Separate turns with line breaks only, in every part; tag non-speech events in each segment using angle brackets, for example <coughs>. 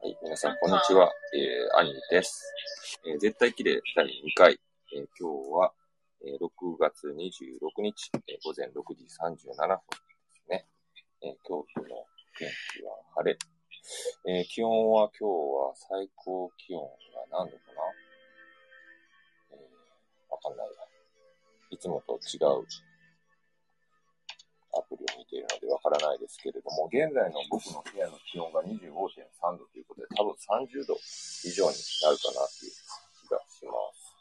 はい、皆さん、こんにちは。えー、アニメです。えー、絶対綺麗第2回。えー今日は、えー6月26日、えー午前6時37分ですね。えー京都の天気は晴れ。えー気温は今日は最高気温が何度かな？えーわかんないわ。いつもと違うアプリを見ているのでわからないですけれども、現在の僕の部屋の気温が25.3度ということで、多分30度以上になるかなという気がします。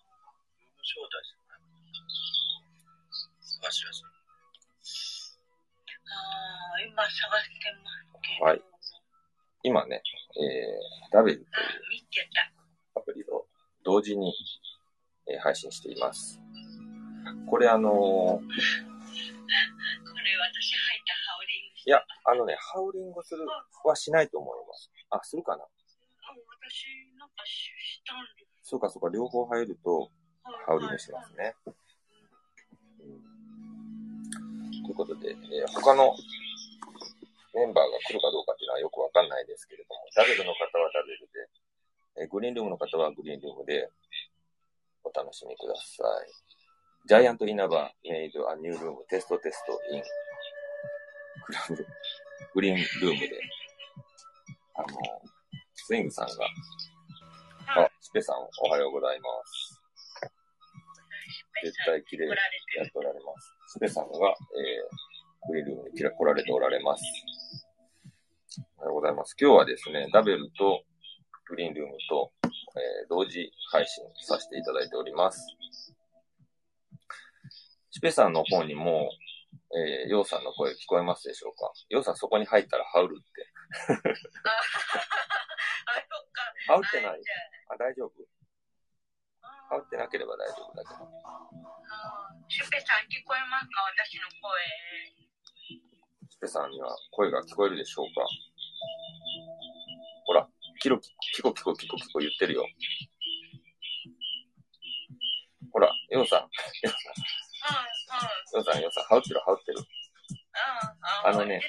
招待探します。ああ、今探してますけど。
はい今ね、えー、ダベルという。アプリを同時に、えー配信しています。これあのー
い
や、あのね、ハウリングするはしないと思います。あ、するかな？そうかそうか、両方入るとハウリングしますね。ということで、えー他のメンバーが来るかどうかっていうのはよくわかんないですけれども、ダベルの方はダベルで、えーグリーンルームの方はグリーンルームでお楽しみください。ジャイアントイナバーメイドアニュールームテストテストインクラブグリーンルームで、あの、スイングさんが、あ、スペさんおはようございます。絶対綺麗
来られてる。
やっておられます。スペさんが、えー、グリーンルームに来ら来られておられます。おはようございます。今日はですね、ダベルとグリーンルームと、えー同時配信させていただいております。スペさんの方にも、えー、ヨウさんの声聞こえますでしょうか？ヨウさんそこに入ったらハウルって。
あ、そっか。
ハウってない？あ、大丈夫
あ
ハウってなければ大丈夫だけど。
シュペさん聞こえますか？私の声。
スペさんには声が聞こえるでしょうか？ほら、キロキ、キコキコキコキコ言ってるよ。ほら、ヨウさん。ヨウさん、ヨウさん、ハウってる、ハウってる。
あ
あのね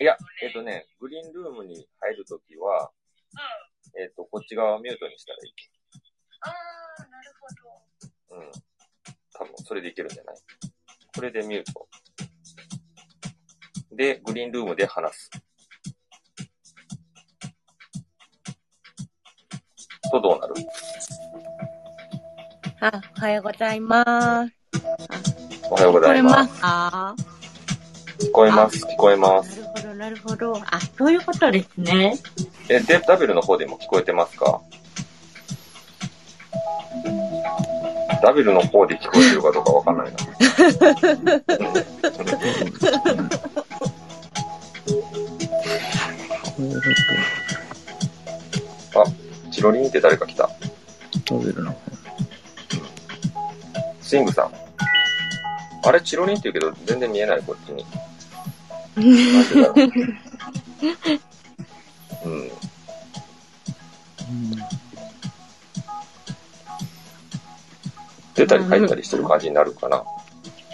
い
や、えっ。とね、グリーンルームに入るときは、
うん。
えっと、こっち側をミュートにしたらいい。
ああ、なるほど。
うん。多分、それでいけるんじゃない？これでミュート。で、グリーンルームで話す。とどうなる？
あ、おはようございます。
おはようご
聞こえ
ざいま。
ます
聞こえます。聞こえま
な
す。
るほど、なるほど。あ、そういうことですね。
え、デダベルの方でも聞こえてますか？ダベルの方で聞こえてるかどうかわかんないな。<laughs> チロリンって誰か来た。
食べるの。
スイングさん。あれ、チロリンって言うけど、全然見えない、こっちに。う。うん。出たり入ったりしてる感じになるかな。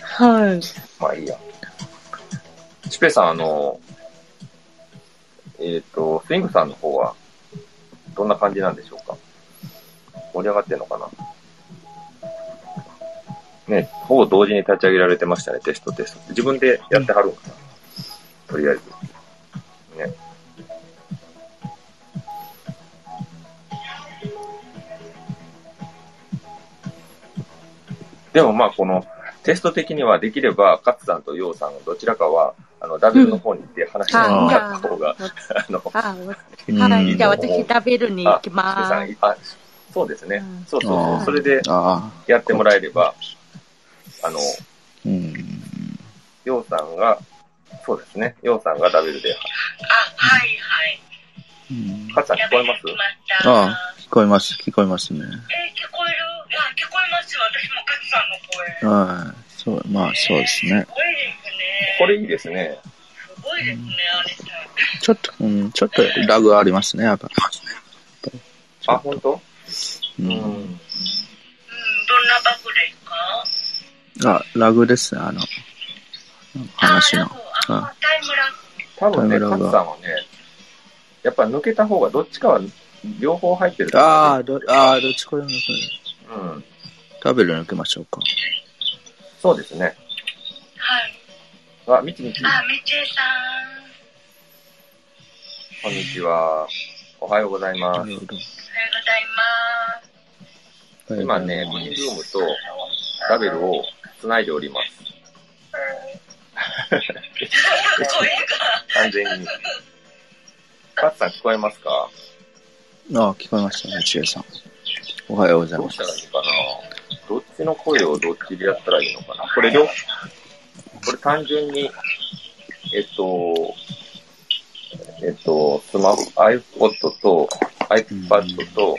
はい。
まあいいや。シペさん、あの、えっ、と、スイングさんの方は、どんな感じなんでしょうか？盛り上がってんのかな？ね、ほぼ同時に立ち上げられてましたね、テストテスト。自分でやってはるんかなとりあえず。ね。でもまあ、この、テスト的にはできれば、カツさんとヨウさんのどちらかは、あの、ダブルの方に行って話してもらった方が、<laughs> あの、
あ、
うん
はい。じゃあ私食べるに行き
あ、
ます。
あ、そうですね。
うん
そうそうそう。それで
あ
やってもらえれば、あの、
あ、うん。
ヨウさんが、そうですね。ヨウさんがダブルで、
あ、はいはい。
うん
カツさん聞こえます？
ああ聞こえます、聞こえますね。
えー、聞こえる？あ、聞こえます。私もカツさんの声。
はい。そう、まあそうですね
す。ごいですね。
これいいですね。
すごいですね、あれさん。
ちょっと、うん、ちょっとラグありますね、やっぱ。
あ、本当？
う。
うんん。
うん、どんなバグですか？
あ、ラグですね、あの、話の
あ。ラグあ、タイムラグ。
多分ね、カ
ム
さんはね、やっぱ抜けた方がどっちかは両方入ってると
ああ、ど、ああ、どっちこれ抜く
うん。
食べる抜けましょうか。
そうですね。
はい。
あ、みちみち、
あ、みちえさん。
こんにちは。おはようございます。
なるほど。
おはようございます。
今ね、グリーンルームとラベルを繋いでおります。
声が。
完全に。カツさん聞こえますか？
ああ、聞こえましたね、ちえさん。おはようございます
どうした。らいいかな？どっちの声をどっちでやったらいいのかな？これ両、これ単純に、えっと、えっと、スマホ、iPod と iPad と、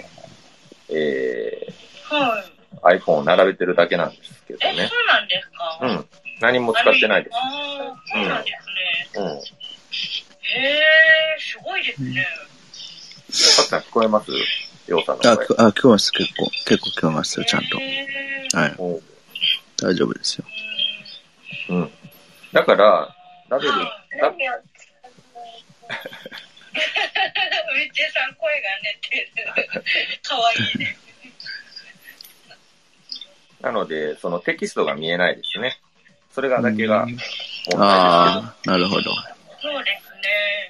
え
はい。
ー、iPhone を並べてるだけなんですけど
え、
ね。
そうなんですか？
うん。何も使ってないです。
ああ、そうなんですね。
うん。
へえ、すごいですね。
カツさん聞こえます？ようさん
あ、
の声
聞。こあ聞こえます、結構。結構聞こえますよ、ちゃんと。
へー
はい。
うん
大丈夫ですよ。
うん。だから、ラベル、
はい
ラ
みちえさん声が寝てる。かわいいね。
なので、そのテキストが見えないですね。それがだけが
うん
問題ですけど。
ああ、なるほど。
そうで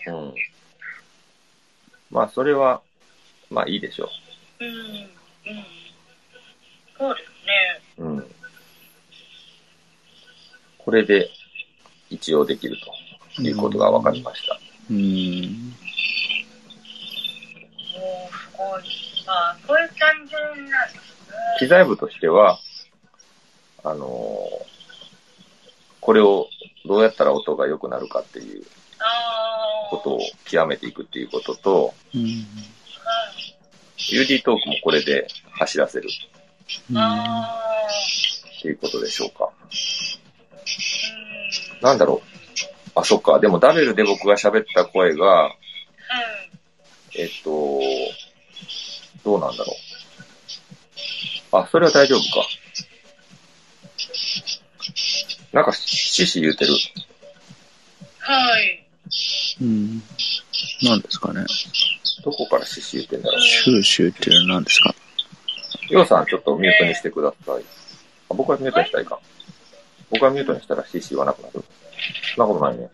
すね。
うん。まあ、それは、まあいいでしょ
うん。うん。そうですね。
う。うん。これで、一応できるということが分かりました。
うーん。
おー、すごい。まあ、そういう単純なんですね。
機材部としては、あのーこれをどうやったら音が良くなるかっていう。ことを極めていくっていうことと、
うん。
はい。
UD トークもこれで走らせる。っていうことでしょうか。
うん。
なんだろう。あ、そっか。でもダベルで僕が喋った声が、
はい。
えっと、どうなんだろう。あ、それは大丈夫か。なんか、シシ言うてる。
はい。
うん。何ですかね。
どこからシシ言ってんだろう。
シューシューっていうのは何ですか？
ヨウさんちょっとミュートにしてください。あ僕はミュートにしたいか。僕はミュートにしたらシシ言わなくなる。そんなことないね。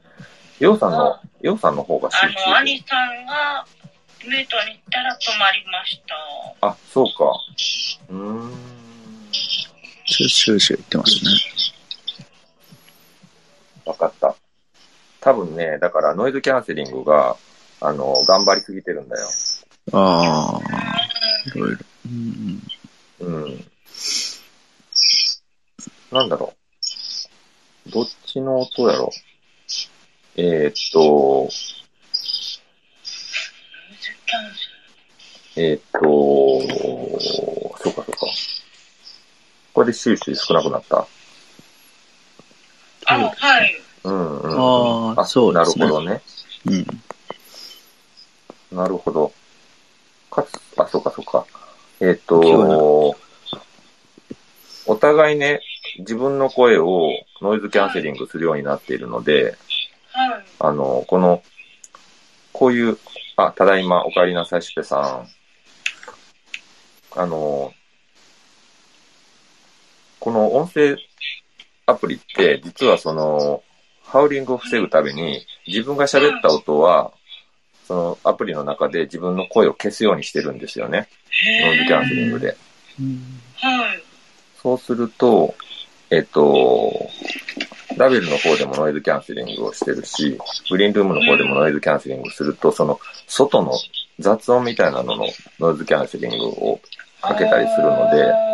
ヨウさんの、ヨウさんの方がシシ
あの、
言うてる。
兄さんがミュートに行ったら止まりました。
あ、そうか。うーん。
シューシューシュー言ってますね。
わかった。多分ね、だからノイズキャンセリングが、あの、頑張りすぎてるんだよ。
ああ、いろいろ。うん。
うん。なんだろう。どっちの音やろえー、っと、えー、っと、そうか。これで収集少なくなった
あ、はい。
うんうん。
ああ、そうですね。
なるほどね。
うん。
なるほど。かつ、あ、そうかそうか。えーっ
聞こ
と、お互いね、自分の声をノイズキャンセリングするようになっているので、
はい。
あの、この、こういう、あ、ただいま、お帰りなさい、しぺさん。あの、この音声アプリって、実はその、ハウリングを防ぐために、自分が喋った音は、そのアプリの中で自分の声を消すようにしてるんですよね。ノイズキャンセリングで。そうすると、えっと、ラベルの方でもノイズキャンセリングをしてるし、グリーンルームの方でもノイズキャンセリングすると、その外の雑音みたいなののノイズキャンセリングをかけたりするので、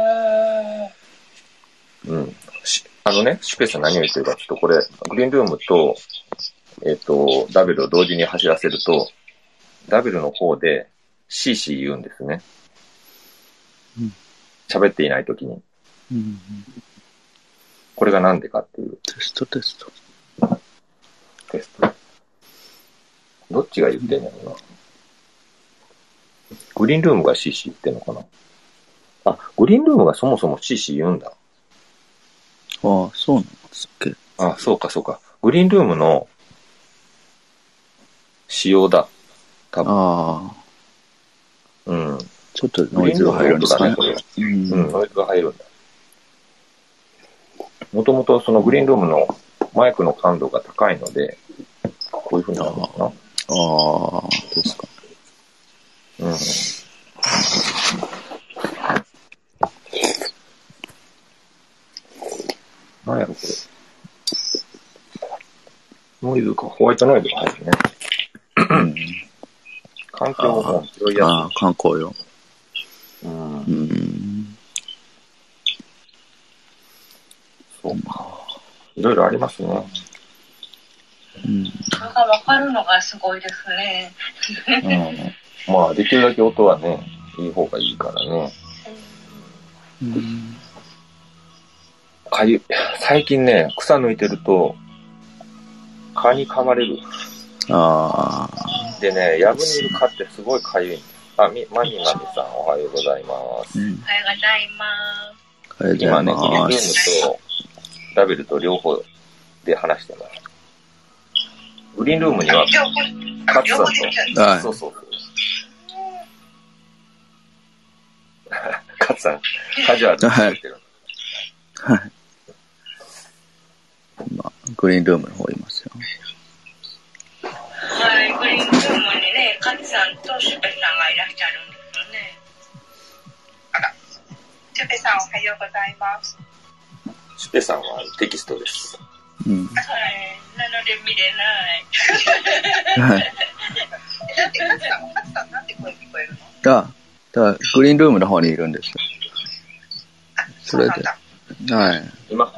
うん。しあのね、シュペース何を言ってるかちょっとこれ、グリーンルームと、えっと、ダベルを同時に走らせると、ダベルの方で CC 言うんですね
うん。
喋っていない時に。
うん。
これがなんでかっていう
テストテスト。
テスト。どっちが言ってんの？かなグリーンルームが CC 言ってんのかな？あ、グリーンルームがそもそも CC 言うんだ。
ああ、そうなんですっけ。
あ、そうかそうか。グリーンルームの仕様だ。多分。
ああ。
うん。
ちょっとノイズが入るんですかね。
これ
うん。
うん、ノイズが入るんだ。もともとそのグリーンルームのマイクの感度が高いので、こういう風になるのかな。
ああ、ですか。
うん。なんやろ、これ。ノイズか、ホワイトノイズが入るね。
うん。
環境も拾いや
ああ、観光用。
すい。うん
う。ん。
そうか。いろいろありますね。
うん。
それがわかるのがすごいですね。
うん。まあ、できるだけ音はね、いい方がいいからね。
うん。
かゆい。最近ね、草抜いてると、蚊に噛まれる。
ああ。
でね、ヤブにいる蚊ってすごいかゆいんです。あ、み、マミマミさん、おはようございます。
うん。
おはようございます。
ありが
今ね、
とうご
ギリルーム
ざいます。
とラベルと両方で話してます。グリーンルームには、カツさんと、
た
はい
そうそう。<laughs> カツさん、カジュアルに作ってる。
はい。今、グリーンルームの方いますよ。
はい、グリーンルームにね、カツさんとシュペさんがいらっしゃるんですよね。あら、シュペさんおはようございます。
シュペさんはテキストです。
うん。
はい、なので見れない。
はい。
だってカツさん、カツさんなんて声聞こえるの？
だ、だ、グリーンルームの方にいるんですよ。それで。はい。
今、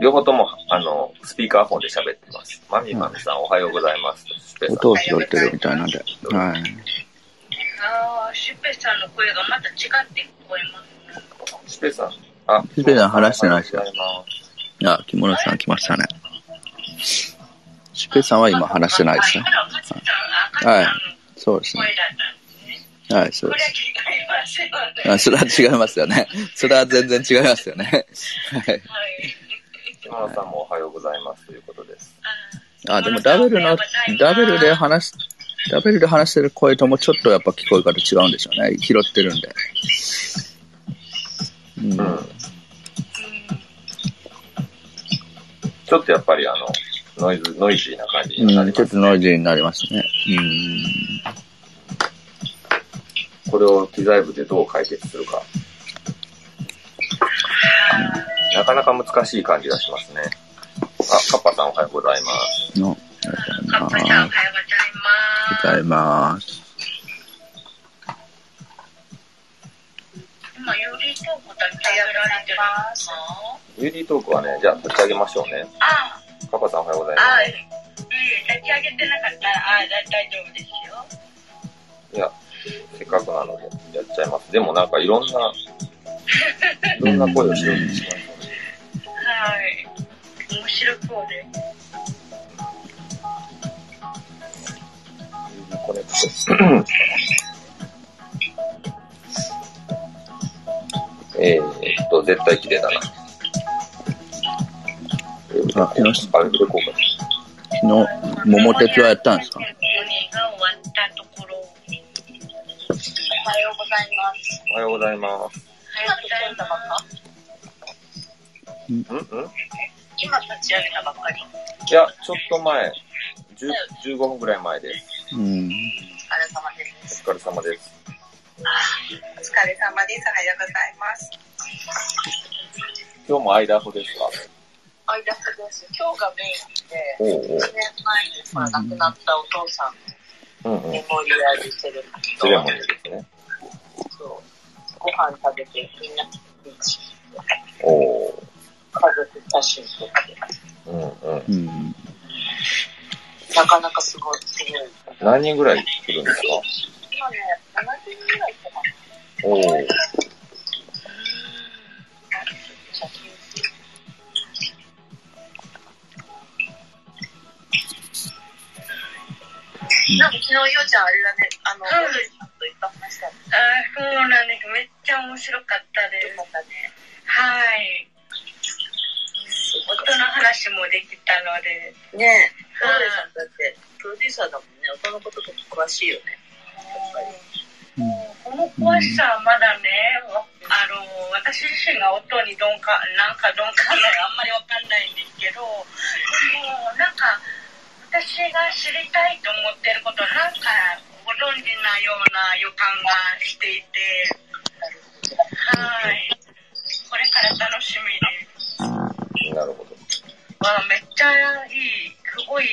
両方とも、あの、スピーカーフォンで喋ってます。マミマミさん、おはようございます。
音を拾ってるみたいなんで。はい。
ああ、シュペさんの声がまた違って聞こえますね。
シュペさん。あ、
シュペさん話してないですよあ、木村さん来ましたね。シュペさんは今話してないですね。
あ今のカツさん、あ、カツさんの
そうですね。はい、そう
これ
です。
違いますよね。
あ、それは違いますよね。<laughs> それは全然違いますよね。はい。
はい。
木村さんもおはようございますということです。
あ、でもダブルの、ダブルで話し、ダブルで話してる声ともちょっとやっぱ聞こえ方違うんでしょうね。拾ってるんで。うん。
うん。ちょっとやっぱりあの、ノイズ、ノイジーな感じにな
うん、
ります。
ちょっとノイジーになりますね。うん。
これを機材部でどう解決するか。なかなか難しい感じがしますね。あ、カッパさんおはようございます。
の、
カッパさん、おはよう
ます。
ございま
ありがとうございます。
す。今、ユーリートークだけやられてるんですか？
ユーディートークはね、じゃあ立ち上げましょうね。
あ
カッパさんおはようござい
あ、ああ、
ま
いえいえ、立ち上げてなかったら、ああ、大丈夫ですよ。
す。いや、せっかくなのでやっちゃいます。でもなんかいろんな、<laughs> いろんな声をしようとします。
はい。面白そうで。
コネクト。えーっと、絶対綺麗だな。
あ。昨日、桃鉄はやったんですか？
はようございます。
おはようございます。んん
今立ち上げたばっかり。
いや、ちょっと前、10 15分ぐらい前です。
うん。
お疲れ様です。
お疲れ様です。
お疲れ様です。おはようございます。
今日もアイダホですか？
あいだすです。今日がメインで、
おうおう
1年前にほら亡くなったお父さんの
うんうん。
メモリアルセレモニー
セレモニーですね。
ご飯食べてみんなビーチ
おお
家族写真撮って。
うんうん。
なかなかすごい、すごい。
何人ぐらい来るんですか
今ね、7人ぐらい来ます。
おお
写真なんか昨日、ようちゃんあれだね、あの、
はい
オルさんいっぱい話したの。
あーそうなんです。めっちゃ面白かったです。
ね。
はい。音の話もできたので。
ねえ、オ
はい
ルさんだって、プロデューサーだもんね、音のこととか詳しいよね。
この詳しさはまだね、あの、私自身が音に鈍感、なん。か鈍感なのあん。まりわかん。ないん。ですけど、でも、なん。か、私が知りたいと思ってること、なん。か、ご存知なような予感がしていて、はい。これから楽しみです。
なるほど。
わめっちゃいい、すごい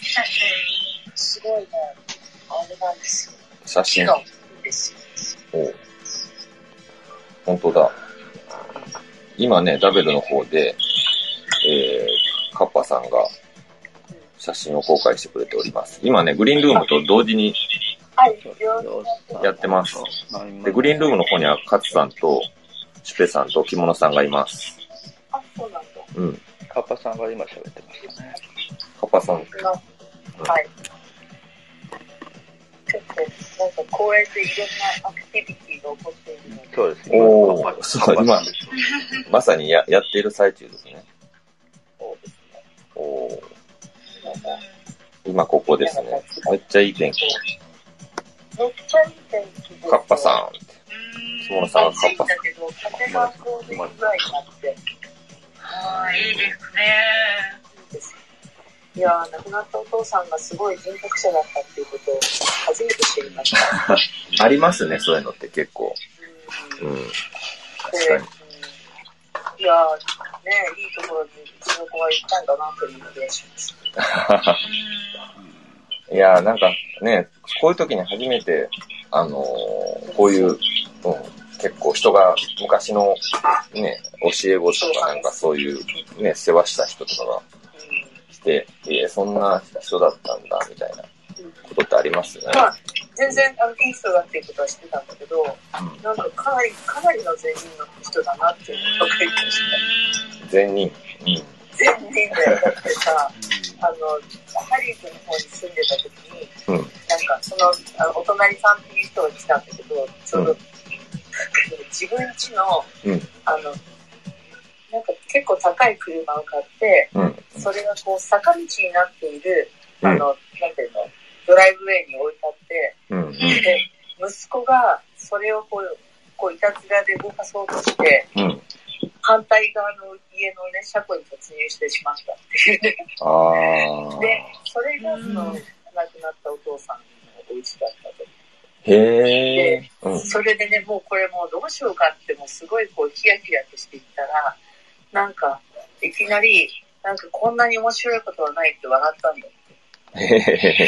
写真。
すごいね、あれなんですよ。
写真。おう本当だ。今ね、ダベルの方で、えー、カッパさんが写真を公開してくれております。今ね、グリーンルームと同時に
はい、
やってます。で、グリーンルームの方にはカツさんと、シュペさんと着物さんがいます。
あ、そうなんだ。
うん。
カッパさんが今喋ってましたね。
カッパさん、
なはい。ちょっと、なんか公園でいろんなアクティビティが起こっているので、
そうですね。
おー
カッパ
そう今まさにややっている最中ですね。
そうですね。
おー
なんか、
今ここですね。めっちゃいい天気。
めっちゃいい天気。
カッパさん。着物さんがカ
暑いん
ッパさ
だけど、風がこう、出るぐらいになって、
はい、いいですね。
いいですいやー、亡くなったお父さんがすごい人格者だったっていうことを初めて知りました。
ありますね、そういうのって結構。
うん
うん。
で
確かに。
うんいやー、ね、いいところにうちの子は行ったんだなという気がします。<laughs>
いやーなんかね、こういう時に初めて、あのーこういう、うん、結構人が昔のね、教え子とかなんかそういうね、世話した人とかが来て、いえ、そんな人だったんだ、みたいなことってありますよね。
まあ、全然あのいい人だっていうことは知ってたんだけど、
うん
なんかかなり、かなりの善人の人だなっていうのが分かりました。
善人。うん。
善人だよ。だってさ、あの、ハリウッドの方に住んでた時に、
うん。
なんかその、あのお隣さんっていう人が来たんだけど、ちょうど、
うん
自分家の、
うん
あの、なんか結構高い車を買って、
うん。
それがこう坂道になっている、
うん
あの、なんていうの、ドライブウェイに置いてあって。で、息子がそれをこう、こういたずらで動かそうとして、
うん。
反対側の家のね、車庫に突入してしまったっていうね。
あ
で、それがその、
うん
亡くなったお父さんのお家だったと。
ー。へー。うん。
それでね、もうこれもうどうしようかって、もうすごいこうヒヤヒヤとしていったら、なんか、いきなり、なんかこんなに面白いことはないって笑ったんだよ。
へへへへ。
へ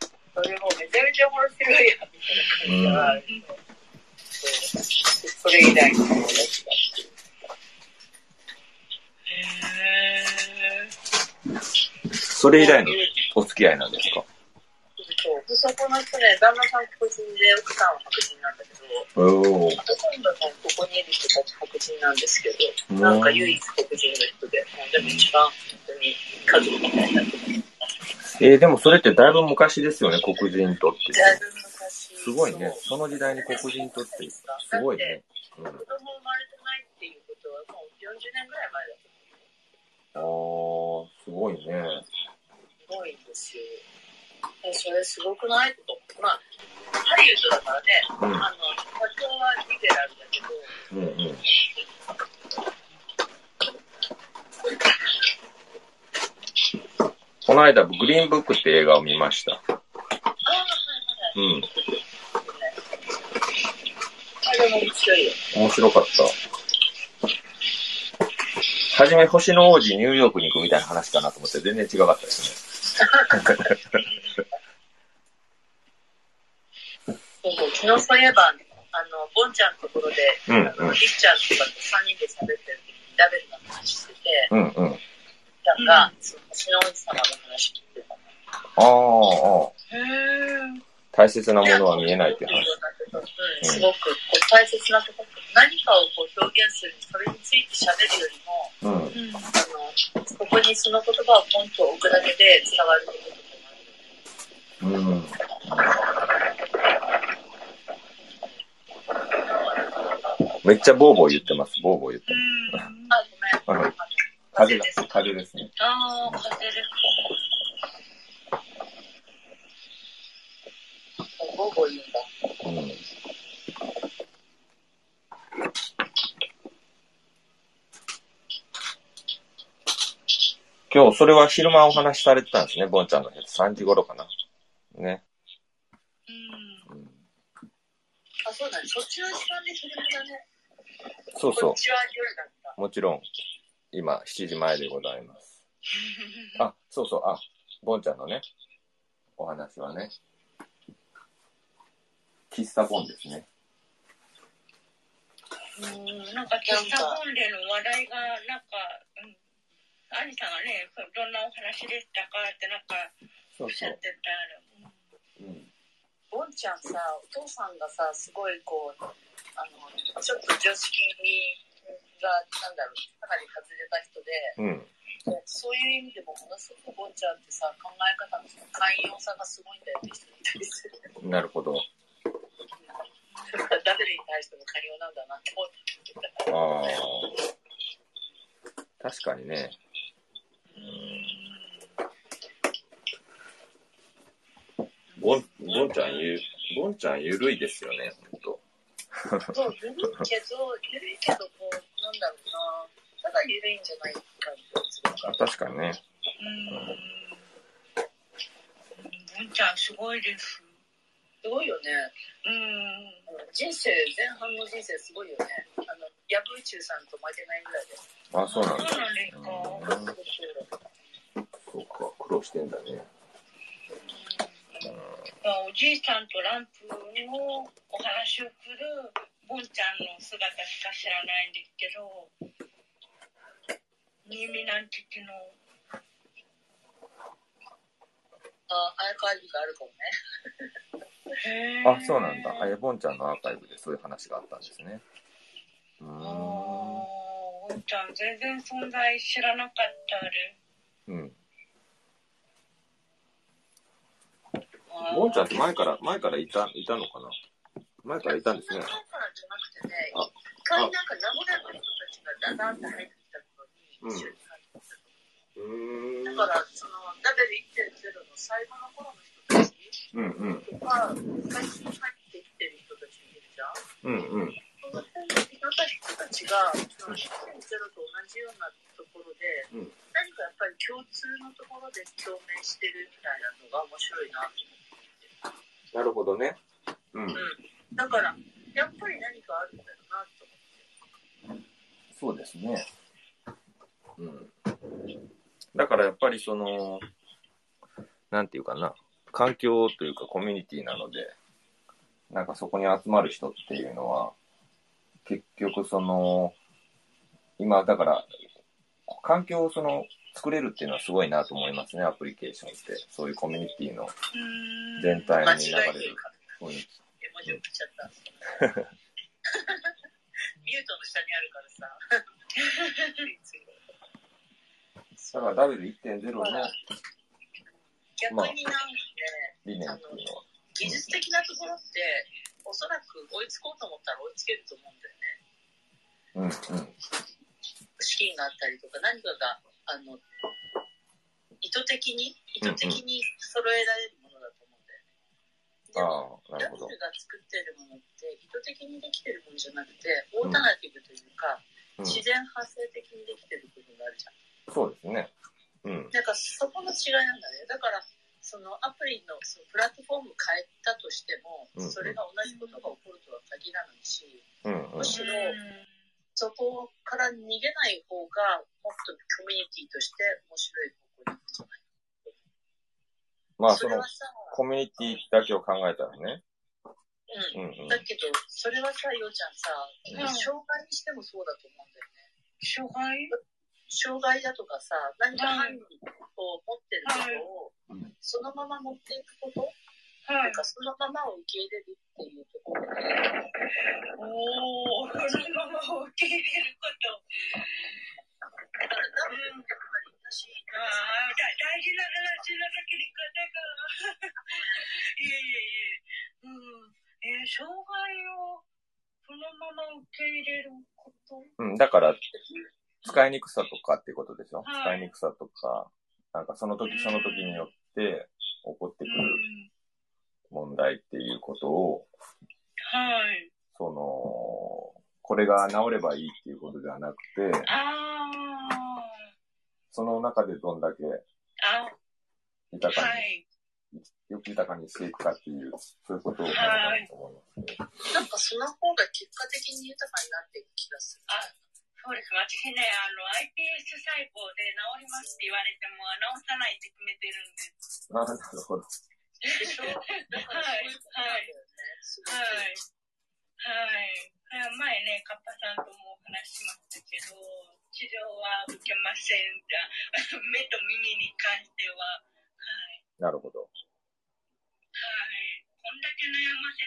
ー
それもうめちゃめちゃ面白いやん、みたいな感じが、それ以来の友達だっていう。
それ以来のお付き合いなんですか？
そう。で、そこの人ね、旦那さん黒人で、奥さんは白人なんだけど、
おー。
ほとんどね、ここにいる人たち白人なんですけ
うん
ど、なんか唯一黒人の人で、でも一番本当に家族みたいな。
えー、でもそれってだいぶ昔ですよね、黒人とって。
だいぶ昔。
すごいね。
そ
の時代に黒人とって、すごいね。
子供生まれてないっていうことはもう40年ぐらい前だと
あー、すごいね。
すごいんですよ。えそれすごくない？と。まあ、ハリウッドだからね、
うん
あの、社長はリベラルだけど、
うんうん。この間、グリーンブックって映画を見ました。
ああ、はいはいはい。
うん。
あれも面白いよ。
面白かった。はじめ星の王子ニューヨークに行くみたいな話かなと思って全然違かったですね。
そうそう、昨日そういえば、あの、ボンちゃんのところで、
うんうん
あの、リッチャーとかと3人で喋ってる時にラベルの話してて、
うんうん。
なんか、その星の王子様の話聞いてたの。
ああ、ああ。
へー
大切なものは見えないって話。
うん、すごくこう大切なところ、何かをこう表現する、それについて喋るよりも、
うん。
うん
あの、そこにその言葉をポンと置くだけで伝わることもある。
うん。めっちゃボーボー言ってます。ボーボー言って
あ、ごめん。風です。、
風ですね。
ああ、風です。
ゴーゴー言うんだ。
うん。今日、それは昼間お話しされてたんですね、ボンちゃんのやつ。3時頃かな。ね。
うん。
うん
あ、そうだね。そっちの時間で昼間だね。
そうそ。う。もちろん、今、7時前でございます。<laughs> あ、そうそう、あ、ボンちゃんのね、お話はね、喫茶ボンですね。
うん、なんか、喫茶本での話題が、なんか、うん、アニさんがね、どんなお話でしたかって、なんか、おっしゃっ。てたの。
うん。
ボンちゃんさ、お父さんがさ、すごいこう、あの、ちょっと常識が、なんだろう、かなり外れた人で、
うん。
そういう意味でもものすごくボンちゃんってさ、考え方の寛容さがすごいんだよって人いたりする。
なるほど。
誰に対しても寛容なんだなって思って
ああ。確かにね。ボン、ボンちゃんゆ、ボンちゃんゆるいですよね、ほんと。
そう、ゆるいけど、ゆるいけど、こう、なんだろうな、ただゆるいんじゃない感じするか
あ確かにね。
うん。ボンちゃん、すごいです。
すごいよね。
うん。
人生、前半の人生すごいよね。あの、ヤブーチューさんと負けないぐらいで。
あ、そうなんだ。
そうなんですか。
うん
そう
か、苦労してんだね。
まあおじいさんとランプのお話をするボンちゃんの姿しか知らないんですけど、新見なんていうの、
あ、アーカイブがあるかもね。
へ
あ、そうなんだ。あ、え、ボンちゃんのアーカイブでそういう話があったんですね。うん。
ボンちゃん全然存在知らなかったあれ。
うん。
あー
ボンちゃんって前から、前からいた、いたのかな？前からいたんですね
前からじゃなくてね、
あ
一回なんか名古屋の人たちがダダンって入ってきた頃に一緒に入ってきた。
うーん。
だから、その、ダベル1.0の最後の頃の
うんうん。
は、最初に入ってきてる人たちいるじゃん。
うんうん。
その辺の人たちが、その1.0と同じようなところで、
うん。
何かやっぱり共通のところで共鳴してるみたいなのが面白いなと思って。
なるほどね。うん。
だから、やっぱり何かあるん。だよなと思って。
そうですね。うん。だからやっぱりその、なん。ていうかな、環境というかコミュニティなので、なんかそこに集まる人っていうのは、結局その、今だから、環境をその、作れるっていうのはすごいなと思いますね、アプリケーションって。そういうコミュニティの
うん
全体に流れる
えてるから、
雰囲気。
絵文字送っちゃった。<laughs> ミュートの下にあるからさ。<laughs>
だから W1.0 の
逆になんかね、
理念っていうのは、
技術的なところって、おそらく追いつこうと思ったら追いつけると思うんだよね。
うんうん。
資金があったりとか、何かが、あの、意図的に、意図的に揃えられるものだと思うんだよね。でも、
ああ、なるほど
ダブル。が作ってるものって、意図的にできてるものじゃなくて、オータナティブというか、
うん、
自然発生的にできてる部分があるじゃん。
そうですね。うん。
なんかそこの違いなんだね。だから、そのアプリのそのプラットフォーム変えたとしても、
うん
それが同じことが起こるとは限らないし、
うんうん
む。しろそこから逃げない方が、もっとコミュニティとして面白い方向に行くんじゃない
まあその
それはさ、
コミュニティだけを考えたらね。
うん。
うんうん。
だけど、それはさ、ようちゃんさ、
うん
障害にしてもそうだと思うんだよね。
障害？
障害だとかさ、何か犯人を持ってることを
うん、
そのまま持っていくこと、
はい
なん。かそのままを受け入れるっていうところで、
おー、そのまま受け入れること。
だから多分やっぱり私、
ああ、だ大事な話の先に方が。<laughs> いえいえいえ。うん。えー障害をそのまま受け入れること？
うん、だから、使いにくさとかっていうことでしょ、
はい
使いにくさとか、なんかその時その時によって起こってくる問題っていうこことを、
はい。
その、これが治ればいいっていうことではなくて、
あ
その中でどんだけ
あ。あ、
豊か
はい。
に、よく豊かにしていくかっていう、そういうことを思いますけど。
なんかその方が結果的に豊かになっていく気がする。
あ、そうです。私ね、あの、iPS 細胞で治りますって言われても、治さないって決めてるんです。
ああ、なるほど。
でしょだからそうい。うことなんだよね。すごい。
はい。はい。前ね、カッパさんともお話ししましたけど、治療は受けませんが、目と耳に関しては、はい。
なるほど。
はい。こんだけ悩ませ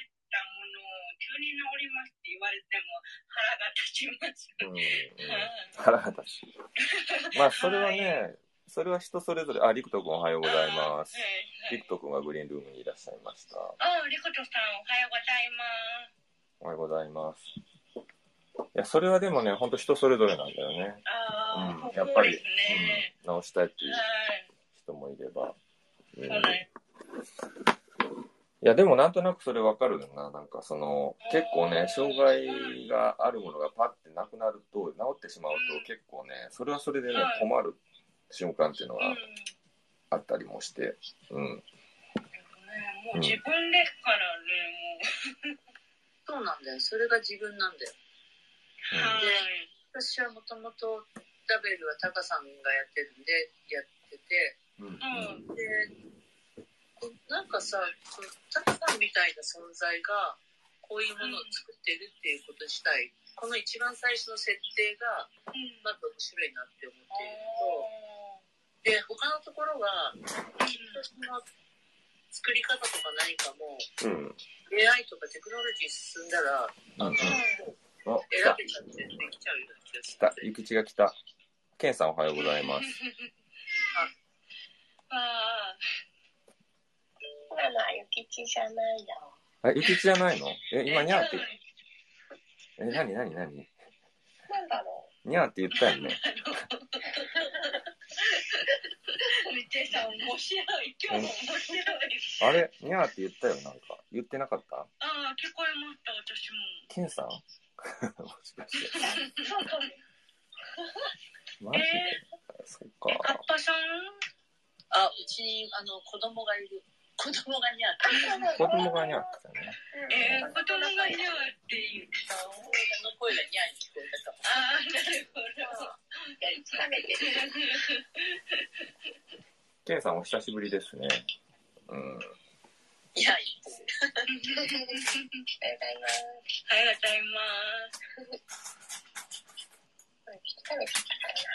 急に治りますって言われても腹が立ちます。
うん。腹が立つ。<laughs> まあ、それはね、それは人それぞれ、あ、リクト君おはようございます
は。い。はい
リクト君がグリーンルームにいらっしゃいました。お
あ、リコトさん、おはようございます。
はようございます。いや、それはでもね、ほんと人それぞれなんだよね。
ああ、
うん、やっぱり、
ね。
うん、直したいっていう
はい。
人もいれば。うん、
はい。
いや、でもなんとなくそれわかるよな。なんかその、結構ね、障害があるものがパッてなくなると、治ってしまうと結構ね、それはそれでね
はい、
困る瞬間っていうの
うん。
があったりもして。うん。
ね、もう自分ですからね、<laughs>
そうなんだよ。それが自分なんだよ。
もう。はい。
私はもともとダベルはタカさんがやってるんでやってて、
うん。
うん。
で、なんかさ、そのタカさんみたいな存在がこういうものを作ってるっていうこと自体、この一番最初の設定が
うん。
まず面白いなって思っていると、で、他のところは、その作り方とか何かも、
うん。
AI とかテクノロジー進んだら、
うん。うん。
選
た。
べちゃってできちゃうような気がす
来た
る。。
ゆきちが来た。ケンさんおはようございます。<laughs>
ああ。
ママ、ゆきちじゃないよ。
あ、ゆきちじゃないの？え、今にゃーって、え、なになになに
なんだろ
にゃーって言ったよね。
みてさん、面白い。今日も面白い。
あれ？にゃーって言ったよ、なんか。言ってなかった？
ああ、聞こえました、私も。
ケンさん？<laughs> もしかして。
う。そうかも。
マジ？でそっか。
カッパさん？
あ、うちにあの子供がいる。子供がにゃって。
子供がにゃーってたね。
えー、子供がいるって言った。
あの声がにゃに聞こえたかも。
ああ、なるほど。
食べてる。
ケンさんお久しぶりですね。うん。
にゃいって。
バイバイな
ありがとうございます。
食べてたか
で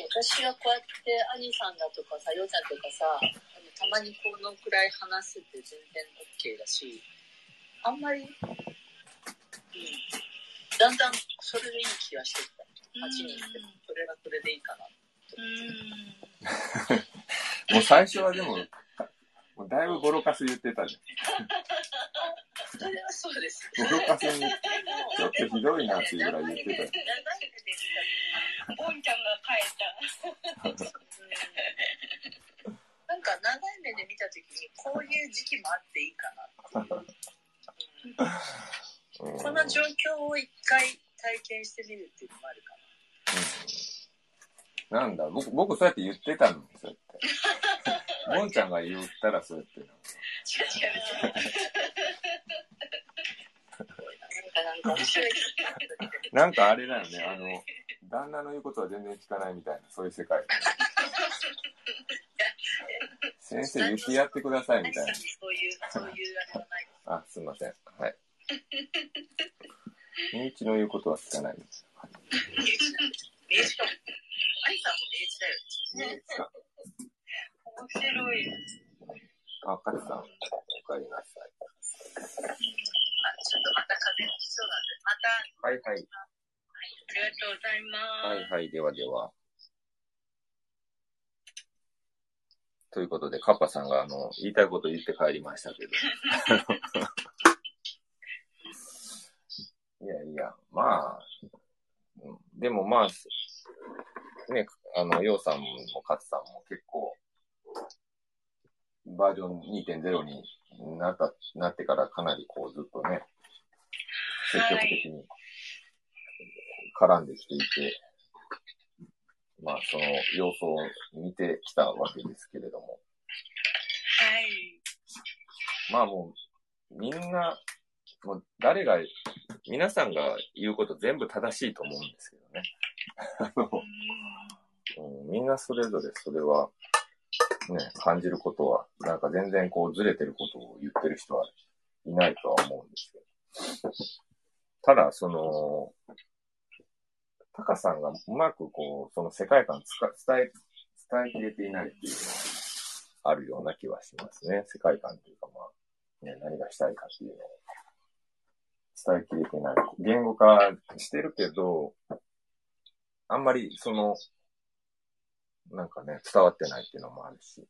私はこうやってアニさんだとかさ、ヨウちゃんとかさ、たまにこのくらい話せて全然 OK だし、あんまり、うん、だんだんそれでいい気がしてきた。8人いてもそれがそれでいいかな。
うん。<laughs>
もう最初はでも、もうだいぶボロカス言ってたじ
それはそうです。
ゃん。ボロカスに、ちょっとひどいなっていうぐらい言ってたよ。
ボンちゃんが変えた。
なんか長い目で見たときにこういう時期もあっていいかなっていう。
うん
この状況を一回体験してみるっていうのもあるかな。
なんだ、僕、僕そうやって言ってたのに、そうやって。<laughs> ボンちゃんが言ったらそうやって。
違う違う違う。<laughs> なんか
あれだよね、あの、旦那の言うことは全然聞かないみたいな、そういう世界。先生、言ってやってくださいみたいな。
そういう、そういうあれはないです。
あ、すいません。はい。身内の言うことは聞かないです。
明治なんです。明治かも。アイさんも明治だよ。
身内か。
面白い。
あ、さん、お帰りなさい。
あ、ちょっとまた風邪ひきそうなんで、また、
はいはい。
ありがとうございます。
はいはい、ではでは。ということで、カッパさんが、あの、言いたいこと言って帰りましたけど。<laughs> いやいや、まあ、うんでもまあ、ね、あの、ヨウさんもカツさんも結構、バージョン2.0になった、なってからかなりこうずっとね、積極的に絡んできていて、まあその様子を見てきたわけですけれども、
はい。
まあもう、みんな、もう誰が、皆さんが言うこと全部正しいと思うんですけどね。あのうん、みんなそれぞれそれは、ね、感じることは、なんか全然こうずれてることを言ってる人はいないとは思うんですけど。ただ、その、タカさんがうまくこう、その世界観つか伝え、伝えきれていないっていうのはあるような気はしますね。世界観っていうかまあ、ね、何がしたいかっていうのを伝えきれてない。言語化してるけど、あんまりその、なんかね、伝わってないっていうのもあるし、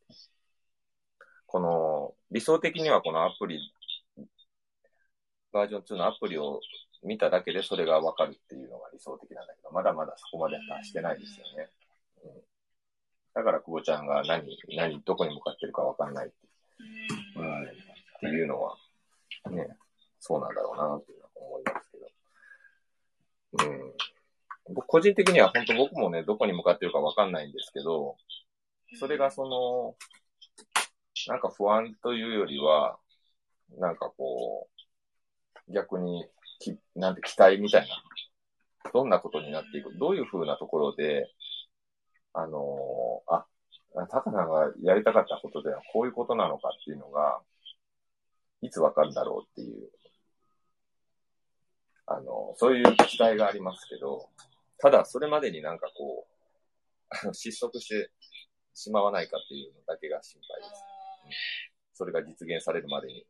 この、理想的にはこのアプリ、バージョン2のアプリを見ただけでそれがわかるっていうのが理想的なんだけど、まだまだそこまで達してないですよね。うん、だから、久保ちゃんが何、何、どこに向かってるかわかんないって,、うん、っていうのは、ね、そうなんだろうなっていうのは思いますけど。うん。僕個人的には本当僕もね、どこに向かってるかわかんないんですけど、それがその、なんか不安というよりは、なんかこう、逆にき、なんて期待みたいな、どんなことになっていく、どういう風なところで、あのーあ、タカさんがやりたかったことではこういうことなのかっていうのが、いつわかるんだろうっていう、あの、そういう期待がありますけど、ただそれまでになんかこう、あ <laughs> の失速してしまわないかっていうのだけが心配です。それが実現されるまでに。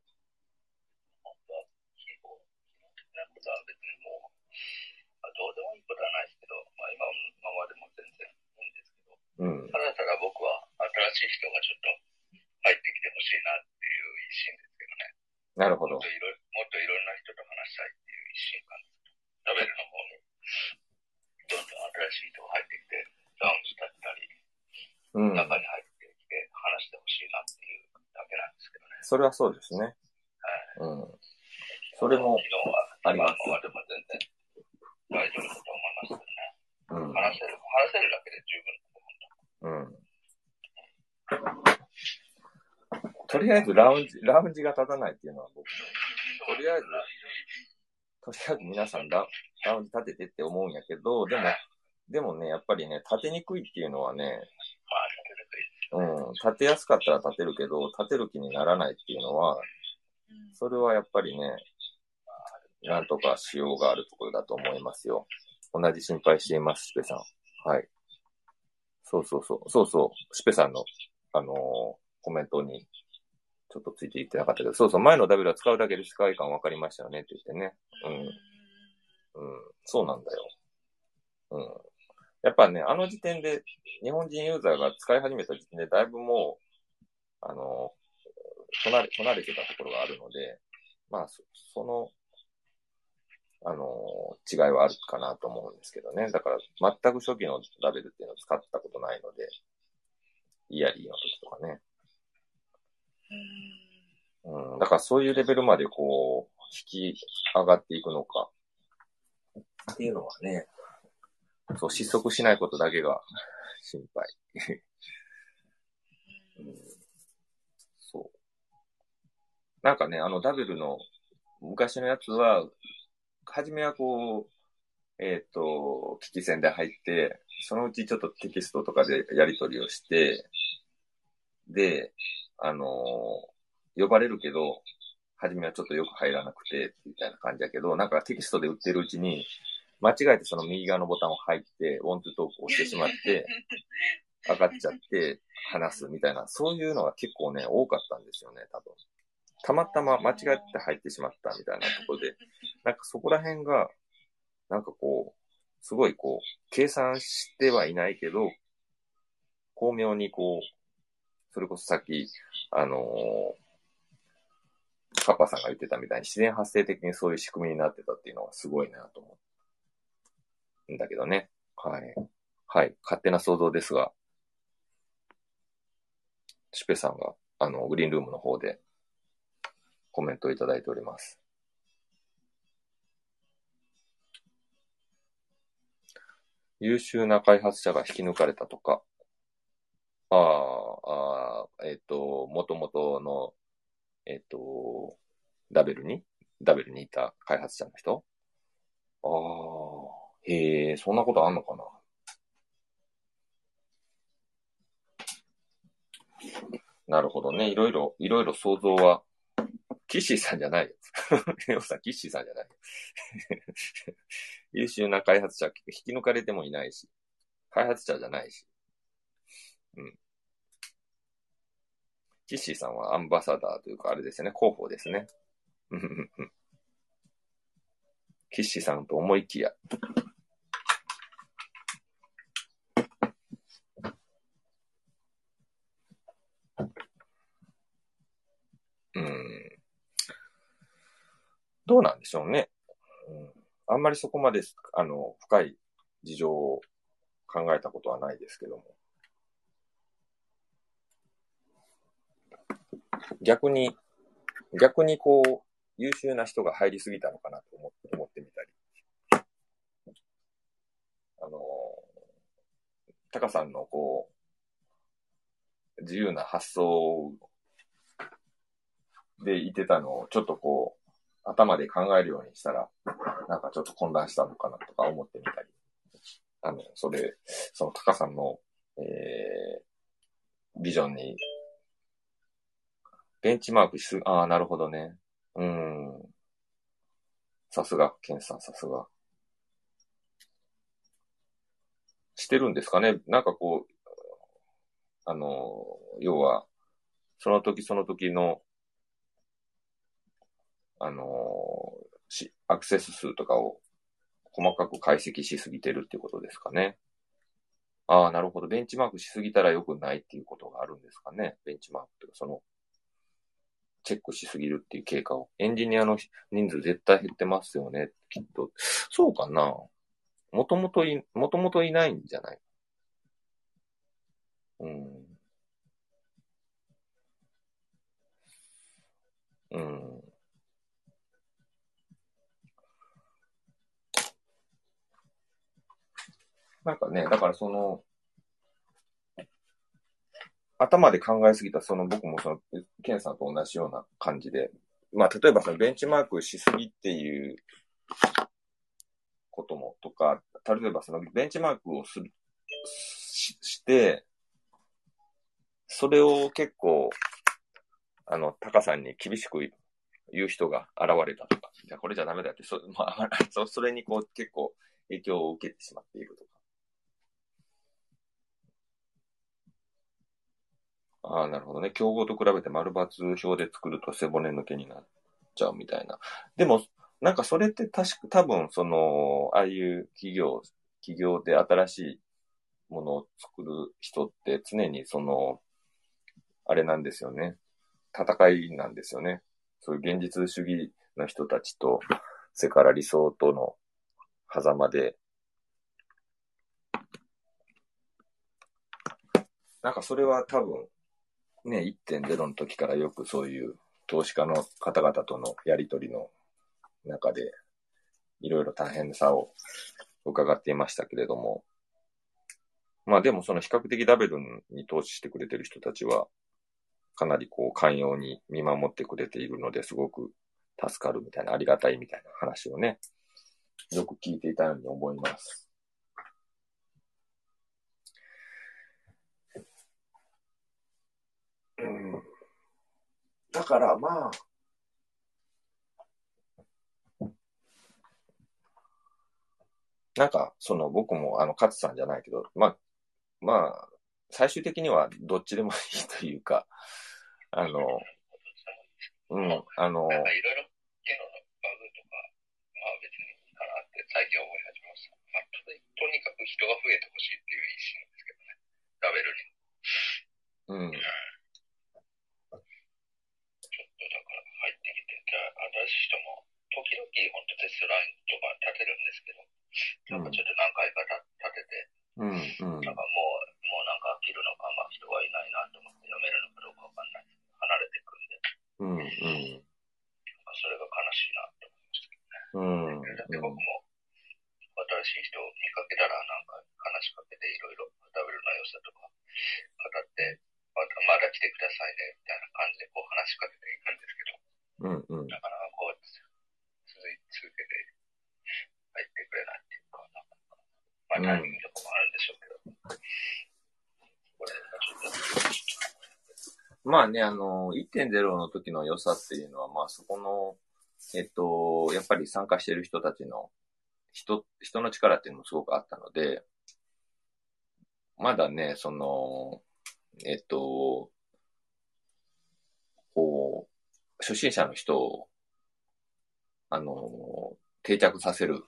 なことは別にもう、まあ、どうでもいいことはないですけど、まあ、今今までも全然いいんですけど、
うん。
ただただ僕は新しい人がちょっと入ってきてほしいなっていう一心ですけどね。
なるほど
もっと。いろもっといろんな人と話したいっていう一心感です。ラベルの方に、新しい人が入ってきて、ラウンジ立ったり、
うん。
中に入ってきて話してほしいなっていうだけなんですけどね。
それはそうですね。うん。それもあります
今までも全然大丈夫だと思いますけどね。
うん。
話せる、話せるだけで十分だと思うんだ。
うん。とりあえずラウンジ、ラウンジが立たないっていうのは僕も、とりあえず、とりあえず皆さんララウンジ立ててって思うんやけど、でも、でもね、やっぱりね、立てにくいっていうのはね。うん、立てやすかったら立てるけど、立てる気にならないっていうのは、それはやっぱりね、なんとかしようがあるところだと思いますよ。同じ心配しています、シペさん。はい。そうそうそう。そうそう。シペさんの、あのーコメントに、ちょっとついていってなかったけど、そうそう、前の W は使うだけで世界観分かりましたよねって言ってね。うん。うん。そうなんだよ。うん。やっぱね、あの時点で、日本人ユーザーが使い始めた時点で、だいぶもう、あの、離れ、離れてたところがあるので、まあ、そその、あの、違いはあるかなと思うんですけどね。だから、全く初期のラベルっていうのを使ったことないので、イヤリーの時とかね。うん。だからそういうレベルまでこう、引き上がっていくのか。っていうのはね、そう、失速しないことだけが心配。<laughs> うん、そう。なんかね、あのダベルの昔のやつは、初めはこう、えっ、と、危機器線で入って、そのうちちょっとテキストとかでやり取りをして、で、あのー呼ばれるけど、初めはちょっとよく入らなくて、みたいな感じだけど、なんかテキストで売ってるうちに、間違えてその右側のボタンを入って、オントゥトークをしてしまって、<laughs> 上がっちゃって話すみたいな、そういうのが結構ね、多かったんですよね、多分。たまたま間違って入ってしまったみたいなところで、なんかそこら辺が、なんかこう、すごいこう、計算してはいないけど、巧妙にこう、それこそさっき、あのーカッパさんが言ってたみたいに自然発生的にそういう仕組みになってたっていうのがすごいなと思うんだけどね。はい。はい。勝手な想像ですが、シュペさんが、あの、グリーンルームの方でコメントをいただいております。優秀な開発者が引き抜かれたとか、ああ、えっ、と、もともとの、えっ、と、ダベルに、ダベルにいた開発者の人ああ、へえ、そんなことあんのかな？なるほどね。いろいろ、いろいろ想像は、キッシーさんじゃないよ。<laughs> レオさん、キッシーさんじゃない。<laughs> 優秀な開発者、引き抜かれてもいないし、開発者じゃないし。うん。キッシーさんはアンバサダーというか、あれですね、広報ですね。うんうんうんキッシーさんと思いきや。うん。どうなんでしょうね。うん、あんまりそこまで、あの、深い事情を考えたことはないですけども。逆に、逆にこう、優秀な人が入りすぎたのかなと思思ってみたり。あの、タカさんのこう、自由な発想でいてたのを、ちょっとこう、頭で考えるようにしたら、なんかちょっと混乱したのかなとか思ってみたり。あの、それ、そのタカさんの、えー、ビジョンに、ベンチマークしす、ああ、なるほどね。うん。さすが、ケンさん、さすが。してるんですかね？なんかこう、あの、要は、その時その時の、あの、し、アクセス数とかを細かく解析しすぎてるってことですかね？ああ、なるほど。ベンチマークしすぎたら良くないっていうことがあるんですかね？ベンチマークというか、その、チェックしすぎるっていう経過を。エンジニアの人数絶対減ってますよね、きっと。そうかなもともとい、もともといないんじゃない？うん。うん。なんかね、だからその、頭で考えすぎた、その僕もその、ケンさんと同じような感じで、まあ例えばそのベンチマークしすぎっていうこともとか、例えばそのベンチマークをする、しして、それを結構、あの、タカさんに厳しく言う人が現れたとか、じゃこれじゃダメだって、そ,、まあ、そそれにこう結構影響を受けてしまっているとか。ああ、なるほどね。競合と比べて丸抜表で作ると背骨抜けになっちゃうみたいな。でも、なんかそれって確か、多分、その、ああいう企業、企業で新しいものを作る人って常にその、あれなんですよね。戦いなんですよね。そういう現実主義の人たちと、それから理想との狭間で、なんかそれは多分、ね、1.0の時からよくそういう投資家の方々とのやりとりの中で、いろいろ大変さを伺っていましたけれども、まあでもその比較的ダベルに投資してくれてる人たちは、かなりこう寛容に見守ってくれているのですごく助かるみたいな、ありがたいみたいな話をね、よく聞いていたように思います。だからまあ、なんか、その僕もあの、勝さんじゃないけど、まあ、まあ、最終的にはどっちでもいいというか、あの、うん、あの、
なんかいろいろ機能のバグとか、まあ別にいいかなって最近思い始めました。まあとにとにかく人が増えてほしいっていう意思なんですけどね。ラベルに。
うん、
ちょっとだから入ってきて、じゃあ新しも、時々本当テストラインとか立てるんですけど、なんかちょっと何回か立立てて、
うん、うん。
なんかもう、もうなんか飽きるのか、まあ人がいないなと思って読めるのかどうかわかんない。
うん、うん。
なんかそれが悲しいなって
うん、うん
思って。だって僕も新しい人を見かけたらなんか話しかけていろいろダブルの良さとか語って、またまだ来てくださいねみたいな感じでこう話しかけていくんですけど、
うん、うん。
なかなかこう続い続けて入ってくれないっていうか、なかなか、まあタイミングとかもあるんでしょうけど、これがちょっと、
まあね、あの、1.0の時の良さっていうのは、まあそこの、えっと、やっぱり参加してる人たちの、人、人の力っていうのもすごくあったので、まだね、その、えっと、こう、初心者の人を、あの、定着させる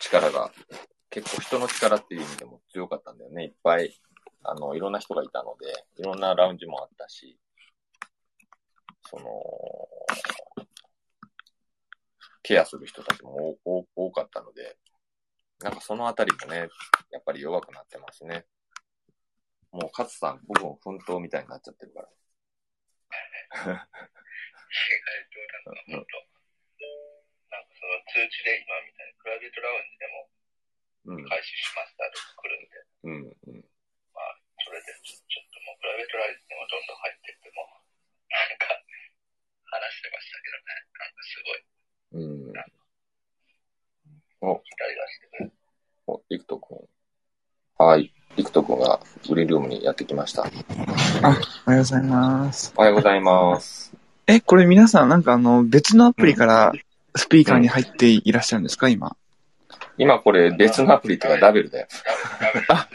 力が、結構人の力っていう意味でも強かったんだよね。いっぱいあの、いろんな人がいたので、いろんなラウンジもあったし、その、ケアする人たちも多かったので、なんかそのあたりもね、やっぱり弱くなってますね。もう、勝さん、僕も奮闘みたいになっちゃってるから。
意外となんか本当、なんかその通知で今みたいにプライベートラウンジでも
うん、
開始しましたとか来るんで、
うん、うん。
それでちょちょっプライベートラウンジでもどんどん入っていっても、なんか話してましたけどね、なんかすごい
うん。
期待がしてくれる。
お、リクト君。はい。リクト君がグリーンルームにやってきました。
おはようございます。
おはようございます。
え、これ皆さんなんかあの別のアプリからスピーカーに入っていらっしゃるんですか今？
今これ別のアプリとかダベルだよ。
あ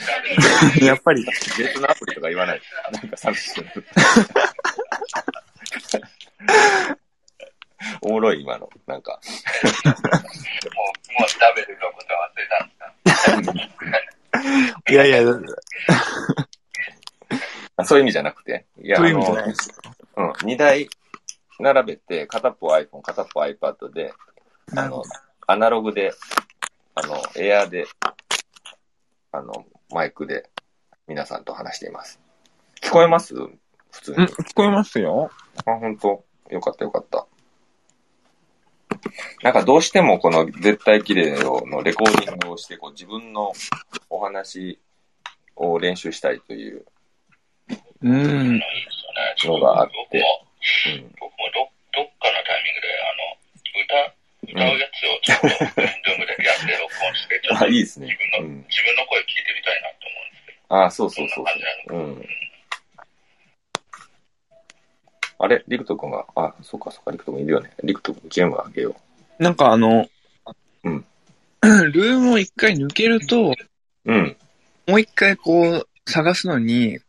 やっぱり。
別のアプリとか言わない。なんか寂しくなる。おもろい、今の。なんか。
もう、もうダベルのことは忘れたんですか
いやいや、
あそういう意味じゃなくて。いや、
そういう意味じゃないですよ。
あの、うん、二台並べて、片っぽ iPhone、片っぽ iPad で、あの、アナログで、あの、エアで、あの、マイクで、皆さんと話しています。聞こえます？普通に。
うん、聞こえますよ。
あ、本当よかったよかった。なんかどうしてもこの絶対綺麗をのレコーディングをして、こう自分のお話を練習したいという、
うん。
いいですよね。
のがあって
僕も、
うん、
僕もど、どっかのタイミングで、あの、歌、歌うやつをちょっと、ルームでやって録音して、ちょっと
あ、いいですね
自。分の、
うん。
自分の声聞いてみたいなと思うんですけど。
あ、そうそうそうそう。うん。あれ？リクト君が、あ、そうかそうか、リクト君いるよね。リクト君、ゲームあげよ
なんかあの、
うん。<clears throat>
ルームを一回抜けると、
う。うん。
もう一回こう探すのに、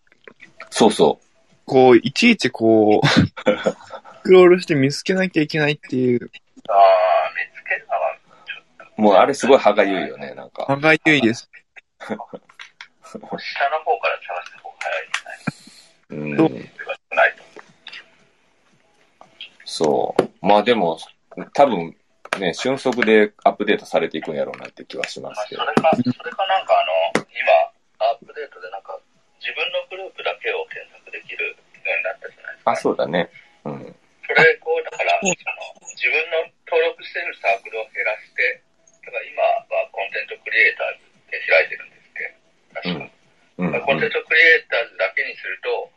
そうそ
こう、いちいちこう、<laughs> スクロールして見つけなきゃいけないっていう、
ああ、見つけるのは、ちょっ
う。もうあれすごい歯がゆいよね、なんか。
歯がゆいです。
と、下の方から探す方が早いですね。
うん。
そう
手が少ない？と。
そう。まあでも、多分、ね、瞬足でアップデートされていくんやろうなって気はしま
まあ、
すけど。
それか、それかなんかあの、今、アップデートでなんか、自分のグループだけを検索できるようになったじゃないですか。
あ、そうだね。うん。
それ、こう、だから、その、自分の登録してるサークルを減らして、だから今はコンテンツクリエイターズで開いてるんですけど、確か。
うん。うん
コンテンツクリエイターズだけにすると、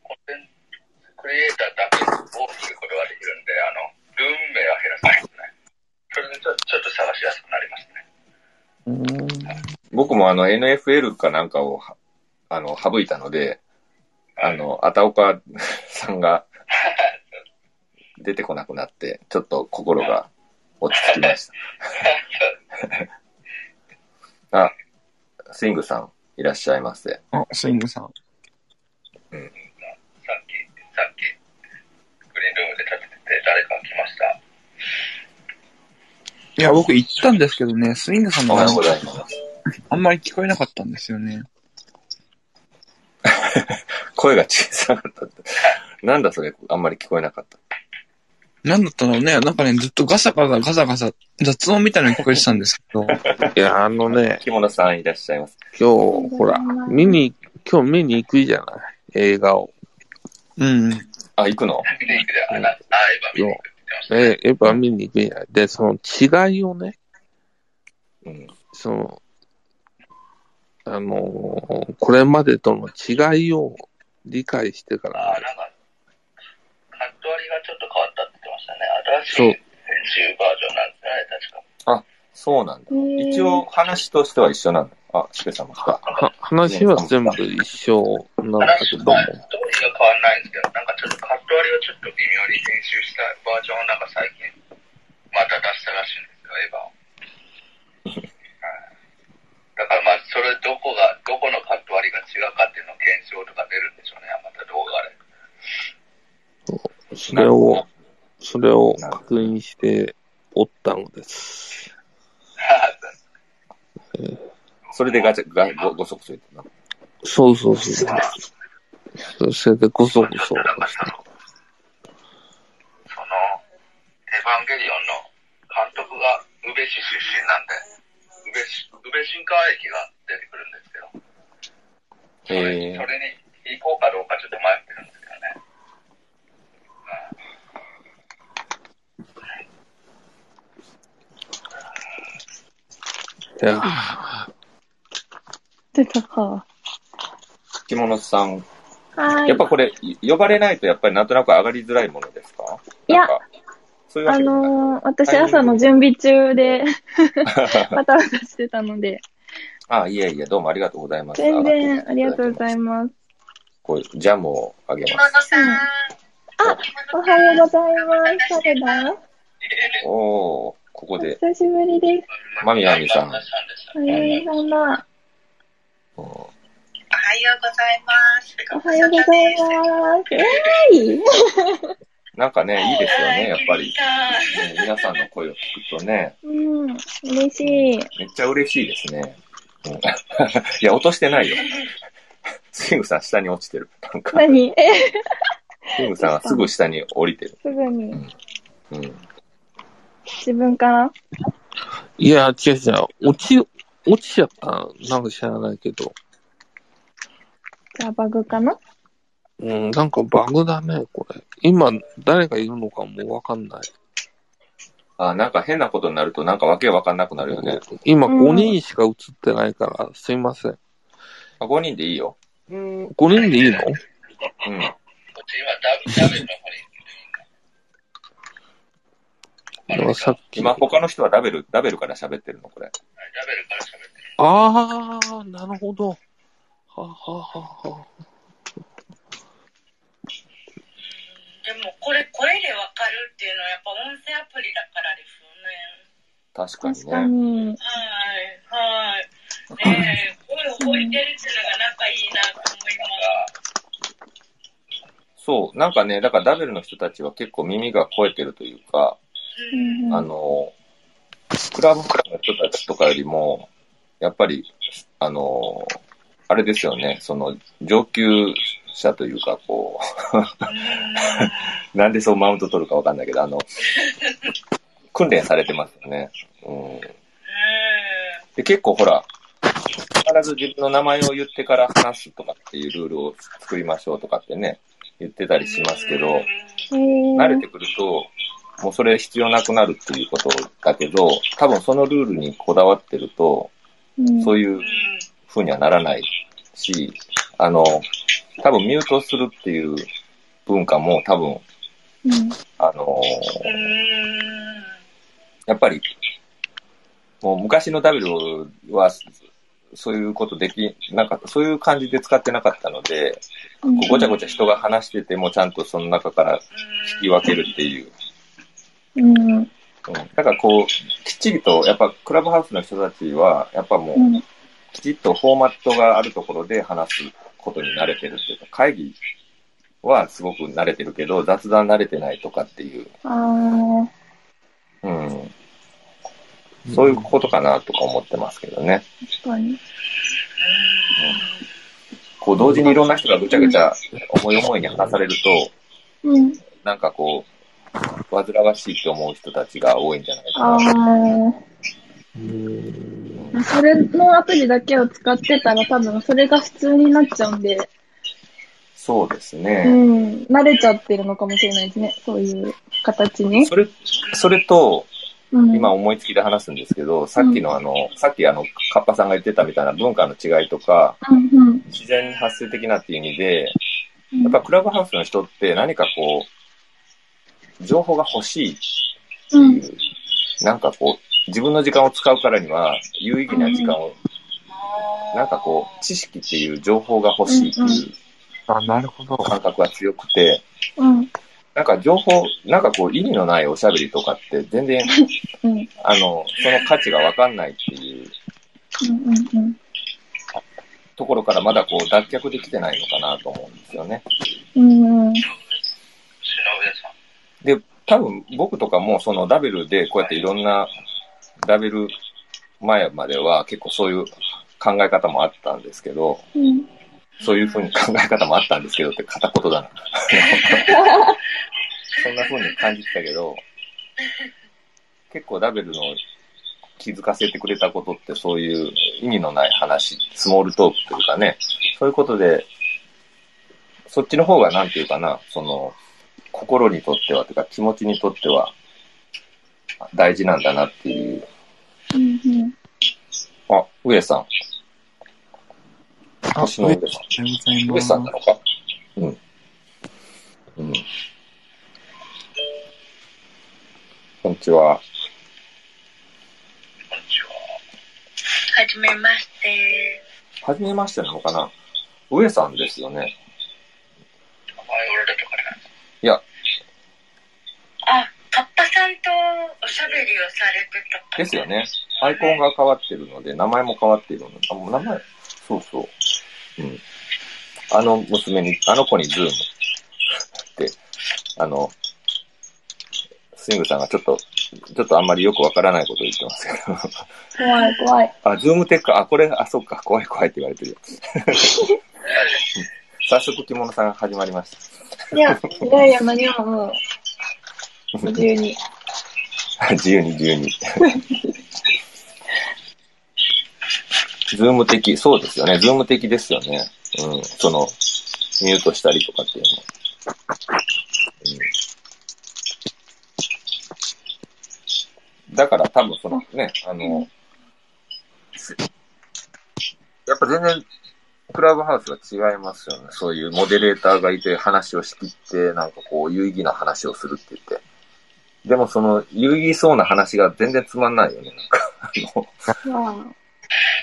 コンテンツクリエイターだけを見ることができるんで、あの、ルーム名は減らさないですね。それでちょちょっと探しやすくなりますね。
僕もあの NFL かなんかをは、あの、省いたので、あの、あたおかさんが出てこなくなって、ちょっと心が落ち着きました。<laughs> あ、スイングさん、いらっしゃいませ。
あ、スイングさん。
さっき、さっき、グリーンルームで立ててて、誰か来ました。
いや、僕言ったんですけどね、スイングさんの
おはようご
声
ざいます。
あんまり聞こえなかったんですよね。<laughs>
声が小さかったって。なんだそれ、あんまり聞こえなかった。
なんだったのね、なんかね、ずっとガサガサガサガサ、雑音みたいなの聞こえてたんですけど、<laughs>
いや、あのね、
着物さんいらっしゃいます。
今日、ほら、見に、今日見に行くじゃない映画を。
うん。
あ、行くの？
見に行くで、あ、なあ、エヴァ見に行くって言ってましたね。
え、エヴァ見に行くんや。で、その違いをね、
うん。
その、あのーこれまでとの違いを理解してか
あ、
ら、
なんか、カット割りがちょっと変わっ新しい編集バージョンなんですね、確か。
そうなんだ。一応、話としては一緒なんだ。あ、しぺさんも来た。
は話は全部一緒なんだけども、
ストーリーが変わんないんですけど、なんかちょっとカット割りをちょっと微妙に編集したバージョンをなんか最近、また出したらしいんですよ、エヴァを。はいだからまあ、それどこが、どこのカット割りが違うかっていうのを検証とか出るんでしょうね、また動画で。
それを、それを確認しておったのです。<laughs>
それでガチャ、ガご、ごそごそ言ってな。
そうそうそう。それでこそこそ。
その、エヴァンゲリオンの監督が宇部市出身なんで、宇部市、宇部新川駅が出てくるんですけど、それ
へえ
それに行こうかどうかちょっと迷ってるんですけどね。
いや、
出たか。
着物さん。
はい。
やっぱこれ、呼ばれないとやっぱりなんとなく上がりづらいものですか？
いや
なんかそういうわ
あ
けでもない。
のー私朝の準備中でバタバタしてたので、
あ、いえいえ、どうもありがとうございます。
全然ありがとうござい
ます。
ます。
こういうジャムをあげ
着物
ます。
さん。
おはようございます。誰だ？
おー、ここ
お
で、
久しぶりです。
マミマミさん。
おはようございます。
おはようございます。えーい
なんかね、いいですよね、やっぱり。皆さんの声を聞くとね、
うん、嬉しい。
めっちゃ嬉しいですね。うん、<laughs> いや、落としてないよ。<laughs> スイングさん下に落ちてる。なんか、
何？え、<laughs>
スイングさんはすぐ下に降りてる。
すぐに。
うん。
自分から？
いや、違う違う。落ち、落ちちゃった。なんか知らないけど。
じゃあバグかな？
うん、なんかバグだね、これ。今、誰がいるのかもわかんない。
あ、なんか変なことになるとなんかわけわかんなくなるよね。
今
うん
5人しか映ってないから、すいません。
あ5人でいいよ。
5人でいいの？
うん。
こっち今ダブ、ダブルの方に
さっき。
今他の人はダベル、ダベルから喋ってるの、これ。
ダブルから喋ってる。
あー、なるほど。はあはあはあはあ
でもこれ声でわかるっていうのはやっぱ音声アプリだからですよね。
確かにね。
に。
はい、はい。ねえ、声を置いてるっていうのがなんかいいなと思います。
そう、なんかね、だからダベルの人たちは結構耳が超えてるというか、あの、クラブクラブの人たちとかよりも、やっぱり、あの、あれですよね、その、上級者というか、こう、<laughs> なんでそうマウント取るかわかんないけど、あの、訓練されてますよね。うん。で、結構ほら、必ず自分の名前を言ってから話すとかっていうルールを作りましょうとかってね、言ってたりしますけど、慣れてくると、もうそれ必要なくなるっていうことだけど、多分そのルールにこだわってると、
うん
そういう風にはならないし、あの、多分ミュートするっていう文化も多分、
うん
あの、やっぱり、もう昔の W は、そういうことできなかった、そういう感じで使ってなかったので、ごちゃごちゃ人が話しててもちゃんとその中から聞き分けるっていう。
うん
うん、だからこう、きっちりと、やっぱクラブハウスの人たちは、やっぱもう、
うん
きちっとフォーマットがあるところで話すことに慣れてるっていうか、会議はすごく慣れてるけど、雑談慣れてないとかっていう、
あー
うん、そういうことかなとか思ってますけどね。
確かに。
こう、同時にいろんな人がぐちゃぐちゃ思い思いに話されると、
うん。
なんかこう、煩わしいと思う人たちが多いんじゃないか
あ
な。
あ。それのアプリだけを使ってたら多分それが普通になっちゃうんで。
そうです
う
ね。
ん。慣れちゃってるのかもしれないですね。そういう形に。
それ、それと、
うん。
今思いつきで話すんですけど、さっきのあの、さっきあの、カッパさんが言ってたみたいな文化の違いとか、
うんうん。
自然発生的なっていう意味で、
うん
やっぱクラブハウスの人って何かこう、情報が欲しいって
うん
いう、なんかこう、自分の時間を使うからには、有意義な時間を、なんかこう、知識っていう情報が欲しいっていう
あ、なるほど。
感覚が強くて、
うん。
なんか情報、なんかこう、意味のないおしゃべりとかって全然、<laughs>
うん。
あの、その価値がわかんないっていう
うんうんうん。
ところからまだこう、脱却できてないのかなと思うんですよね。
うん。
で、多分僕とかもそのラベルでこうやっていろんなラベル前までは結構そういう考え方もあったんですけど、
うん。
そういうふうに考え方もあったんですけどって片言だな。<laughs> そんなふうに感じてたけど、結構ラベルの気づかせてくれたことってそういう意味のない話、スモールトークというかね、そういうことで、そっちの方がなんていうかな、その、心にとってはというか気持ちにとっては大事なんだなっていう。
うんうん。
あ、上さん。
あ、
星の上さん。上。さんなのか？うん。うん。こんにちは。
こんにちは。
はじめまして。
はじめましてなのかな？上さんですよね。
前俺だとかね。
いや、
あ、カッパさんとおしゃべりをされてた方
ですよね。アイコンが変わってるので、名前も変わっているので、あ、もう名前、そうそう。うん。あの娘に、あの子にズームって、あの、スイングさんがちょっと、ちょっとあんまりよくわからないことを言ってますけど。
怖い怖い。
あ、ズームテック、あ、これ、あ、そっか、怖い怖いって言われてるよ。<laughs> 早速、着物さん始まりまし
いや、いやいや、何ももう、
た。
自由に。<laughs>
自由に自由に。ズーム的、そうですよね。ズーム的ですよね。うん。その、ミュートしたりとかっていうの。うん、だから多分そのね、あの、やっぱ全然、クラブハウスは違いますよね。そういうモデレーターがいて話を仕切って、なんかこう、有意義な話をするって言って。でもその、有意義そうな話が全然つまんないよね。なんか、あの、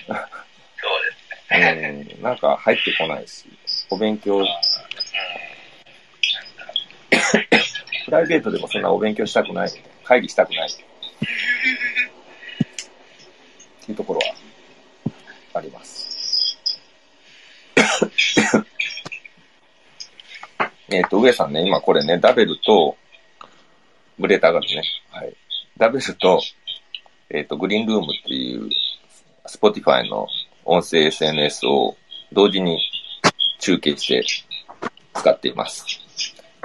わ
そうですね。
うん、なんか入ってこないし、お勉強、プライベートでもそんなお勉強したくない、会議したくない。っていうところはあります。えっと、上さんね、今これね、ダベルと、ブレーターがあるね。はい。ダベルと、えっ、と、グリーンルームっていう、スポティファイの音声 SNS を同時に中継して使っています。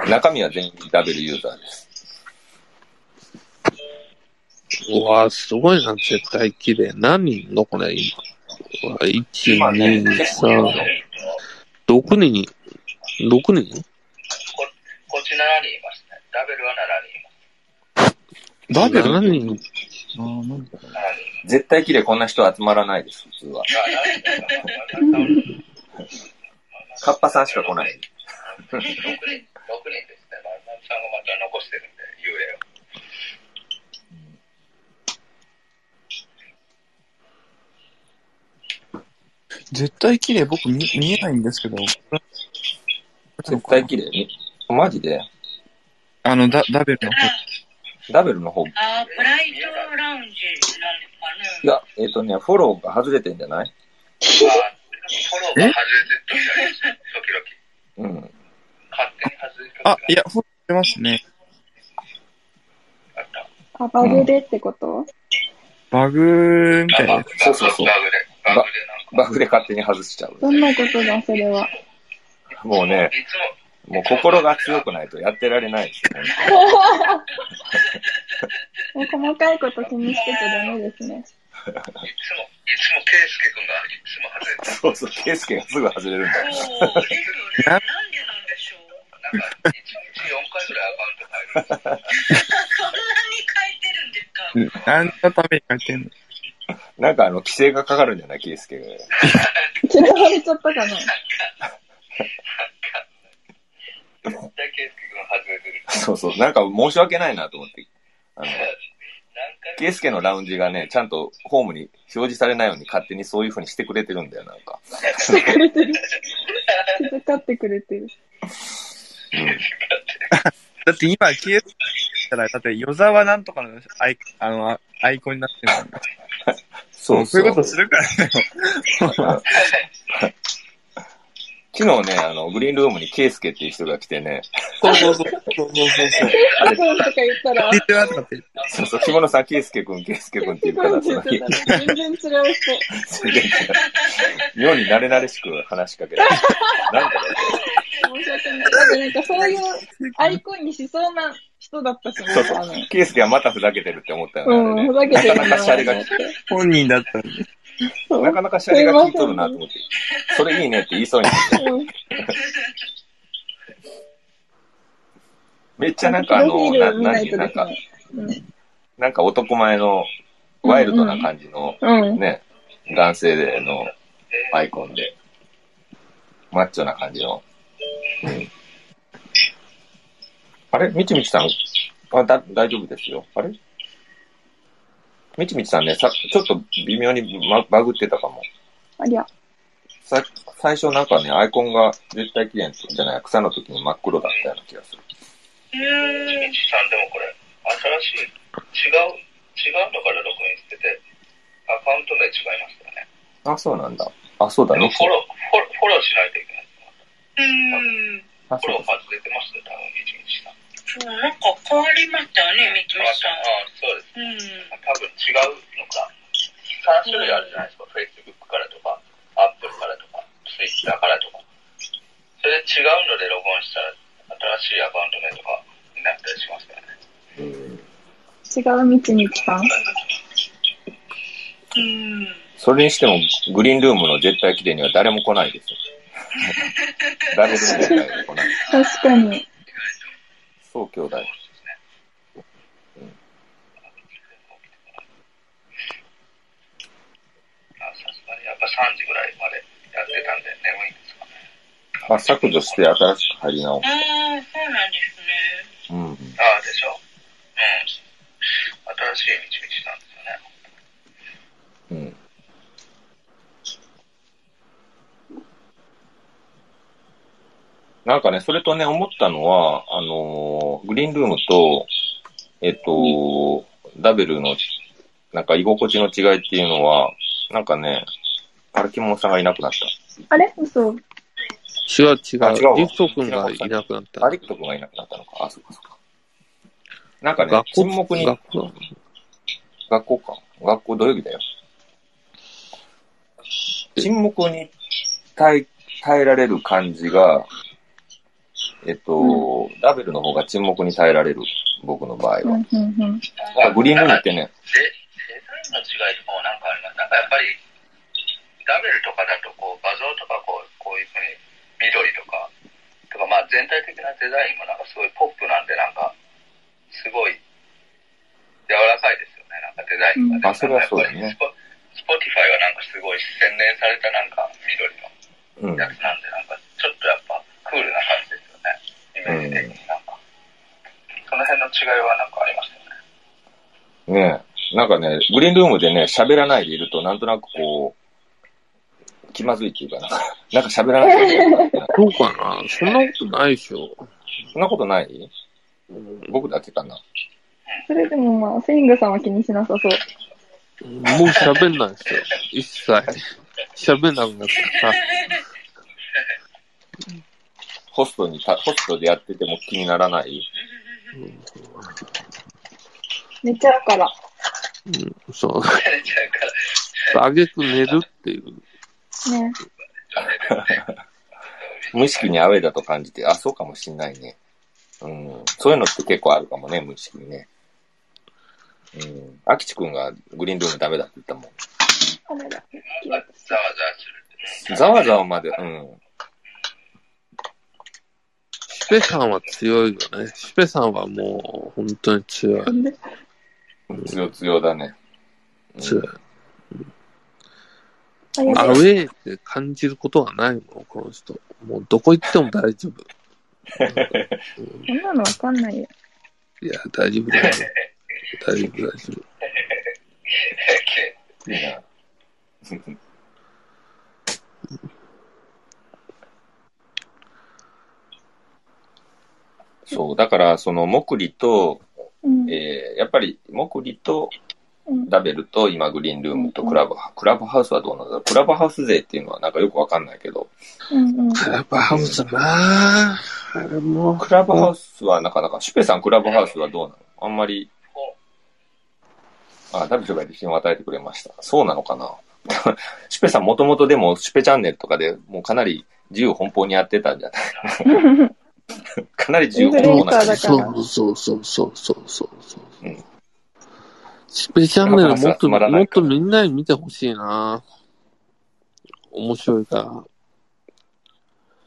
中身は全員ダベルユーザーです。
うわすごいな、絶対綺麗。何人のこれ、今？うわ1、
今ね、
2、
結構いるよ
3、6人 ?6 人？
ここっち7人いますね。ダベルは7人います。
ダベル
？7人
あーなんだ
7人。
絶対綺麗こんな人集まらないです、普通は。
あ、7人です
カッパさんしか来ない。
6人、6人ですね。まんまるさんがまた残してるんで、幽霊を。
絶対綺麗僕見見えないんですけど。
絶対綺麗？に。マジで？
あの、ダダベルの方。
ダベルの方、い
あ、ブライトラウンジなんですかね。
や、えっ、とね、フォローが外れてんじゃない？
あフォローが外れてる時々。
うん。
勝手に外れて
あ、いや、フォローしてますね。
あった。
あ、バグでってこと、
バグみたい
あ
な。
そうそうそう
バグで、バグで。
バグで勝手に外しちゃう。
どんなことだ、それは？
もうね、
いつも、
もう心が強くないとやってられないですよ、
もう細かいこと気にしてちゃダメですね。
いつも、いつも、ケイスケ君がいつも外れてる。
そうそう、ケイスケがすぐ外れるんだよ。
そうですよね。なんでなん
なんか、1日4回ぐらいアカウント変えるんですよ。
こんなに書いてるんですか？
何のために書いてんの？
なんかあの、規制がかかるんじゃないケイスケが。<laughs>
嫌われちゃったかな
絶対ケイスケ君外れてる。
そうそう。なんか申し訳ないなと思って。あの、
何回
ケイスケのラウンジがね、ちゃんとホームに表示されないように勝手にそういう風にしてくれてるんだよ、なんか。
してくれてる。気遣ってくれてる。
だって今、消えたら、だって、与沢なんとかのアイあのアイコンになってるんだ <laughs>
そう
そういうことするからね。
昨日ね、あの、グリーンルームにケイスケっていう人が来てね、
そうそうそう。そうそうそうそう。
とか言ったら、
聞いてなかったって。
そうそう、着物さん、ケイスケ君、ケイスケ君って言うから、
スケ君って言ってたら、全然違う人。
全然違う妙に慣れ慣れしく話しかけられて、なんかね、
申し訳ない。だってなんかそういうアイコンにしそうな人だったしね、
そうそ。う、ケイスケはまたふざけてるって思ったよ
うん、
ね、
ふ。ざけてるな
なかなかシャレが。
本人だったんで。<laughs>
なかなかシャレが効いとるなと思って、それいいねって言いそうにめっちゃなんかあの、な、
ル見な
んなんか。なんか男前のワイルドな感じの。ね、男性でのアイコンで、マッチョな感じの。うん、あれ？みちみちさん、あだ、大丈夫ですよ。あれ？みちみちさんね、さ、ちょっと微妙にババグってたかも。
ありゃ。
さ、最初なんかね、アイコンが絶対綺麗じゃない、草の時に真っ黒だったような気がする。
うーん。
日さんでもこれ、新しい、違う、違うのからログインしてて、アカウント名違いますよね。
あ、そうなんだ。あ、そうだね。
フォロー、フォロー、フォローしないといけない。
うーん。
あ、
フォローまず出てますね、多分、日日さん。
そう、なんか変わりましたよね、みつみ
あ、
さん。
あそうです。
うん。
多分違うのか。3種類あるじゃないですか。Facebook からとか、Apple からとか、Twitter からとか。それで違うのでログインしたら、新しいアカウント名とかになったりしますからね。
違うみちみちさん？
うん。
それにしても、グリーンルームの絶対綺麗には誰も来ないですよ。<laughs> 誰も絶対 <laughs> 来ない。
確かに。
そう兄弟。
あさすがにやっぱ3時ぐらいまでやってたんで眠いんですかね。
あ、削除して新しく入り直す。
ああ、そうなんですね。
うん。
ああ、でしょ。うん。新しい道々なんですよね。
うん。なんかね、それとね、思ったのは、あのーグリーンルームと、えっと、ダベルの、なんか居心地の違いっていうのは、なんかね、あれ、キモさんがいなくなっ
あれ？嘘。
違う違う。
あ違うわ
リフト君がいなくなった
た。ア。リクト君がいなくなったのか。あ、そうかそうか。なんかね
学、校？
沈黙に、
学校？
学校か。学校土曜日だよ。沈黙に耐え、耐えられる感じが、えっと、ダベルの方が沈黙に耐えられる、僕の場合は。
うん、うん、うん。
あグリーンルームってね、
で、デザインの違いとかもなんかあります？なんかやっぱり、ダベルとかだとこう画像とかこうこういうふうに緑とか、とかまあ全体的なデザインもなんかすごいポップなんでなんか、すごい柔らかいですよね、なんかデザインが、
うんあそれはそうだね
スポ、スポティファイはなんかすごい洗練されたなんか緑の
うん。
やつなんで、なんかちょっとやっぱクールな感じ。イメージ的になんか。その辺の違いはなんかありましたよね。
ねえ。なんかね、グリーンルームでね、喋らないでいると、なんとなくこう、気まずいっていうかな。<laughs> なんか喋らないけない。
そうかなそんなことない？でしょ。
そんなことない僕だけかな。
それでもまあ、スイングさんは気にしなさそう。
もう喋んないですよ。一切。喋んなくなった。
ホストにた、ホストでやってても気にならない？
寝ちゃうから。
うん、そう。
ちゃうから
あげく寝るっていう。
ね。
無意識にアウェイだと感じて、あ、そうかもしんないね。うん。そういうのって結構あるかもね、無意識にね。うん。アキチ君がグリーンルームダメだって言ったもん。
あれだ。
ざわざわするってね。
ざわざわまで、うん。
シペさんは強いよね。シペさんはもう本当に強い。
強強だね。
強い。アウェーって感じることはないもん、この人。もうどこ行っても大丈夫。<laughs>
そんなのわかんないよ。
いや、大丈夫だよ。大丈夫、大丈夫。<laughs>
いいな。<laughs> そう、だから、その、モクリと、
うん。
えーやっぱり、モクリと
うん。
ラベルと、今、グリーンルームとクラブ、クラブハウスはどうなんだろう？クラブハウス勢っていうのはなんかよくわかんないけど、
うんうん。
クラブハウスだな。あれも。
クラブハウスはなかなか、シュペさんクラブハウスはどうなの？あんまり、あ、ダビルが自信を与えてくれました。そうなのかな？<laughs> シュペさんもともとでも、シュペチャンネルとかでもうかなり自由奔放にやってたんじゃない？<laughs> <laughs> かなり自由奔放な
そうそうそうそうそうそうそう。
うん
スペチャンネルもっと、もっとみんなに見てほしいな面白いから。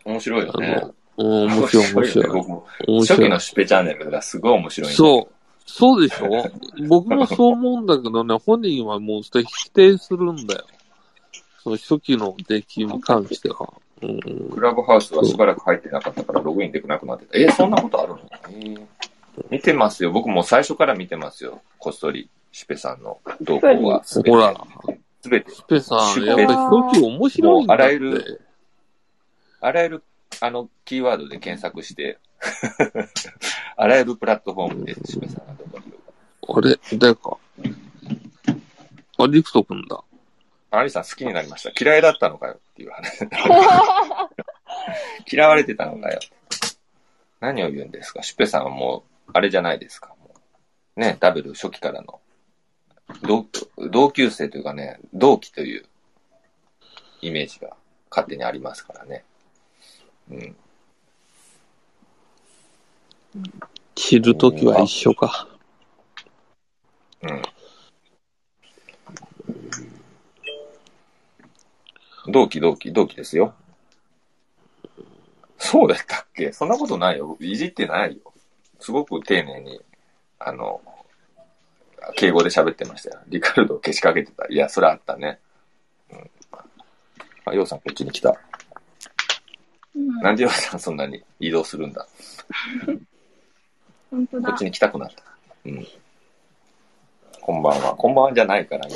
面白いよね。
うん、面白い面白い。面白い
初期の。シュペチャンネルがすごい面白いんだ
そう。そうでしょ？僕もそう思うんだけどね、本人はもうそれ否定するんだよ。その初期の出来に関しては。うん、
クラブハウスはしばらく入ってなかったからログインできなくなってた。えーそんなことあるの？えー見てますよ。僕も最初から見てますよ。こっそり、シュペさんの動向は。すべて
ほら、
すべて。
スペさん、やっぱり面白い
あらゆるあらゆる、あの、キーワードで検索して、<laughs> あらゆるプラットフォームで、シュペさんがどこにいるか。
あれ？誰か？あ、リクト君だ。
アリさん好きになりました。嫌いだったのかよっていう話。<laughs> 嫌われてたのかよ。何を言うんですか？シュペさんはもう、あれじゃないですか。ね、ダブル初期からの同、同級生というかね、同期というイメージが勝手にありますからね。うん。
知るときは一緒か。
うん。同期同期同期ですよ。そうだったっけ？そんなことないよ。いじってないよ。すごく丁寧に、あの、敬語で喋ってましたよ。リカルドをけしかけてた。いや、それあったね。うん。あ、ヨウさんこっちに来た。
うん
なんでヨウさんそんなに移動するんだ？<laughs>
本当だ
こっち。に来たくなった。うん。こんばんは。こんばんはじゃないから、い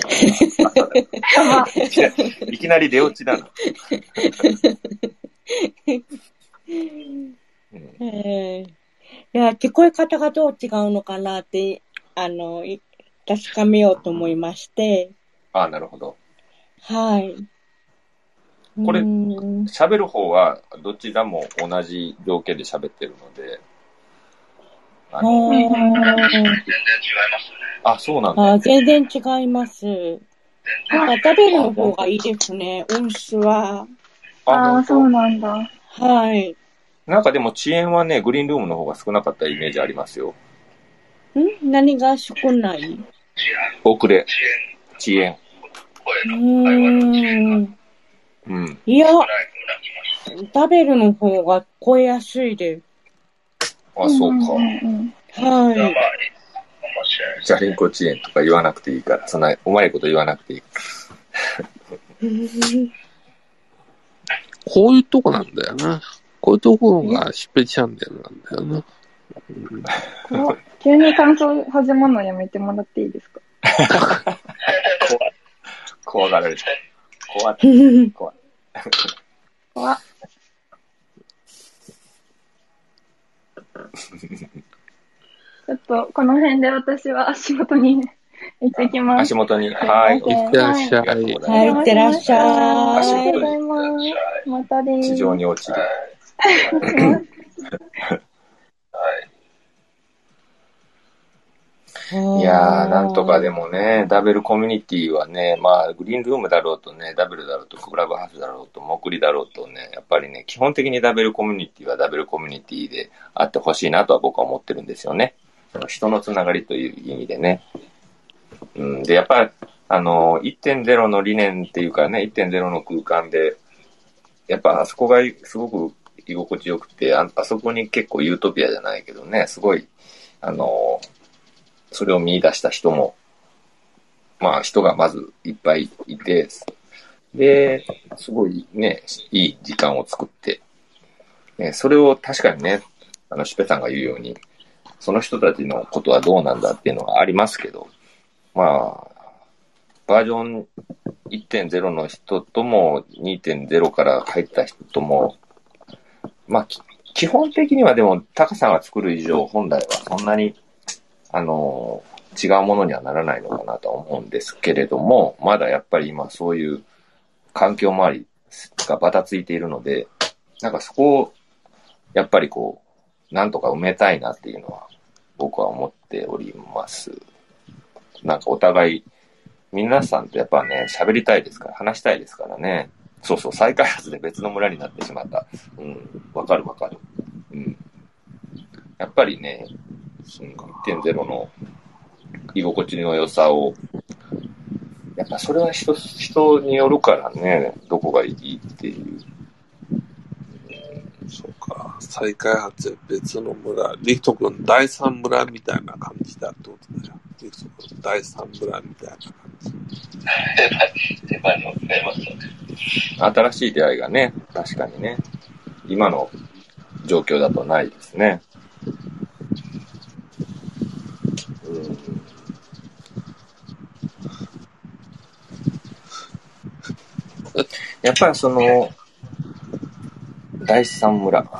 きなりいきなり出落ちだな。うん
えーいや、聞こえ方がどう違うのかなって、あの、い確かめようと思いまして、
あなるほど。
はい。
これ
うん
喋る方はどちらも同じ条件で喋ってるので、あの
あ
全然違いますね。
あ、そうなんだ。
あ全然違います。なんかダベルの方がいいですね、音質は。
ああ、そうなんだ。
はい。
なんかでも遅延はね、グリーンルームの方が少なかったイメージありますよ。
ん？何が少ない？
遅れ、
遅延、
遅延。
うん。
うん。
いや、
少ない風な気がし
ダベルの方が超えやすいです。
あ、そうか。
はい
いい。かもしれない
じゃリンコ遅延とか言わなくていいから、そんなうまいこと言わなくていい。
こういうとこなんだよな。こういうところがシュペチャンネルなんだよな。
急に感想始まるのやめてもらっていいですか？<laughs>
怖がられた。怖い。怖い。<laughs>
怖っ <laughs> ちょっと、この辺で私は足元に行ってきます。
足元に。はい。
すいません
いってらっしゃい
ありがとうございま
はい、いってらっしゃ
足元
い。
ありがとうございます。またです。
す。地上に落ちる。
はい。<laughs>
いやー、なんとかでもね、ダブルコミュニティはね、まあ、グリーンルームだろうとね、ダブルだろうと、クラブハウスだろうと、モクリだろうとね、やっぱりね、基本的にダブルコミュニティはダブルコミュニティであってほしいなとは僕は思ってるんですよね。その人のつながりという意味でね。うん、で、やっぱり、あの、1.0の理念っていうかね、1.0の空間で、やっぱあそこがすごく居心地よくて、ああそこに結構ユートピアじゃないけどね、すごい、あの、それを見出した人も、まあ人がまずいっぱいいて、で、すごいね、いい時間を作って、ね、それを確かにね、あの、シュペさんが言うように、その人たちのことはどうなんだっていうのはありますけど、まあ、バージョン1.0の人とも2.0から入った人とも、まあ、基本的にはでも、タカさが作る以上、本来はそんなに、あの、違うものにはならないのかなとは思うんですけれども、まだやっぱり今そういう環境周りがバタついているので、なんかそこを、やっぱりこう、なんとか埋めたいなっていうのは、僕は思っております。なんかお互い、皆さんとやっぱね、喋りたいですから、話したいですからね。そうそう、再開発で別の村になってしまった。うん、わかるわかる。うん。やっぱりね、1.0の居心地の良さを、やっぱそれは人、人によるからね、どこがいいっていう。
そうか。再開発で別の村。リクト君、第三村みたいな感じだってことでしょ。リクト君、第三村みたいな感じ。
新しい出会いがね、確かにね、今の状況だとないですね。<laughs> やっぱりその、第三村。
結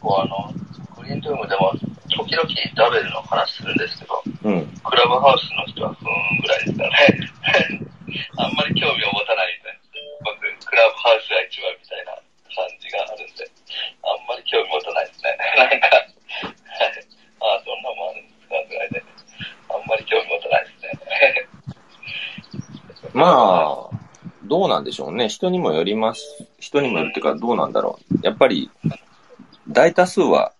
構あの、グリーンルームでも時々ダベルの話するんですけど、
うん。
クラブハウスの人はふーんぐらいですかね。<laughs> あんまり興味を持たないんで、僕、クラブハウスが一番みたいな感じがあるんで、あんまり興味持たないですね。<laughs> なんか、はいああ、そんなもんあるんですかぐらいで、あんまり興味持たないですね。
まあ、どうなんでしょうね。人にもよります。人にもよるっていうか、どうなんだろう。やっぱり、大多数は、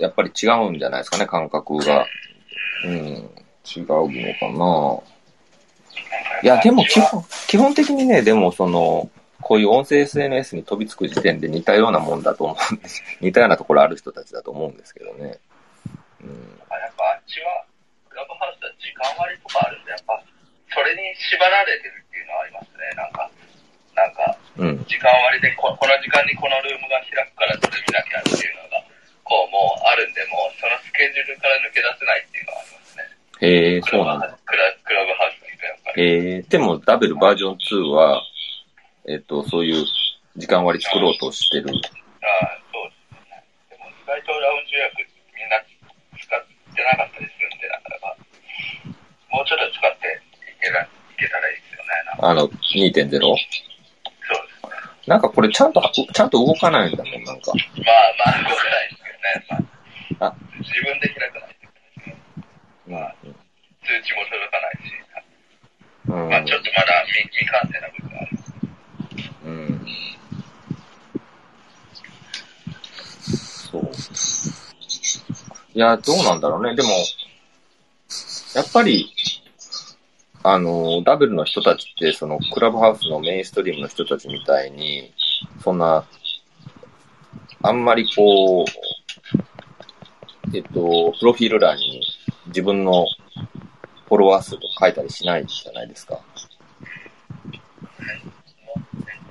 やっぱり違うんじゃないですかね、感覚が。うん、違うのかな。いや、でも基本、基本的にね、でもその、こういう音声 SNS に飛びつく時点で似たようなもんだと思うんです。<laughs> 似たようなところある人たちだと思うんですけどね。うん。
やっぱあっちは、クラブハウスは時間割とかあるんで、やっぱ、それに縛られてるっていうのはありますね。なんか、なんか、
うん。
時間割でこ、この時間にこのルームが開くからそれ見なきゃっていうのが、こうもうあるんで、もうそのスケジュールから抜け出せないっていうのはありますね。
へえ、
ク
そうなんだ。
クラクラブハウスにやっぱり。
えー、でもダブルバージョン2は、えっ、と、そういう時間割作ろうとしてる。
ああ、そうですね。でも意外とラウンジ予約みんな使ってなかったりするんで、なかなか、もうちょっと使っていけらいけたらいいですよね。
あの、2.0?
そうですね。
なんかこれちゃんと、ちゃんと動かないんだもん、なんか。
まあまあ、動かないですけどね。まあ、
あ
自分で開かないですね。まあ、通知も届かないし、
うん。
まあちょっとまだ未未完成な部分があります。
うん。そう。いや、どうなんだろうね。でも、やっぱり、あの、ダブルの人たちって、その、クラブハウスのメインストリームの人たちみたいに、そんな、あんまりこう、えっと、プロフィール欄に自分のフォロワー数とか書いたりしないじゃないですか。
もう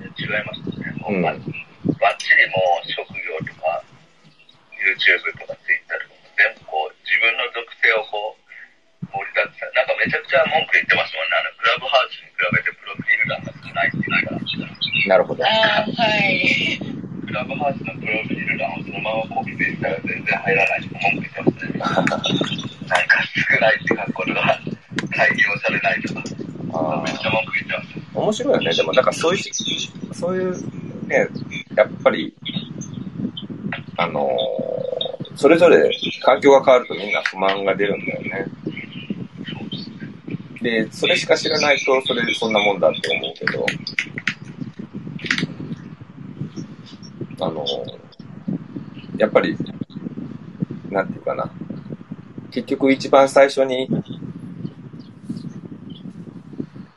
全然違いますね。もう、
うん
ばっちりもう職業とか、YouTube とか Twitter とか、全部こう、自分の属性をこう、盛りだくさん。なんかめちゃくちゃ文句言ってますもんね。あの、クラブハウスに比べてプロフィール欄が少ないっていうから。
なるほど。
ああ、はい。
クラブハウスのプロフィール欄をそのままコピペしたら全然入らないとか文句言ってますね。なんか少ないって書くことが改良されないとか。
あ
めっちゃ文句言ってます。
あ、面白いよね。でも、だからそういう、そういう、ね、やっぱり、あのーそれぞれ環境が変わるとみんな不満が出るんだよね。で、それしか知らないと、それでそんなもんだって思うけど、あのやっぱり、なんていうかな。結局一番最初に、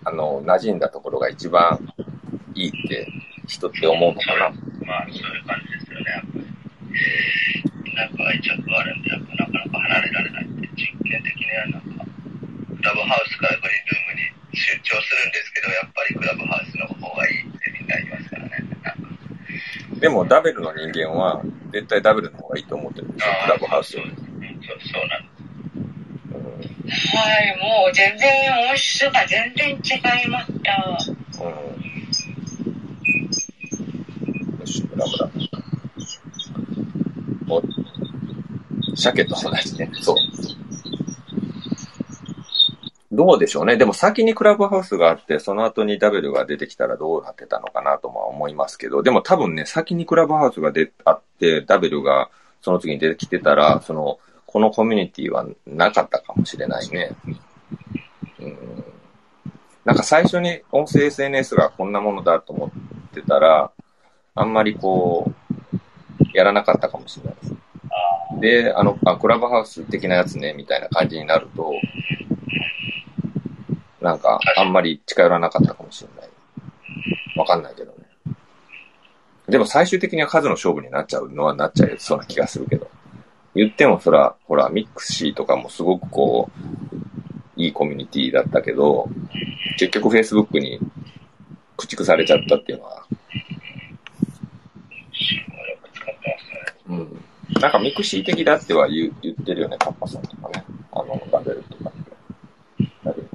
あの、馴染んだところが一番いいって人って思うのかな。
まあ、そういう感じですよね、やっぱり。なんか愛着があるんで、やっぱなかなか離れられないって、実験的にはなんか、ラブハウスからグリーンルームに出張するんですけど、やっぱりクラブハウスの方がいいってみんな言いますからね。
でも、ダベルの人間は、絶対ダベルの方がいいと思ってるんですよ、クラブハウスより。
そうそうなんです。
はい、もう全然音質が全然違いました。
うん。よし、ブラブラ。<laughs> お、鮭と同じね。そう。どうでしょうね。でも先にクラブハウスがあって、その後にダベルが出てきたらどうなってたのかなとも思いますけど、でも多分ね、先にクラブハウスがであって、ダベルがその次に出てきてたら、その、このコミュニティはなかったかもしれないね。うんなんか最初に音声 SNS がこんなものだと思ってたら、あんまりこう、やらなかったかもしれないです。で、あの、あ、クラブハウス的なやつね、みたいな感じになると、なんか、あんまり近寄らなかったかもしれない。わかんないけどね。でも最終的には数の勝負になっちゃうのはなっちゃいそうな気がするけど。言ってもそら、ほら、ミックシーとかもすごくこう、いいコミュニティだったけど、結局 Facebook に駆逐されちゃったっていうのは、うん。なんかミクシー的だっては言言ってるよね、カッパさんとかね。あの、ダベルとか。ダベルコ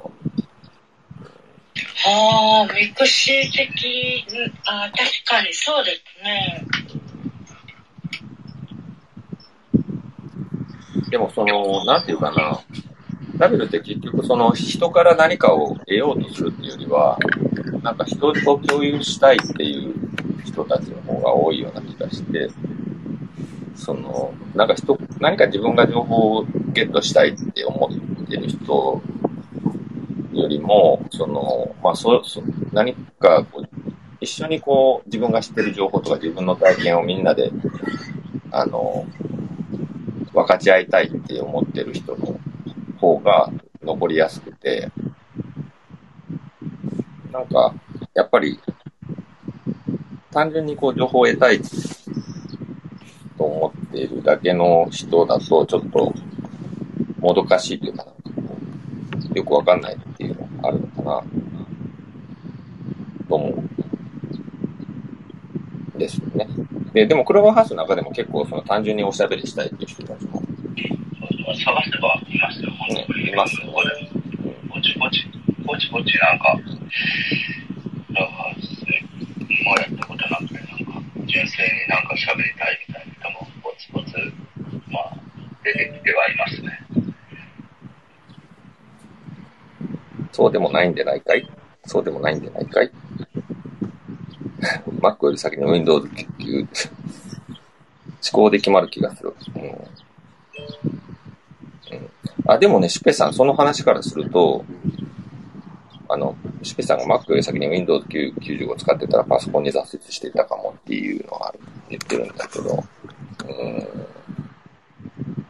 ミュニテ
ああ、ミクシー的、うんあ確かにそうですね。
でもその、なんていうかな、ダベルって結局その人から何かを得ようとするっていうよりは、なんか人と共有したいっていう人たちの方が多いような気がして、その、なんか人、何か自分が情報をゲットしたいって思ってる人よりも、その、まあ、そ、そ何かこう、一緒にこう、自分が知ってる情報とか自分の体験をみんなで、あの、分かち合いたいって思ってる人の方が残りやすくて、なんか、やっぱり、単純にこう、情報を得たいと思っているだけの人だと、ちょっと、もどかしいというか、よくわかんないっていうのがあるのかな、と思うですよね。で、でも、クローバーハウスの中でも結構、その単純におしゃべりしたいっていう人たちも、
探せばいますよ、本当に。
います
ここで。ぼちぼち、ぼちぼちなんか、クラブハウスもうやったことなくて、なんか、純粋になんか喋りたいみたいな人も、ぼつぼつ、まあ、出てきてはいますね。
そうでもないんでないかい？そうでもないんでないかい？<laughs> Mac より先に Windows 9思考で決まる気がする。うん。うん、あ、でもね、シュペさん、その話からすると、あの、シュペさんが Mac より先に Windows 9 95使ってたらパソコンに挫折してたかもっていうのは言ってるんだけど、うん、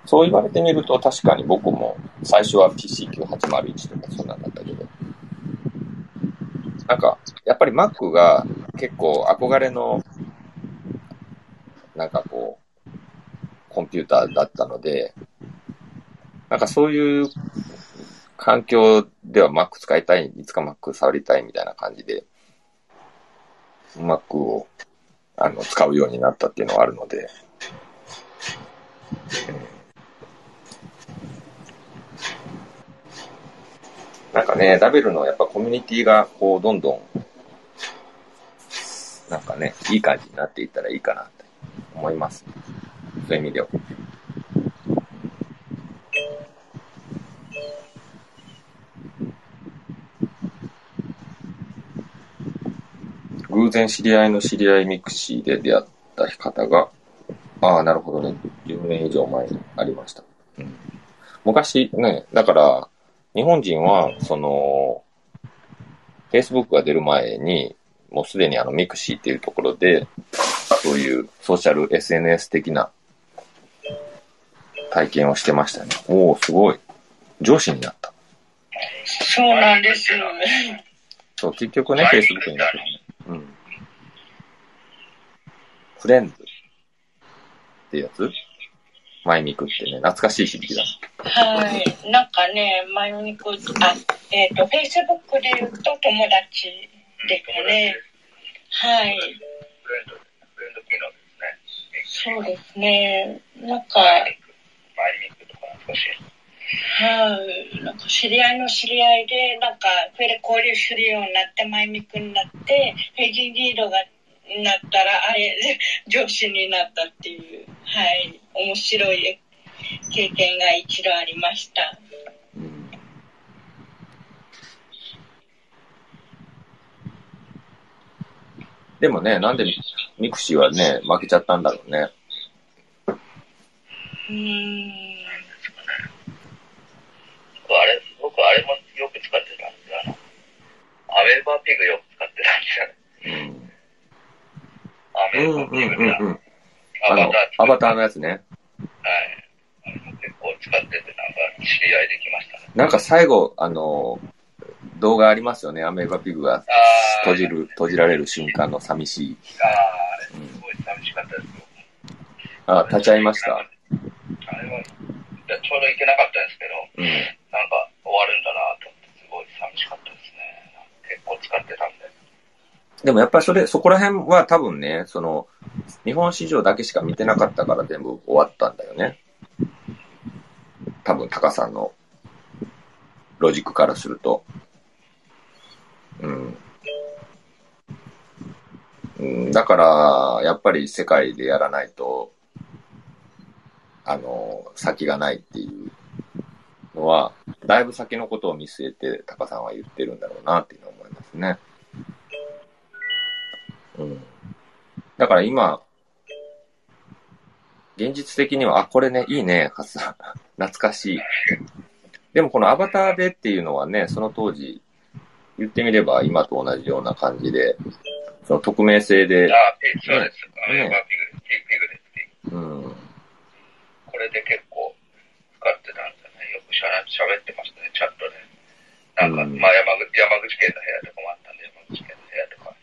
そう言われてみると確かに僕も最初は PC9801 とかそんなんだったけど、なんか、やっぱり Mac が結構憧れの、なんかこう、コンピューターだったので、なんかそういう環境では Mac 使いたい、いつか Mac 触りたいみたいな感じで、Mac をあの使うようになったっていうのはあるので、なんかね、ラベルのやっぱコミュニティがこうどんどん、なんかね、いい感じになっていったらいいかなって思います。そういう意味では。偶然知り合いの知り合いミクシーで出会った方が、ああ、なるほどね。10年以上前にありました。うん、昔ね、だから、日本人は、その、Facebook が出る前に、もうすでにあのミクシーっていうところで、そういうソーシャル SNS 的な体験をしてましたね。おおすごい。上司になった。
そうなんですよ。
そう、結局ね、Facebook になってるね。うん。フレンズってやつマイミクってね、懐かしい響きだ。
はい。なんかね、前にこう、あ、えっ、と、フェイスブックで言うと友達ですよね。はい。そうですね。なんか、はい。なんか知り合いの知り合いで、なんか、それで交流するようになって、マイミクになって、ページリードが、なったら、あれ、上司になったっていう、はい。面白い経験が一度ありました。
うんでもね、なんでミクシーはね、負けちゃったんだろうね。
うーん。
僕あれ、僕あれもよく使ってたんですよ。あの、アメーバピグよく使ってたんですよね。アメ
うん
ー
うんうんうん。あの
アバター、
アバターのやつね。
はい。結構使ってて、なんか知り合いできましたね。
なんか最後、あの、動画ありますよね。アメーバピグが
あ
閉じる、閉じられる瞬間の寂しい。
ああ、あれすごい寂しかったですよ。
あ、立ち会いました。
あれは、ちょうど行けなかったんですけど、
うん。
なんか終わるんだなと思って、すごい寂しかったですね。結構使ってたんで。
もやっぱりそれ、そこら辺は多分ね、その、日本市場だけしか見てなかったから全部終わったんだよね。多分、タカさんのロジックからすると。うん。うん、だから、やっぱり世界でやらないと、あの、先がないっていうのは、だいぶ先のことを見据えて、タカさんは言ってるんだろうなっていうのは思いますね。うん。だから今、現実的には、あ、これね、いいね、ハッサン。<laughs> 懐かしい。でもこのアバターでっていうのはね、その当時、言ってみれば今と同じような感じで、その匿名性で
あ、そうです。ピグです。ピピグです。ピグ
うん、
これで結構使ってたんですよね。よくしゃら喋ってましたね、チャットで。なんか、
うん
まあ山口、山口県の部屋とかもあったんで、山口県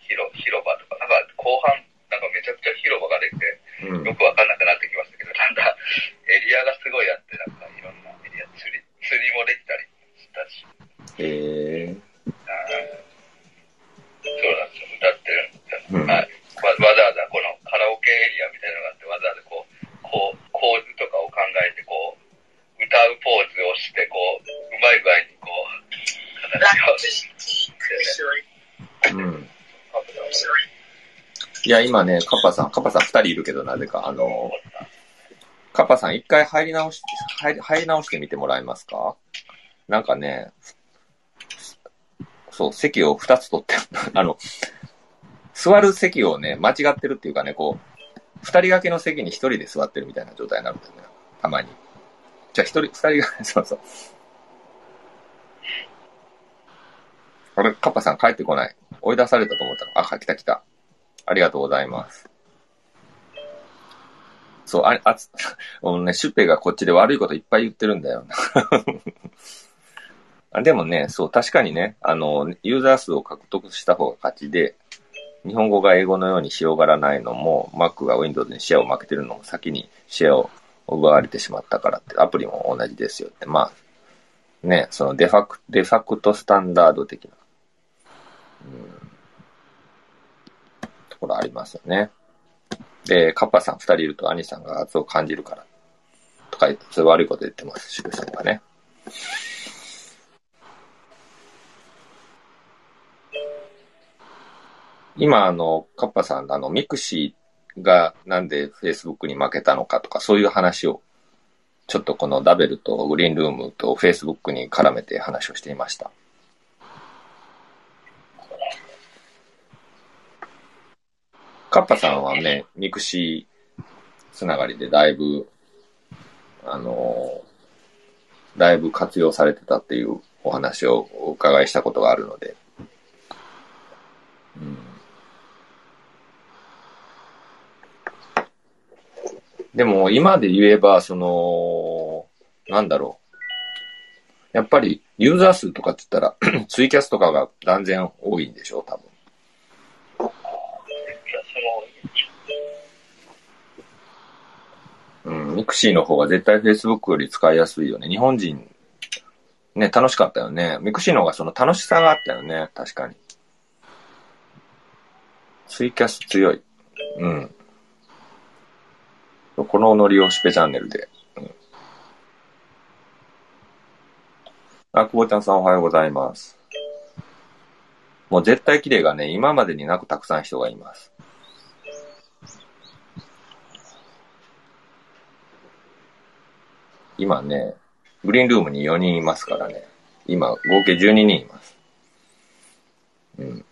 広広場とか、なんか後半、なんかめちゃくちゃ広場ができて、
うん
よくわかんなくなってきましたけど、だんだんエリアがすごいあって、なんかいろんなエリア、釣り、釣りもできたりしたし、
えー、
そうなんですよ。歌ってるんですよ。
うん
はい。わわざわざこのカラオケエリアみたいなのがあって、わざわざこう、こう、構図とかを考えて、こう、歌うポーズをして、こう、うまい具合にこう、形をしてね。
うん。いや、今ね、カッパさん、カッパさん二人いるけど、なぜか、あの、カッパさん一回入り直し、入り入り直してみてもらえますか？なんかね、そう、席を二つ取って、<laughs> あの、座る席をね、間違ってるっていうかね、こう、二人掛けの席に一人で座ってるみたいな状態になるんだよね。たまに。じゃあ一人、二人が、<laughs> そうそう。あれ、カッパさん帰ってこない。追い出されたと思ったの。あ、来た来た。ありがとうございます。そう、あれ、あつ、<laughs> もうね、シュペがこっちで悪いこといっぱい言ってるんだよ。<laughs> あでもね、そう、確かにね、あの、ユーザー数を獲得した方が勝ちで、日本語が英語のように広がらないのも、Mac が Windows にシェアを負けてるのも先にシェアを奪われてしまったからって、アプリも同じですよって、まあ、ね、そのデファクデファクトスタンダード的な、ところありますよね。で、カッパさん二人いると兄さんが圧を感じるから、とか言って、それ悪いこと言ってます、シュさんがね。今、あの、カッパさん、あの、ミクシーがなんで Facebook に負けたのかとか、そういう話を、ちょっとこのダベルとグリーンルームと Facebook に絡めて話をしていました。カッパさんはね、 mixiつながりでだいぶ、あの、だいぶ活用されてたっていうお話をお伺いしたことがあるので、うんでも今で言えば、その、なんだろう。やっぱりユーザー数とかって言ったら、<clears throat> ツイキャスとかが断然多いんでしょう、多分。
うん mixiの
方が絶対 Facebook より使いやすいよね。日本人、ね、楽しかったよね。 mixiの方がその楽しさがあったよね。確かに。ツイキャス強い。うん。このノリをスペチャンネルで。うん、あ、久保ちゃんさんおはようございます。もう絶対綺麗がね、今までになくたくさん人がいます。今ね、グリーンルームに4人いますからね。今、合計12人います。うん。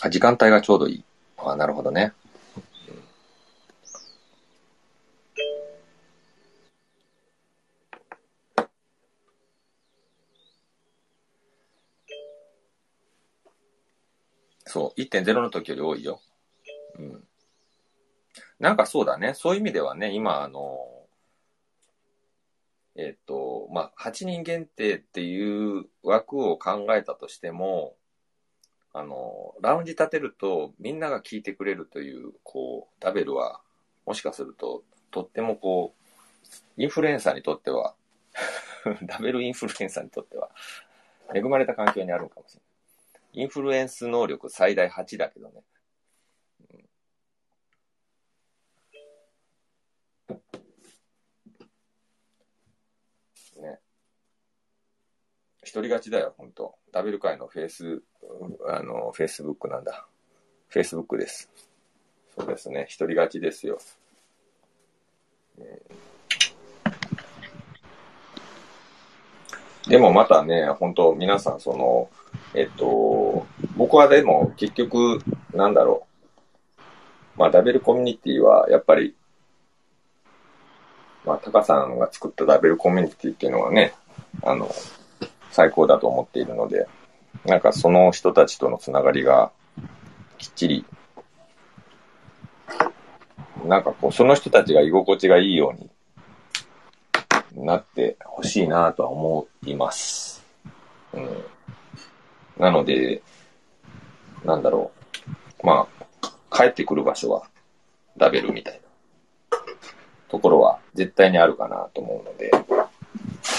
あ、時間帯がちょうどいい。あ、なるほどね。そう、1.0の時より多いよ。うん。なんかそうだね。そういう意味ではね、今、あの、えっ、と、まあ、8人限定っていう枠を考えたとしても、あの、ラウンジ立てるとみんなが聞いてくれるという、こう、ダベルは、もしかすると、とってもこう、インフルエンサーにとっては、<laughs> ダベルインフルエンサーにとっては、恵まれた環境にあるのかもしれない。インフルエンス能力最大8だけど。ね。一人勝ちだよ、ほんと。ダベル界のフェイス、あの、フェイスブックなんだ。フェイスブックです。そうですね、一人勝ちですよ。でもまたね、本当皆さんその、えっと、僕はでも結局、なんだろう。まあ、ダベルコミュニティはやっぱり、まあ、タカさんが作ったダベルコミュニティっていうのはね、あの、最高だと思っているので、なんかその人たちとのつながりがきっちり、なんかこう、その人たちが居心地がいいようになってほしいなとは思います。うん。なので、なんだろう。まあ、帰ってくる場所はダベルみたいなところは絶対にあるかなと思うので、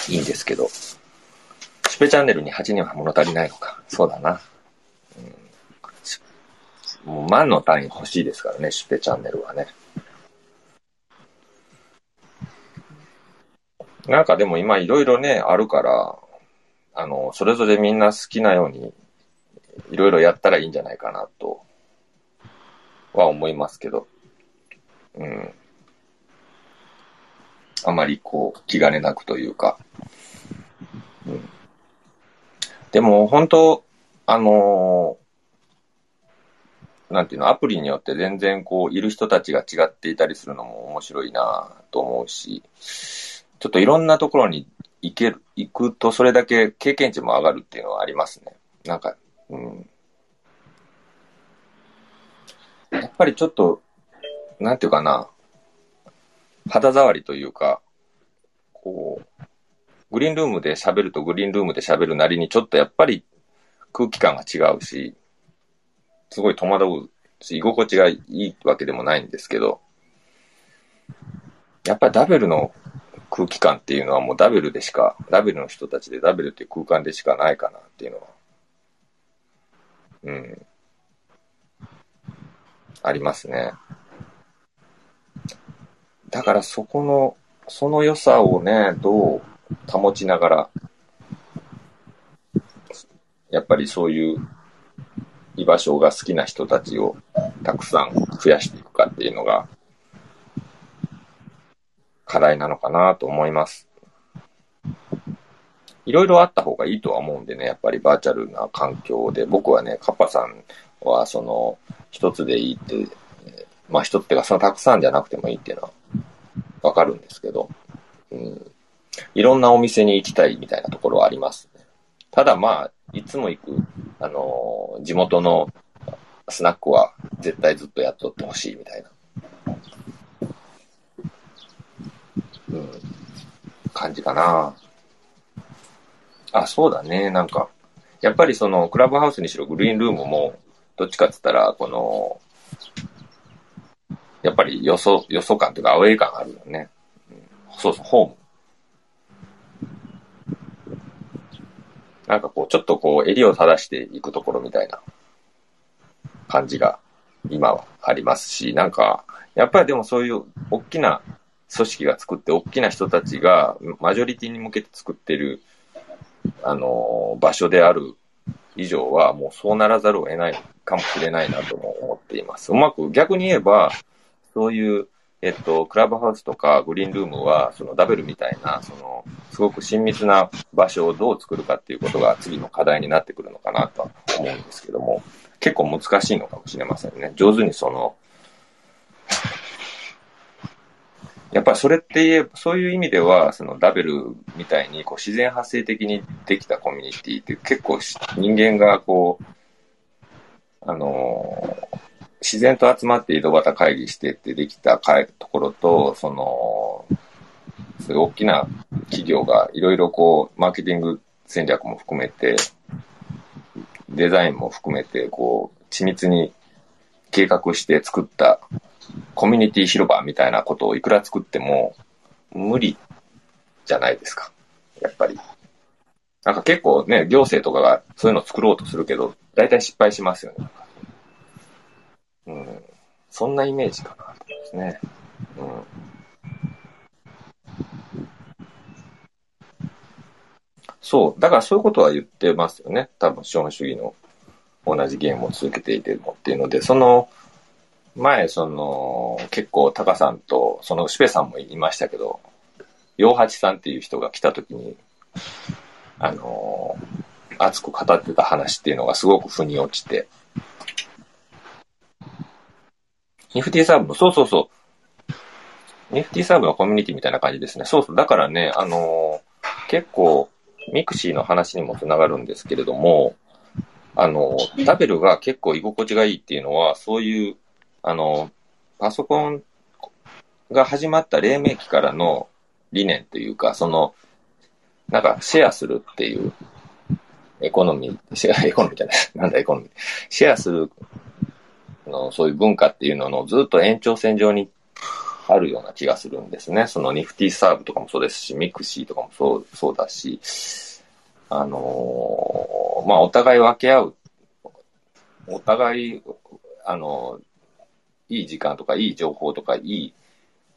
いいんですけど、ペチャンネルに8人は物足りないのか。そうだな。うん、もう万の単位欲しいですからね、スペチャンネルはね。なんかでも今いろいろね、あるから、あの、それぞれみんな好きなように、いろいろやったらいいんじゃないかなと、は思いますけど。うん。あまりこう、気兼ねなくというか。うん。でも、本当あのーなんていうの、アプリによって全然こう、いる人たちが違っていたりするのも面白いなと思うし、ちょっといろんなところに行ける、行くとそれだけ経験値も上がるっていうのはありますね。なんか、うん。やっぱりちょっと、なんていうかな、肌触りというか、こう、グリーンルームで喋るとグリーンルームで喋るなりにちょっとやっぱり空気感が違うし、すごい戸惑うし、居心地がいいわけでもないんですけど、やっぱりダベルの空気感っていうのはもうダベルでしか、ダベルの人たちでダベルっていう空間でしかないかなっていうのは、うん、ありますね。だからそこの、その良さをね、どう保ちながら、やっぱりそういう居場所が好きな人たちをたくさん増やしていくかっていうのが課題なのかなと思います。いろいろあった方がいいとは思うんでね、やっぱりバーチャルな環境で、僕はね、カッパさんはその一つでいいって、まあ一つってかそのたくさんじゃなくてもいいっていうのはわかるんですけど、うん、いろんなお店に行きたいみたいなところはあります。ただまあ、いつも行く、あのー地元のスナックは絶対ずっとやっとってほしいみたいな、うん、感じかな。あ、そうだね。なんか、やっぱりその、クラブハウスにしろグリーンルームも、どっちかって言ったら、この、やっぱりよそ、よそ感というかアウェイ感あるよね。うんそうそう、ホーム。なんかこう、ちょっとこう、襟を正していくところみたいな感じが今はありますし、なんか、やっぱりでもそういう大きな組織が作って、大きな人たちがマジョリティに向けて作ってる、あの、場所である以上は、もうそうならざるを得ないかもしれないなとも思っています。うまく逆に言えば、そういう、えっと、クラブハウスとかグリーンルームは、そのダブルみたいな、その、すごく親密な場所をどう作るかっていうことが次の課題になってくるのかなとは思うんですけども、結構難しいのかもしれませんね。上手にその、やっぱりそれって言えば、そういう意味では、そのダベルみたいにこう自然発生的にできたコミュニティって結構人間がこう、あのー自然と集まって井戸端会議してってできた会ところと、その、そういう大きな企業がいろいろこう、マーケティング戦略も含めて、デザインも含めて、こう、緻密に計画して作ったコミュニティ広場みたいなことをいくら作っても無理じゃないですか。やっぱり。なんか結構ね、行政とかがそういうのを作ろうとするけど、大体失敗しますよね。うん。そんなイメージかなと思いますね。うん。そう。だからそういうことは言ってますよね。多分資本主義の同じゲームを続けていてもっていうので、その、前、その、結構、タカさんと、その、シュペさんも言いましたけど、洋八さんっていう人が来た時に、あの熱く語ってた話っていうのがすごく腑に落ちて、ニフティサーブ、そうそうそう。ニフティサーブのコミュニティみたいな感じですね。そうそう。だからね、あのー結構、 mixiの話にもつながるんですけれども、あの、ダベルが結構居心地がいいっていうのは、そういう、あの、パソコンが始まった黎明期からの理念というか、その、なんかシェアするっていうエコノミー、シェア、エコノミーじゃない、なんだエコノミー。シェアするの、そういう文化っていうののずっと延長線上にあるような気がするんですね。そのニフティサーブとかもそうですし、 mixiとかもそう、そうだし、あのーまあ、お互い分け合う、お互い、あのいい時間とか、いい情報とか、いい、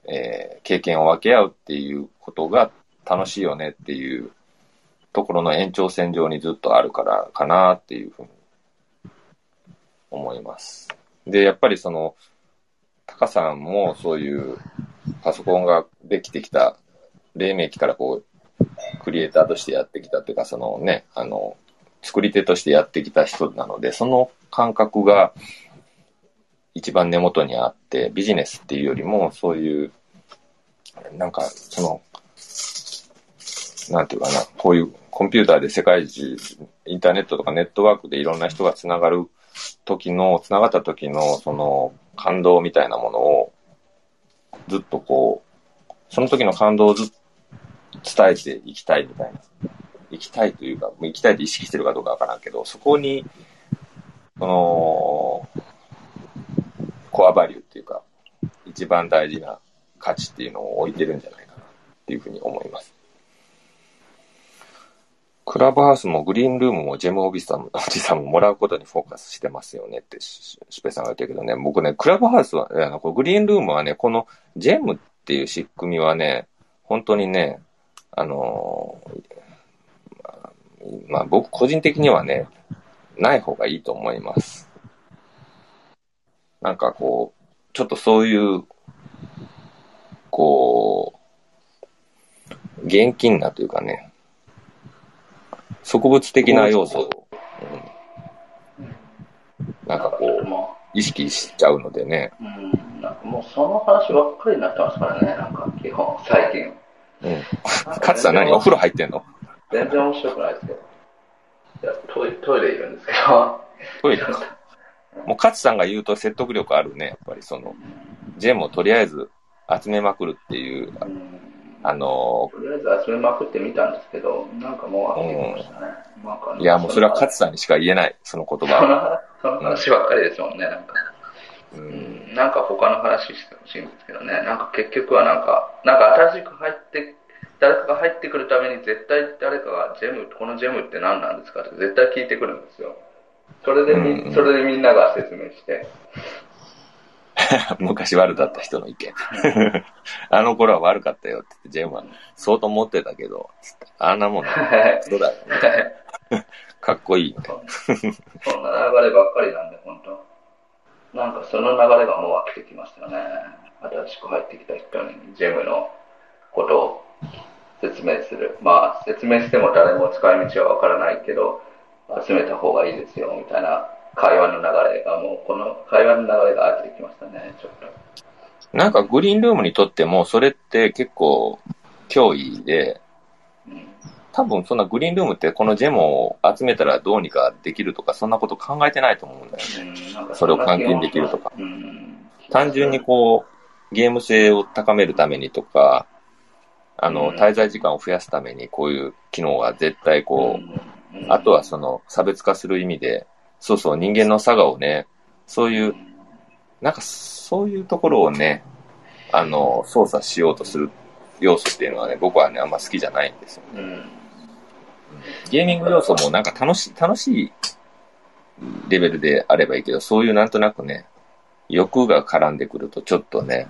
えー経験を分け合うっていうことが楽しいよねっていうところの延長線上にずっとあるからかなっていうふうに思います。で、やっぱりその、タカさんもそういうパソコンができてきた黎明期からこう、クリエイターとしてやってきたっていうか、そのね、あの、作り手としてやってきた人なので、その感覚が一番根元にあって、ビジネスっていうよりも、そういう、なんか、その、なんていうかな、こういうコンピューターで世界中、インターネットとかネットワークでいろんな人がつながる時の、つながった時の、その、感動みたいなものを、ずっとこう、その時の感動をずっと伝えていきたいみたいな。行きたいというか、行きたいって意識してるかどうかわからんけど、そこに、その、コアバリューっていうか、一番大事な価値っていうのを置いてるんじゃないかなっていうふうに思います。クラブハウスもグリーンルームもジェムオビさん、おじさんももらうことにフォーカスしてますよねってシュペさんが言ってるけどね、僕ね、クラブハウスは、あのこグリーンルームはね、このジェムっていう仕組みはね、本当にね、あのまあ僕個人的にはね、ない方がいいと思います。なんかこう、ちょっとそういう、こう、現金なというかね、植物的な要素を、うん。なんかこう、意識しちゃうのでね、
うん、なんかもうその話ばっかりになってますからね、なんか基本、最近。
うん。勝さん何？お風呂入ってんの？
全然面白くないですけど。いやトイトイレいるんですけど。
トイレ？もう勝さんが言うと説得力あるね、やっぱりその、ジェムをとりあえず集めまくるっていう、あの
とりあえず集めまくってみたんですけど、なんかもう飽きてましたね。なんか
いやもうそれは勝さんにしか言えない、その言葉 <laughs>
その話ばっかりですもんね、なんか。
うん
なんか他の話してほしいんですけどね。なんか結局はなんか、なんか新しく入って、誰かが入ってくるために絶対誰かがジェム、このジェムって何なんですかって絶対聞いてくるんですよ。それでみ、それでみんなが説明して。<laughs>
昔悪だった人の意見。<laughs> あの頃は悪かったよって言って、ジェームは相当持ってたけど、あんなもん、そうだよ、みたいな。かっこいい。
そんな流ればっかりなんで、本当なんかその流れがもう飽きてきましたよね。新しく入ってきた人にジェムのことを説明する。まあ、説明しても誰も使い道はわからないけど、集めた方がいいですよ、みたいな会話の流れが、もうこの会話の流れが飽きてきましたね、ちょっと。
なんかグリーンルームにとっても、それって結構脅威で、多分そんなグリーンルームってこのジェムを集めたらどうにかできるとか、そんなこと考えてないと思うんだよね。それを換金できるとか。単純にこう、ゲーム性を高めるためにとか、あの、滞在時間を増やすためにこういう機能が絶対こう、あとはその差別化する意味で、そうそう人間の差がをね、そういう、なんかそういうところをね、あの、操作しようとする要素っていうのはね、僕はね、あんま好きじゃないんですよね。ゲーミング要素もなんか楽しい、楽しいレベルであればいいけど、そういうなんとなくね、欲が絡んでくるとちょっとね、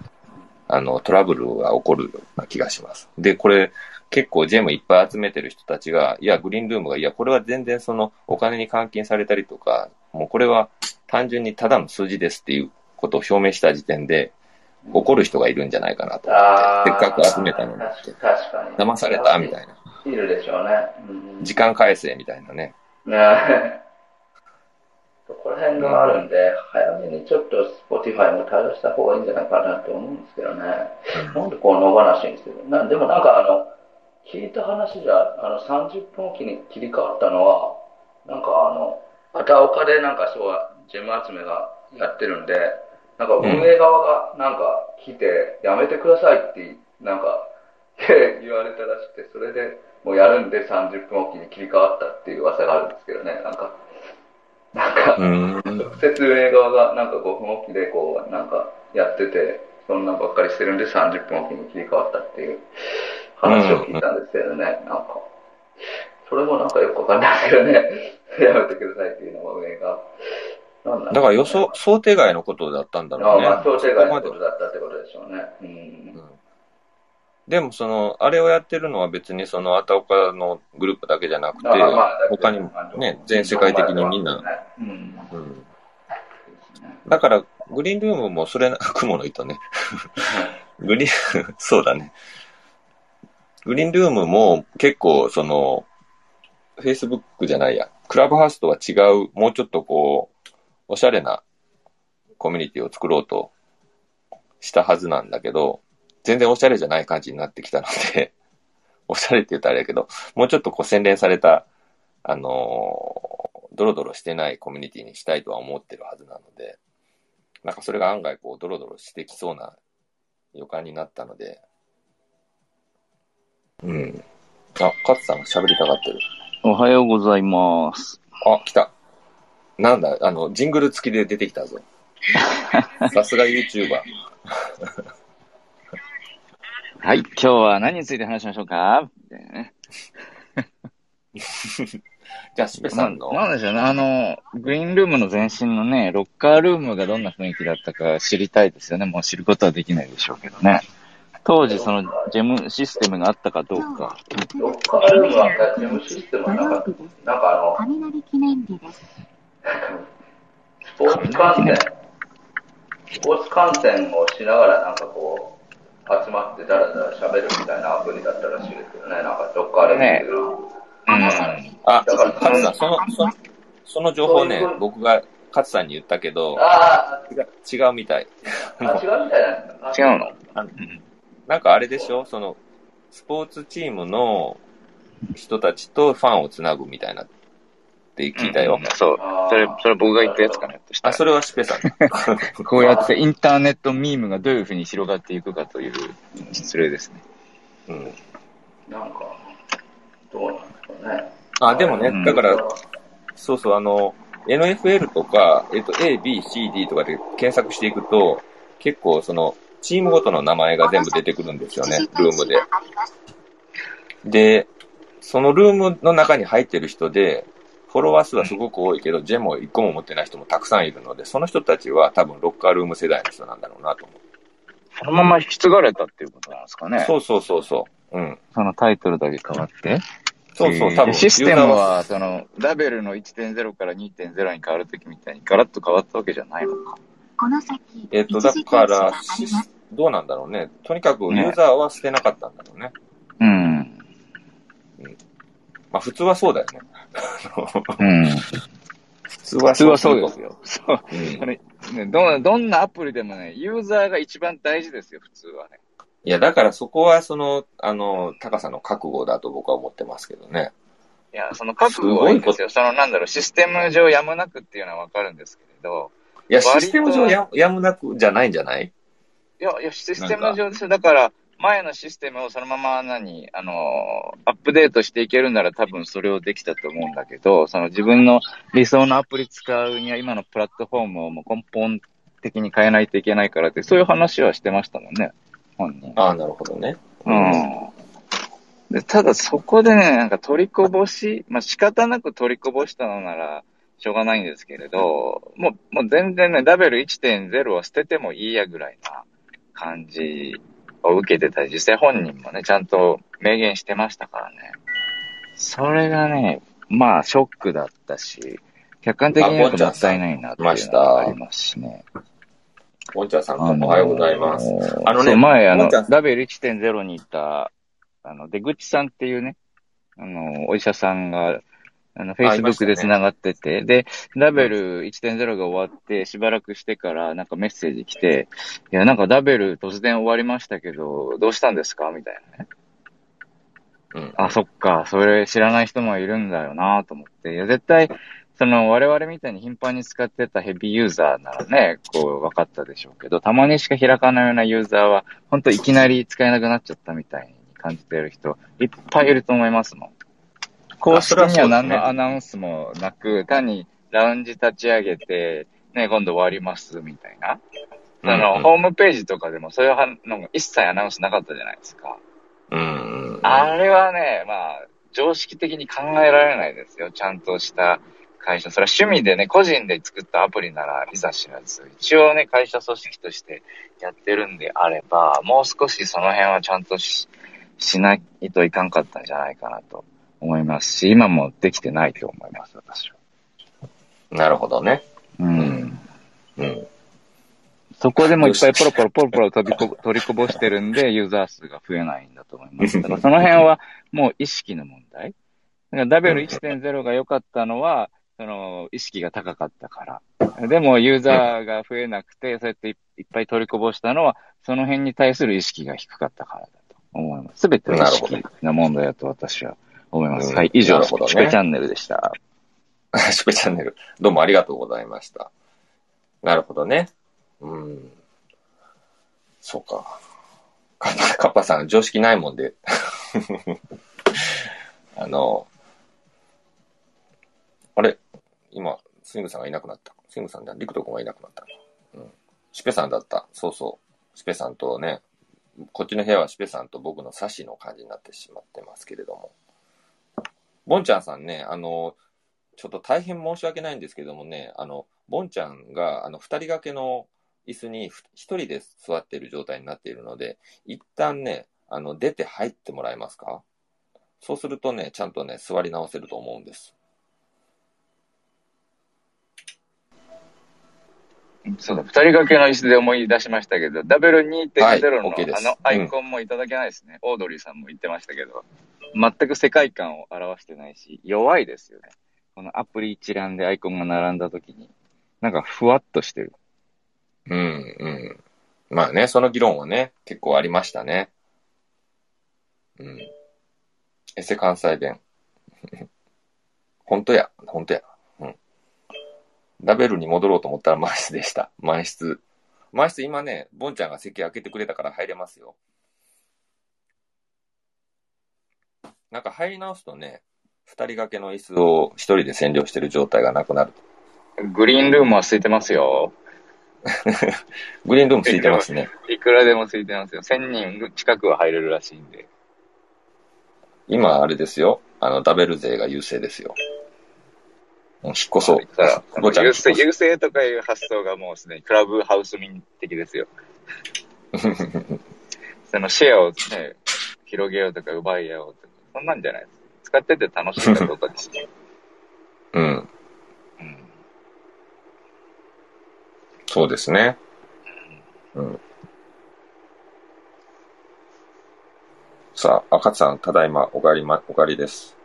あの、トラブルが起こるような気がします。で、これ、結構ジェムいっぱい集めてる人たちが、いや、グリーンルームが、いや、これは全然その、お金に換金されたりとか、もうこれは単純にただの数字ですっていうことを表明した時点で、怒る人がいるんじゃないかなと思って、せっかく集めたのにって、
確かに。
騙されたみたいな。
いるでしょうね。うん
時間返せみたいなね。
ね <laughs> そこら辺があるんで、早めにちょっと Spotify も対応した方がいいんじゃないかなと思うんですけどね。なんでこう野放しにしてるなでもなんかあの、聞いた話じゃ、あの30分おきに切り替わったのは、なんかあの、畑岡でなんかそうはジェム集めがやってるんで、なんか運営側がなんか来て、やめてくださいって、なんか <laughs> 言われたらしくて、それでもうやるんで30分おきに切り替わったっていう噂があるんですけどね、なんか。なんか、直接運営側がなんか5分おきでこう、なんかやってて、そんなんばっかりしてるんで30分おきに切り替わったっていう話を聞いたんですけどね、なんか。それもなんかよくわかんないですけどね、やめてくださいっていうのも運営が。なんなん
だから予想、想定外のことだったんだろうね。
あまあ、想定外のことだったってことでしょうね。うん。
でもその、あれをやってるのは別にその、あたおかのグループだけじゃなくて、
あまあ
他にもね、全世界的にみんな、
うん。
うん。だから、グリーンルームもそれな、雲の糸ね。<laughs> グリーン、そうだね。グリーンルームも結構その、Facebook じゃないや、クラブハウスとは違う、もうちょっとこう、おしゃれなコミュニティを作ろうとしたはずなんだけど、全然おしゃれじゃない感じになってきたので、<laughs> おしゃれって言ったらあれやけど、もうちょっとこう洗練された、あのードロドロしてないコミュニティにしたいとは思ってるはずなので、なんかそれが案外こうドロドロしてきそうな予感になったので、うん。あ、勝さんが喋りたがってる。
おはようございます。
あ、来た。なんだ、あの、ジングル付きで出てきたぞ。<laughs> さすが YouTuber。<laughs>
はい、今日は何について話しましょうか？みたいなね
じゃあ、スペさんの。
ななんでしょうね、あの、グリーンルームの前身のね、ロッカールームがどんな雰囲気だったか知りたいですよね。もう知ることはできないでしょうけどね。当時、その、ジェムシステムがあったかどうか。
ロッカールームはジェムシステムはなんか、なんかあの、
雷記念日です。
スポーツ観戦、スポーツ観戦をしながらなんかこう、集まってダラダラ喋るみたいなアプリだったらしいですけどね、なんかロッカールームっていうのは。
あ、勝さん、その、そその情報ね、僕が勝さんに言ったけど、
あ
違う違うみたい。
あ、違うみたいな <laughs>
違うの？
なんかあれでしょ？その、スポーツチームの人たちとファンをつなぐみたいなって聞いたよ。
そう。それ、それ僕が言ったやつかなとした
あ、それはシペさん。
こうやってインターネットミームがどういうふうに広がっていくかという失礼ですね。
うん。
なんか、どうなんですかね。
あ、でもね、だから、そうそう、あの、NFL とか、えっと、A、B、C、D とかで検索していくと、結構その、チームごとの名前が全部出てくるんですよね、ルームで。で、そのルームの中に入ってる人で、フォロワー数はすごく多いけど、ジェムを1個も持ってない人もたくさんいるので、その人たちは多分ロッカールーム世代の人なんだろうなと思う。
そのまま引き継がれたっていうことなんですかね。
そうそうそうそう。うん。
そのタイトルだけ変わって。
そうそう、
えー
多分。
システムは、その、ラベルの1.0から2.0に変わるときみたいにガラッと変わったわけじゃないのか。
この先、
えっ、と、だから、シスどうなんだろうね。とにかくユーザーは捨てなかったんだろうね。
うん。
まあ普通はそうだよね。<laughs>
うん。
普通は
普通はそうですよ。そう。
うん
ね、どんどんなアプリでもね、ユーザーが一番大事ですよ、普通はね。
いや、だからそこはその、あの、高さの覚悟だと僕は思ってますけどね。
いや、その覚悟はいいんですよ。その、なんだろう、システム上やむなくっていうのはわかるんですけれど。
いや、システム上ややむなくじゃないんじゃない？
いや、いや、システム上ですよ。だから、前のシステムをそのまま何、あの、アップデートしていけるなら多分それをできたと思うんだけど、その自分の理想のアプリ使うには今のプラットフォームをもう根本的に変えないといけないからって、そういう話はしてましたもんね、本人。
ああ、なるほどね。
うん。でただそこでね、なんか取りこぼし、まあ仕方なく取りこぼしたのならしょうがないんですけれど、もう、もう全然ね、ラベル1.0を捨ててもいいやぐらいな感じを受けてたり、実際本人もね、ちゃんと明言してましたからね。それがね、まあショックだったし、客観的にもったいないなっていうのがありますしね。
ボンチャさんもおはようございます。あのね、
前、あのラベル1.0にいた、あの、出口さんっていうね、あの、お医者さんが、あの、Facebook
ね
で繋がってて、で、ラベル1.0が終わって、しばらくしてから、なんかメッセージ来て、いや、なんかラベル突然終わりましたけど、どうしたんですか？みたいなね。
うん。
あ、そっか、それ知らない人もいるんだよなと思って。いや、絶対、その、我々みたいに頻繁に使ってたヘビーユーザーならね、こう、分かったでしょうけど、たまにしか開かないようなユーザーは、本当いきなり使えなくなっちゃったみたいに感じてる人、いっぱいいると思いますもん。公式には何のアナウンスもなく、単にラウンジ立ち上げて、ね、今度終わります、みたいな。あの、
うんうん
ホームページとかでもそういうはのが一切アナウンスなかったじゃないですか。
うん。
あれはね、まあ、常識的に考えられないですよ。ちゃんとした会社。それは趣味でね、個人で作ったアプリならいざ知らず。一応ね、会社組織としてやってるんであれば、もう少しその辺はちゃんとししないといかんかったんじゃないかなと思いますし、今もできてないと思います、私は。
なるほどね。
うん。
うん。
そこでもいっぱいポロポロポロポロ飛びこ <laughs> 取りこぼしてるんで、ユーザー数が増えないんだと思います。だからその辺はもう意識の問題。だからダベル1.0が良かったのは、その意識が高かったから。でもユーザーが増えなくて、そうやっていいっぱい取りこぼしたのは、その辺に対する意識が低かったからだと思います。すべては意識な問題だと私は思います。
うん
はい、以上、
ね
シュペチャンネルでした。<laughs>
シュペチャンネル。どうもありがとうございました。なるほどね。うん。そうか。カッパカッパさん、常識ないもんで。<laughs> あの、あれ？今、スイングさんがいなくなった。スイングさんだ、リクト君がいなくなった。うん。シュペさんだった。そうそう。シュペさんとね、こっちの部屋はシュペさんと僕のサシの感じになってしまってますけれども。ボンちゃんさんね、あの、ちょっと大変申し訳ないんですけどもね、あの、ボンちゃんが、あの、二人掛けの椅子に一人で座っている状態になっているので、一旦ね、あの、出て入ってもらえますか？そうするとね、ちゃんとね、座り直せると思うんです。
そうだ、二人掛けの椅子で思い出しましたけど、ダベル2.0
はい
あのアイコンもいただけないですね。オードリーさんも言ってましたけど、全く世界観を表してないし、弱いですよね。このアプリ一覧でアイコンが並んだ時に、なんかふわっとしてる。
うん、うん。まあね、その議論はね、結構ありましたね。うん。エセ関西弁。<laughs> 本当や、本当や。うん。ラベルに戻ろうと思ったら満室でした。満室。満室今ね、ボンちゃんが席開けてくれたから入れますよ。なんか入り直すとね、二人掛けの椅子を一人で占領してる状態がなくなる。
グリーンルームは空いてますよ。
グリーンルームついてますね。<laughs>
いくらでもついてますよ。1000人近くは入れるらしいんで。
今、あれですよ。あの、ダベル勢が優勢ですよ。引っ越そう。ごちゃん
優勢、優勢とかいう発想がもうすでにクラブハウス民的ですよ。<laughs> そのシェアをね、広げようとか奪い合おうとか、そんなんじゃないです。使ってて楽しいかどうかですね。
うん。そうですね。うん。さあ、赤津さん、ただいま、お帰りま、お帰りです。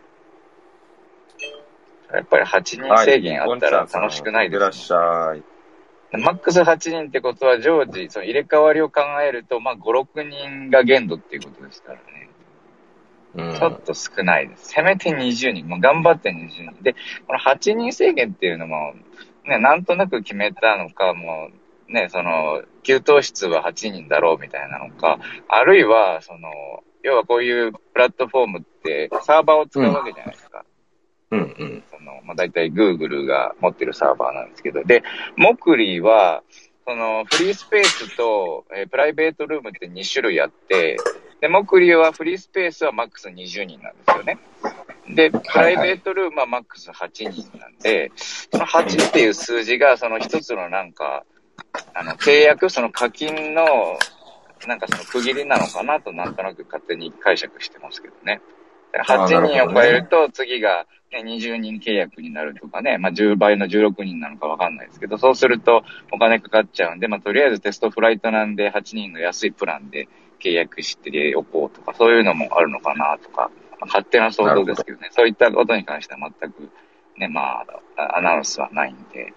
やっぱり8人制限あったら楽しくないです、ね
いってらっしゃい。
マックス8人ってことは常時、その入れ替わりを考えると、まあ5、6人が限度っていうことですからね。
うん
ちょっと少ないです。せめて20人。もう頑張って20人。で、この8人制限っていうのも、ね、なんとなく決めたのか、もう、ね、その、給湯室は8人だろうみたいなのか、あるいは、その、要はこういうプラットフォームってサーバーを使うわけじゃないですか。
うんうん。
その、まあ、大体 Google が持ってるサーバーなんですけど、で、モクリーは、その、フリースペースと、えープライベートルームって2種類あって、で、モクリーはフリースペースはマックス20人なんですよね。で、プライベートルームはマックス8人なんで、その8っていう数字が、その一つのなんか、あの、契約、その課金の、なんかその区切りなのかなとなんとなく勝手に解釈してますけどね。8人を超えると次が、ね、20人契約になるとかね、まあ10倍の16人なのかわかんないですけど、そうするとお金かかっちゃうんで、まあとりあえずテストフライトなんで8人の安いプランで契約しておこうとか、そういうのもあるのかなとか、まあ勝手な想像ですけどね、そういったことに関しては全くね、まあ、あアナウンスはないんで。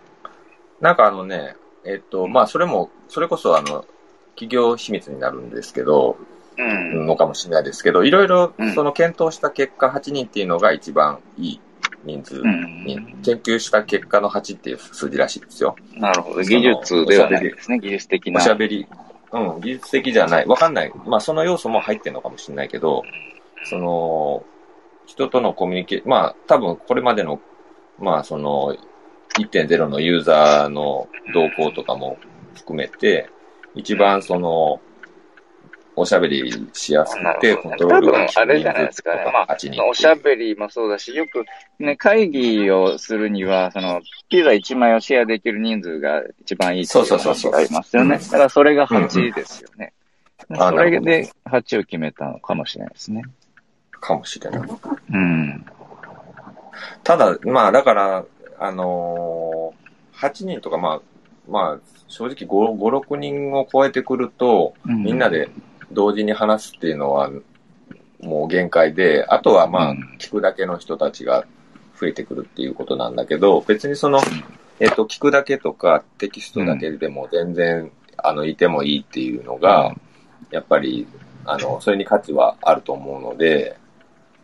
なんかあのね、えっと、まあ、それも、それこそあの、企業秘密になるんですけど、
うん。
のかもしれないですけど、いろいろその検討した結果、8人っていうのが一番いい人数に、研究した結果の8っていう数字らしいですよ。
なるほど。技術ではないですね、技術的な。
おしゃべり、うん、技術的じゃない。わかんない。まあ、その要素も入ってるのかもしれないけど、その、人とのコミュニケーまあ、多分これまでの、まあ、その、1.0のユーザーの動向とかも含めて、一番その、おしゃべりしやすくて、コントロー
多
ルが効く
分あれじゃないですかね。まあ、
8人
おしゃべりもそうだし、よくね、会議をするには、その、ピザ1枚をシェアできる人数が一番いいっていう
そうそうそうそう
話がありますよね。だからそれが8ですよね。
あ
それで8を決めたのかもしれないですね。
かもしれない。
うん。
ただ、まあ、だから、あのー、8人とか、まあ、まあ、正直5、5 6人を超えてくると、
うん
みんなで同時に話すっていうのは、もう限界で、あとはまあ、聞くだけの人たちが増えてくるっていうことなんだけど、別にその、えっと、聞くだけとかテキストだけでも全然、あの、いてもいいっていうのが、やっぱり、あの、それに価値はあると思うので、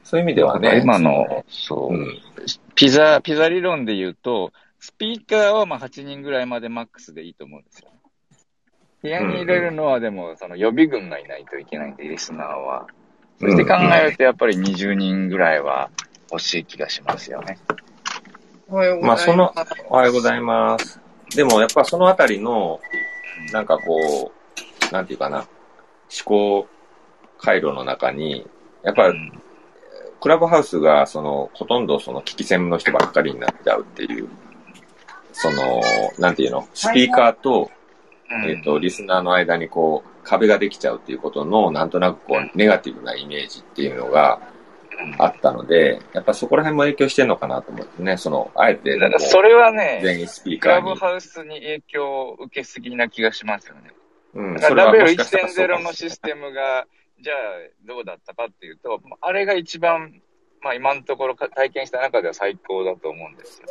そういう意味ではね、
今の、そう、ピザ、ピザ理論で言うと、スピーカーはまあ8人ぐらいまでマックスでいいと思うんですよ。部屋に入れるのはでも、その予備軍がいないといけないんで、リスナーは。そして考えるとやっぱり20人ぐらいは欲しい気がしますよね。
おはようご
まあ、
ざいま
その、おはようございます。でも、やっぱそのあたりの、なんかこう、なんていうかな、思考回路の中に、やっぱり、クラブハウスが、その、ほとんどその、聞き専の人ばっかりになっちゃうっていう、その、なんていうの、スピーカーと、えっ、と、リスナーの間にこう、壁ができちゃうっていうことの、なんとなくこう、ネガティブなイメージっていうのがあったので、やっぱそこら辺も影響してんのかなと思ってね、その、あえて、
だからそれはね、
全員スピー
クラブ
カーに。
ハウスに影響を受けすぎな気がしますよね。
うん、
だからラベル
それはもしかしたらそうか
1.0
もし
のシステムが、じゃあどうだったかっていうと、あれが一番、まあ今のところか体験した中では最高だと思うんですよ。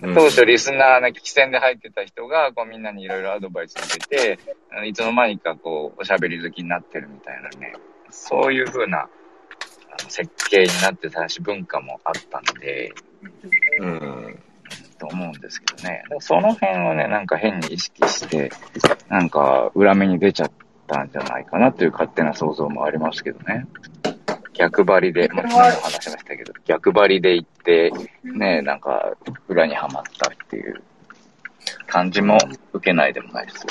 当初リスナーの聞き戦で入ってた人が、こうみんなにいろいろアドバイスを受けて、いつの間にかこう、おしゃべり好きになってるみたいなね、そういう風な設計になってたし、文化もあったんで、
うん。
と思うんですけどね。その辺をね、なんか変に意識して、なんか裏目に出ちゃったんじゃないかなという勝手な想像もありますけどね。逆張りで、まあ、昨日も話しましたけど、逆張りで行って、ね、なんか裏にはまったっていう。感じも受けないでもないですよ。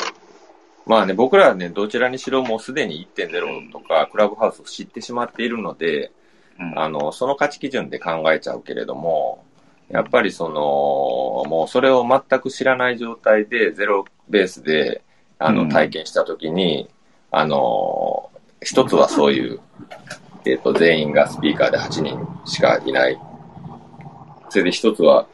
まあね、僕らはね、どちらにしろもうすでに1.0とか、クラブハウスを知ってしまっているので、
うん
あの、その価値基準で考えちゃうけれども、やっぱりその、もうそれを全く知らない状態で、ゼロベースで、あの、
うん
体験したときに、あの、一つはそういう、えっ、と、全員がスピーカーで8人しかいない。それで一つは、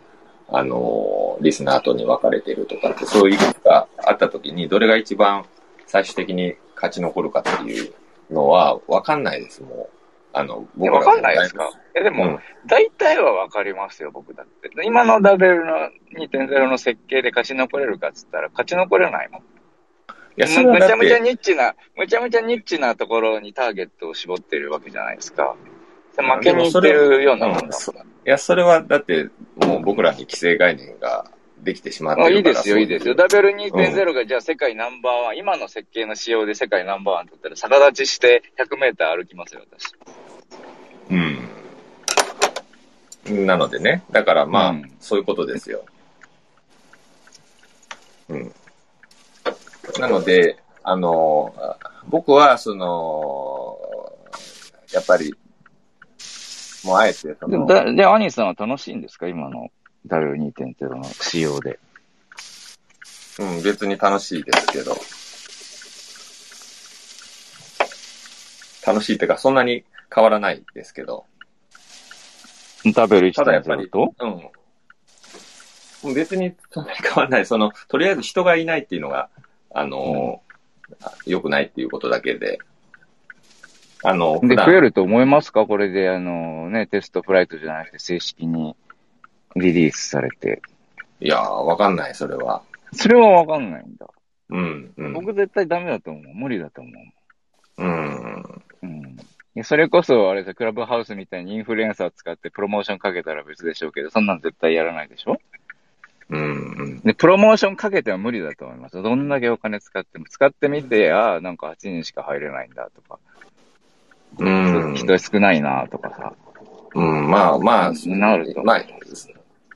あの、リスナーとに分かれているとかって、そういういくつかあったときに、どれが一番最終的に勝ち残るかっていうのは分かんないです、もう。あの、僕ら
わかんないですかえ、でも、
うん
大体はわかりますよ、僕だって。今のダベルの2.0の設計で勝ち残れるかっつったら、勝ち残れないもん。
いや、そ
むちゃむちゃニッチな、むちゃむちゃニッチなところにターゲットを絞ってるわけじゃないですか。負けにいってるようなもんだ
うんそいや、それはだって、もう僕らに既成概念ができてしまって
あ
るから。
いいですよ、いいですよ。
だ
ダベル2.0がじゃあ世界ナンバーワン、今の設計の仕様で世界ナンバーワンだったら逆立ちして100メーター歩きますよ、私。
うん。なのでね、だからまあ、
うん
そういうことですよ。うん。なので、あの、僕は、その、やっぱり、もうあえて、その、
だで、アニーさんは楽しいんですか？今のダベル2.0の仕様で。
うん、別に楽しいですけど、楽しいっていうか、そんなに変わらないですけど、
ダベル
ただやっぱり
1.0と
うん。別にそんなに変わらない。その、とりあえず人がいないっていうのが、あの、良くないっていうことだけで、あの、
で、増えると思いますか？これで、あのね、テストフライトじゃなくて正式にリリースされて。
いやー、わかんない、それは。
それはわかんないんだ。
うん、うん。
僕絶対ダメだと思う。無理だと思う。
うん。
うん。それこそ、あれさ、クラブハウスみたいにインフルエンサー使ってプロモーションかけたら別でしょうけど、そんなん絶対やらないでしょ？
うん、うん。
で、プロモーションかけては無理だと思います。どんだけお金使っても。使ってみて、ああ、なんか8人しか入れないんだとか。
うん。
人少ないなとかさ。
うん、まあまあ、
なると。
まあ、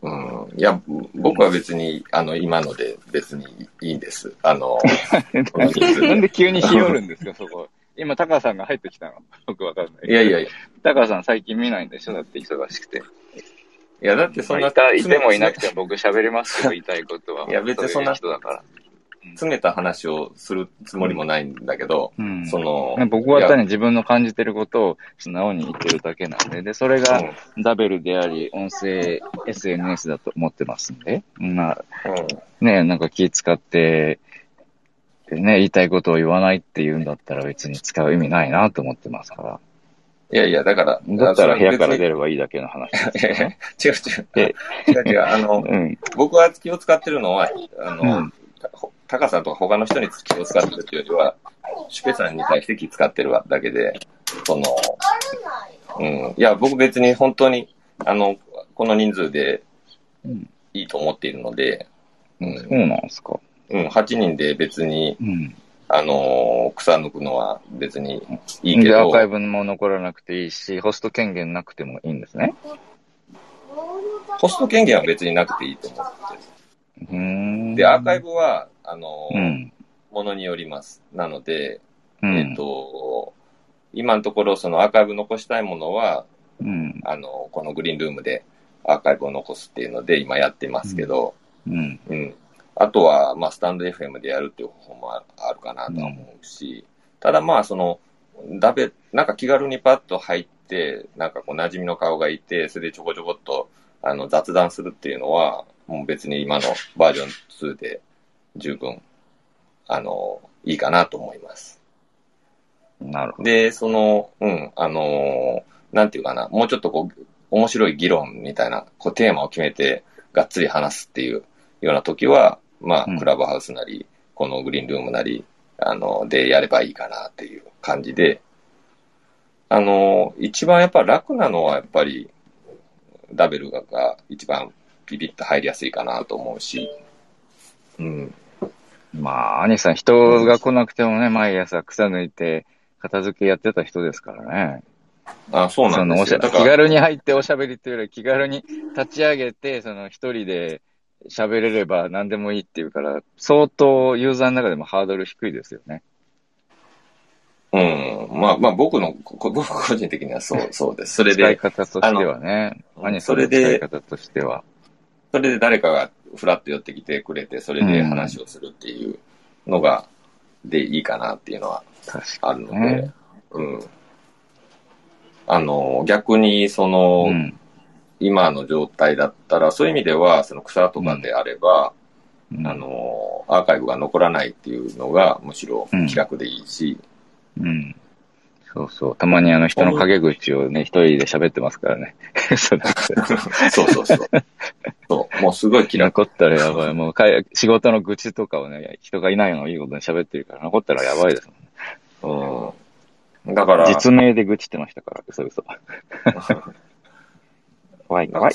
うん。いや、僕は別に、あの、今ので別にいいんです。あの、<laughs>
なんで急に日和るんですか、<laughs> そこ。今、タカさんが入ってきたの。僕わかんない。
いやいやいや。
タカさん最近見ないんでしょだって忙しくて。
いや、だってそんな、
いた、いてもいなくても僕喋れますけど、<laughs> 言いたいことは。
いや別にそんな
人だから。
詰めた話をするつもりもないんだけど、
うん
その、
僕は単に自分の感じてることを素直に言ってるだけなんで、で、それがダベルであり、音声 SNS だと思ってますんで、まあ、ね、なんか気使って、ね、言いたいことを言わないって言うんだったら別に使う意味ないなと思ってますから。
いやいや、だから、
だったら部屋から出
る。
ればいいだけの話です <laughs>
いやいや違う違う。
え <laughs>
違う違う。あの、
うん。
僕は気を使ってるのは、あの、
うん
た高さんとか他の人に気を使ってるっていうよりは、シュペさんに対して気使ってるだけで、その、うん。いや、僕別に本当に、あの、この人数で
うん
いいと思っているので、うん。
そうなんですか。
うん、8人で別に、
うん。
あのー草抜くのは別にいいけ
で、ア
ど
ー、カイブも残らなくていいし、ホスト権限なくてもいいんですね。
ホスト権限は別になくていいと思って
うーん。
る。で、アーカイブは、あのー
うん。
ものによります。なので、
うん。
えっ、と、今のところそのアーカイブ残したいものは、
うん。
あの、このグリーンルームでアーカイブを残すっていうので今やってますけど、
うん。
うん。あとは、まあ、スタンド FM でやるっていう方法もああるかなとは思うし、ただまあ、その、だべ、なんか気軽にパッと入って、なんかこう馴染みの顔がいて、それでちょこちょこっと、あの、雑談するっていうのは、もう別に今のバージョン2で十分、あの、いいかなと思います。
なるほ
で、その、うん、あのなんていうかな、もうちょっとこう、面白い議論みたいな、こう、テーマを決めて、がっつり話すっていうような時は、まあ、クラブハウスなり、このグリーンルームなり、あの、でやればいいかなっていう感じで、あの、一番やっぱ楽なのはやっぱり、ダベルがが一番ピピッと入りやすいかなと思うし、うん。
まあ、兄さん、人が来なくてもね、毎朝草抜いて、片付けやってた人ですからね。
あ、そうなんですよ。
気軽に入っておしゃべりっていうより気軽に立ち上げて、その一人で喋れれば何でもいいっていうから、相当ユーザーの中でもハードル低いですよね。
うん。まあまあ僕の、こ <laughs> 僕個人的にはそう、<laughs> そうです。それで、
使い方としてはね。何それ
で
使い方としては。
それで誰かがフラッと寄ってきてくれて、それで話をするっていうのが、でいいかなっていうのはあるので、
ね
うん。あの、逆に、その、今の状態だったら、そういう意味では、その草とかであれば、あの、アーカイブが残らないっていうのが、むしろ気楽でいいし、
うん。そうそう。たまにあの人の陰口をね、一人で喋ってますからね。<laughs> そう <laughs>
そうそうそう。そう。もうすごい気楽。
残ったらやばい。もうかい仕事の愚痴とかをね、人がいないのをいいことに喋ってるから、残ったらやばいですもん。
うん。だから、
実名で愚痴ってましたから、嘘嘘。<laughs> 怖い怖い。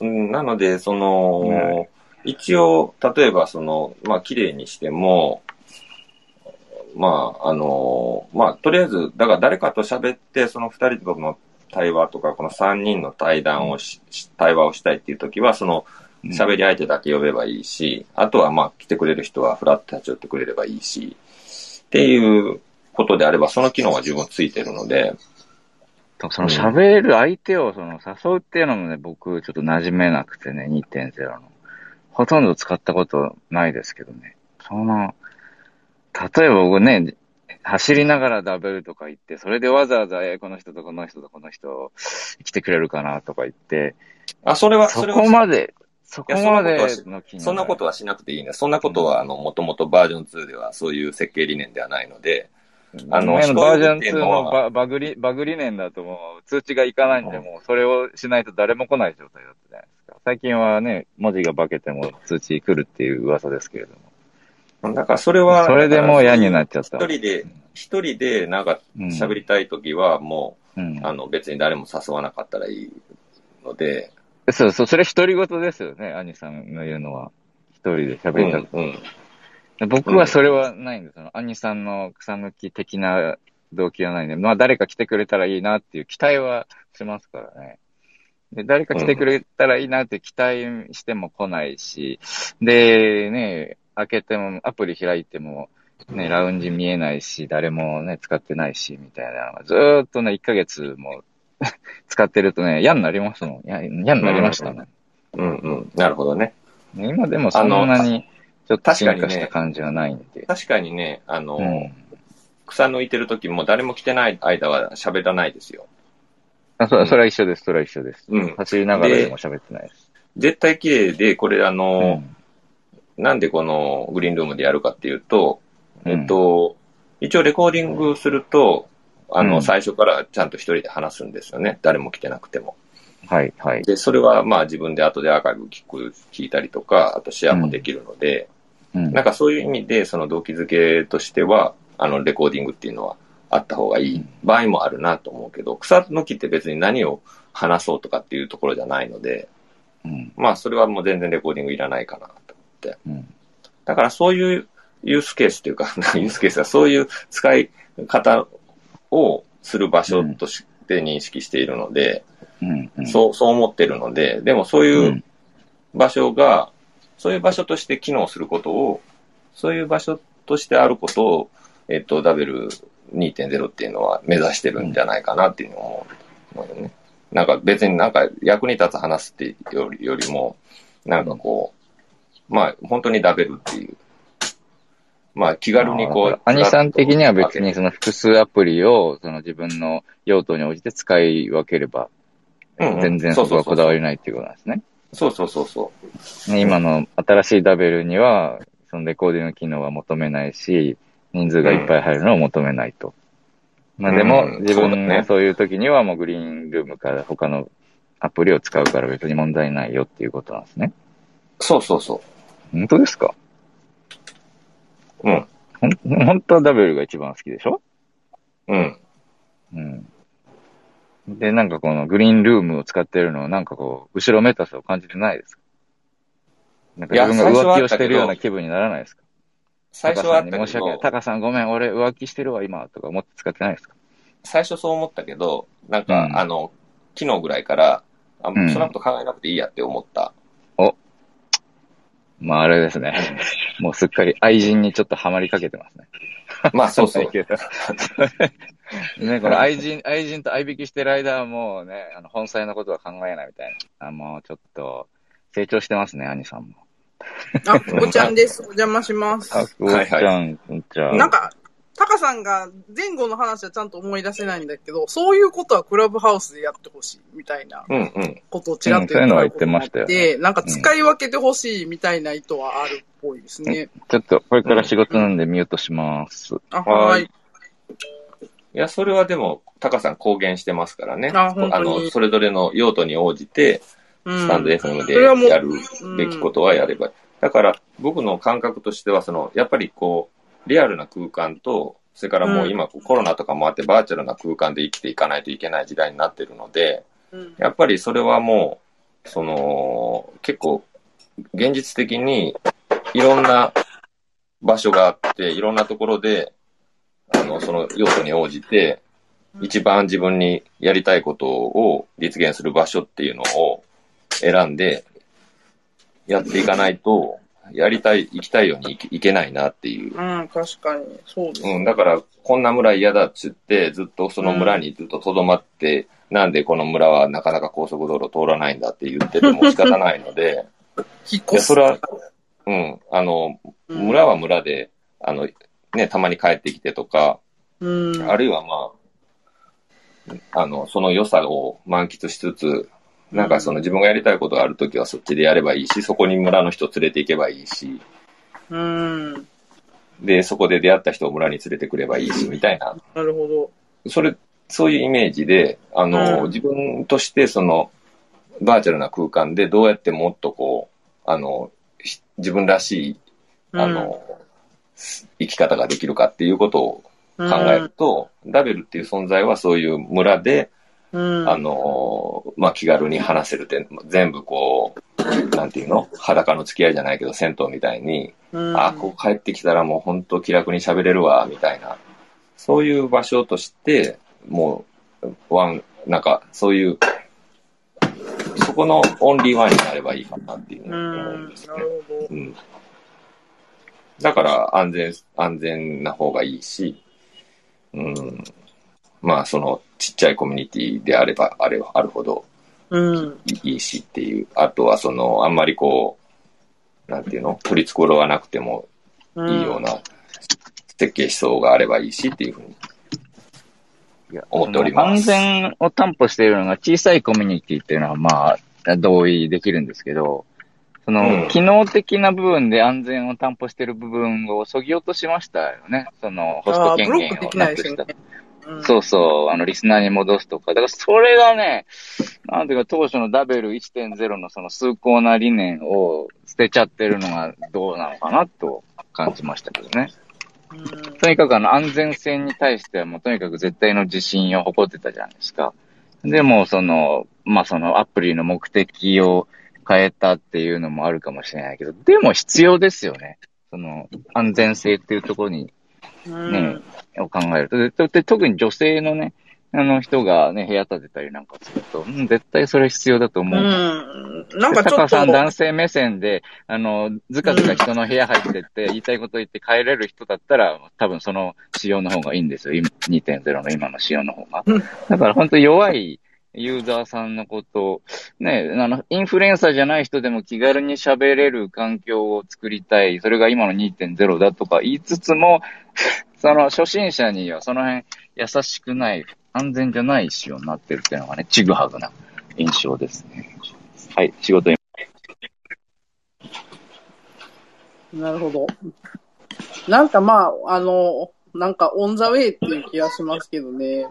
うん、なので、その、一応、例えば、その、まあ、綺麗にしても、まあ、あの、まあ、とりあえず、だから誰かと喋って、その二人との対話とか、この三人の対談をし、し対話をしたいっていう時は、その、喋り相手だけ呼べばいいし、あとは、まあ、来てくれる人はフラッと立ち寄ってくれればいいし、っていうことであれば、その機能は十分ついてるので、
その喋る相手をその誘うっていうのもね、僕ちょっと馴染めなくてね、2.0の。ほとんど使ったことないですけどね。その、例えば僕ね、走りながらダブルとか言って、それでわざわざ、えこの人とこの人とこの人来てくれるかなとか言って、
あ、それは、
そこまで、そこまで
そんなことはしなくていいね。そんなことは、あの、もともとバージョン2ではそういう設計理念ではないので、あの、
ねバージョン2
人っていうの
ババグリ、バグ理念だともう通知がいかないんで、もうそれをしないと誰も来ない状態だったじゃないですか。最近はね、文字が化けても通知来るっていう噂ですけれども。
だからそれは、
それでもう嫌になっちゃった。
一人で、一人でなんか喋りたいときはもう、あの、別に誰も誘わなかったらいいので、
そうそう、それ独り言ですよね、兄さんの言うのは。一人で喋りたくて。
うんうん
僕はそれはないんですよ。兄さんの草抜き的な動機はないんで、まあ誰か来てくれたらいいなっていう期待はしますからね。で、誰か来てくれたらいいなって期待しても来ないし、で、ね、開けても、アプリ開いても、ね、ラウンジ見えないし、誰もね、使ってないし、みたいなのがずーっとね、1ヶ月も使ってるとね、嫌になりますもん。嫌嫌になりましたね。
うんうん。なるほどね。
今でもそんなに、ちょっと進化した感じはないんで。
確かにね、あの、
うん
草抜いてるときも誰も来てない間は喋らないですよ。
あ、そ、それは一緒です。それは一緒です。
うん
走りながらでも喋ってないです。
絶対綺麗で、これあの、なんでこのグリーンルームでやるかっていうと、えっと、一応レコーディングすると、あの、
うん
最初からちゃんと一人で話すんですよね。誰も来てなくても。
はい、はい。
で、それはまあ自分で後でアーカイブ聞く、聞いたりとか、あとシェアもできるので、
うん。
なんかそういう意味で、その動機づけとしては、あの、レコーディングっていうのはあった方がいい場合もあるなと思うけど、草抜きって別に何を話そうとかっていうところじゃないので、まあそれはもう全然レコーディングいらないかなと思って。だからそういうユースケースというか、ユースケースはそういう使い方をする場所として認識しているので、そう、そう思ってるので、でもそういう場所が、そういう場所として機能することを、そういう場所としてあることを、えっと、W2.0 っていうのは目指してるんじゃないかなっていうのを思うね。なんか別になんか役に立つ話すっていうよりよりも、なんかこう、まあ本当にダベルっていう、まあ気軽にこう、
兄さん的には別にその複数アプリをその自分の用途に応じて使い分ければ、全然そこはこだわりないっていうことなんですね。
そうそうそうそう。
ね今の新しいダベルには、そのレコーディング機能は求めないし、人数がいっぱい入るのを求めないと。まあでも、
うん
自分がそういう時にはもうグリーンルームから他のアプリを使うから別に問題ないよっていうことなんですね。
そうそうそう。
本当ですか？
うん。
ほん、本当はダベルが一番好きでしょ？
うん。
うん。で、なんかこのグリーンルームを使ってるのはなんかこう、後ろめたさを感じてないですか？なんか自分が浮気をしてるような気分にならないですか？
最初はあったけど
申し訳ない。タカさんごめん、俺浮気してるわ今、とか思って使ってないですか？
最初そう思ったけど、なんか、あの、昨日ぐらいから、あ
うん。
そんなこと考えなくていいやって思った。
お。まああれですね。<laughs> もうすっかり愛人にちょっとハマりかけてますね。
まあそうそう <laughs>
ね、これ愛人、愛人と相引きしてる間はもうね、あの、本妻のことは考えないみたいな。あもうちょっと、成長してますね、兄さんも。
あ、ここちゃんです。お邪魔します。
あ、くおちゃん、こんにちは。
なんか、タカさんが前後の話はちゃんと思い出せないんだけど、そういうことはクラブハウスでやってほしいみたいな
うんうん。
ことをちらっと
うんそういうのは言ってましたよ
で、なんか使い分けてほしいみたいな意図はあるっぽいですね。
ちょっと、これから仕事なんでミュートします。
あ、はーい。
いや、それはでも、タカさん公言してますからね。
あ
の、それぞれの用途に応じて、
うん。
スタンド FM でやるべきことはやれば。だから、僕の感覚としては、その、やっぱりこう、リアルな空間と、それからもう今、コロナとかもあって、バーチャルな空間で生きていかないといけない時代になってるので、やっぱりそれはもう、その、結構、現実的に、いろんな場所があって、いろんなところで、あの、その用途に応じて、一番自分にやりたいことを実現する場所っていうのを選んで、やっていかないと、やりたい、行きたいように行けないなっていう。
うん、確かに。そうです。
うん、だから、こんな村嫌だっつって、ずっとその村にずっと留まって、なんでこの村はなかなか高速道路通らないんだって言ってても仕方ないので、<laughs>
引っ
いや、それは、うん、あの、村は村で、あの、ね、たまに帰ってきてとか、
うん。
あるいはまあ、あの、その良さを満喫しつつ、なんかその自分がやりたいことがあるときはそっちでやればいいし、そこに村の人連れて行けばいいし、
うん。
で、そこで出会った人を村に連れてくればいいし、みたいな、
なるほど。
それ、そういうイメージで、あの、
うん
自分としてその、バーチャルな空間でどうやってもっとこう、あの、し自分らしい、あの、生き方ができるかっていうことを考えると、ラベルっていう存在はそういう村で、
うん。
あの、まあ、気軽に話せるって、全部こう、なんていうの？裸の付き合いじゃないけど、銭湯みたいに、
うん
あ、ここ帰ってきたらもう本当気楽に喋れるわ、みたいな。そういう場所として、もう、ワン、なんか、そういう、そこのオンリーワンになればいいかなっていうふうに思うんですね。うん。だから、安全、安全な方がいいし、うん。まあ、その、ちっちゃいコミュニティであれば、あればあるほど
うん。
いいしっていう。あとは、その、あんまりこう、なんていうの？取り繕わなくても
うん
いいような設計思想があればいいしっていうふうに思っております。
安全を担保しているのが小さいコミュニティっていうのはまあ、同意できるんですけど、その、
うん
機能的な部分で安全を担保している部分を削ぎ落としましたよね。その、ホスト権限を
きな
くした。そうそう、あの、リスナーに戻すとか。だから、それがね、なんていうか、当初のダベル1.0のその崇高な理念を捨てちゃってるのがどうなのかなと感じましたけどね。とにかくあの、安全性に対してはもうとにかく絶対の自信を誇ってたじゃないですか。でも、その、まあ、そのアプリの目的を変えたっていうのもあるかもしれないけど、でも必要ですよね。その、安全性っていうところにね、を考えると。で特に女性のね、あの人がね、部屋建てたりなんかすると、うん、絶対それ必要だと思う。
うん。なんかちょっと
タカさん、男性目線で、あの、ずかずか人の部屋入ってって、言いたいこと言って帰れる人だったら、多分その仕様の方がいいんですよ。今2.0の今の仕様の方が。だから本当弱いユーザーさんのことを、ね、あの、インフルエンサーじゃない人でも気軽に喋れる環境を作りたい。それが今の2.0だとか言いつつも、<laughs> その初心者にはその辺優しくない、安全じゃない仕様になってるっていうのがね、ちぐはぐな印象ですね。はい、仕事に。
なるほど。なんかまあ、あの、なんかオンザウェイっていう気がしますけどね。